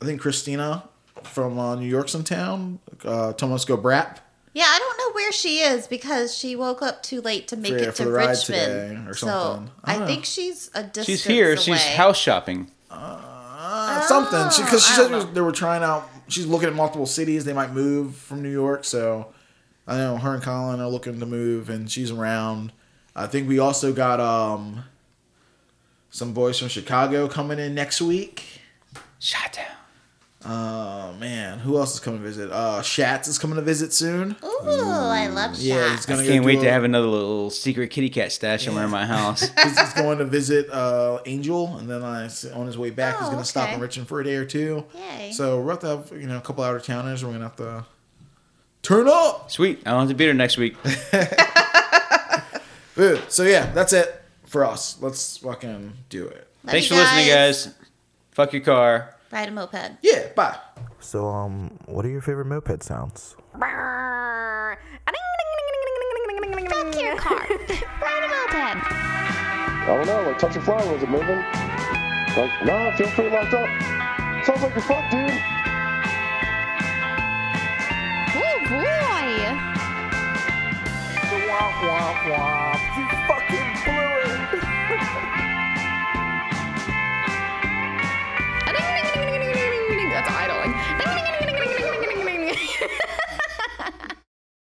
I think Christina from uh, New York's in town. Uh, Tomasco Brap Yeah, I don't know where she is because she woke up too late to make For- it for to Richmond. today or something. So I I, think she's a distance She's here. Away. She's house shopping. uh, something. Because she I said was- they were trying out. She's looking at multiple cities. They might move from New York, so I know her and Colin are looking to move, and she's around. I think we also got um some boys from Chicago coming in next week. Shot down. Oh man, who else is coming to visit? Uh, Shatz is coming to visit soon. Ooh, I love Yeah, he's gonna I can't do wait a- to have another little secret kitty cat stash somewhere in my house. He's, he's going to visit uh, Angel, and then I, on his way back, he's Oh, going to stop okay. in Richmond for a day or two. Yay. So we're about to have you know a couple out of towners. We're gonna have to turn up. Sweet. I don't have to be there next week. So yeah, that's it for us. Let's fucking do it. Love Thanks you for listening, guys. Fuck your car. Ride a moped. Yeah. Bye. So, um, what are your favorite moped sounds? Fuck your car. Ride a moped. I don't know, like touch a flower, was it moving? Like, nah, feel free locked up. Sounds like you're fucked, dude. Oh boy. Womp womp womp. You fucking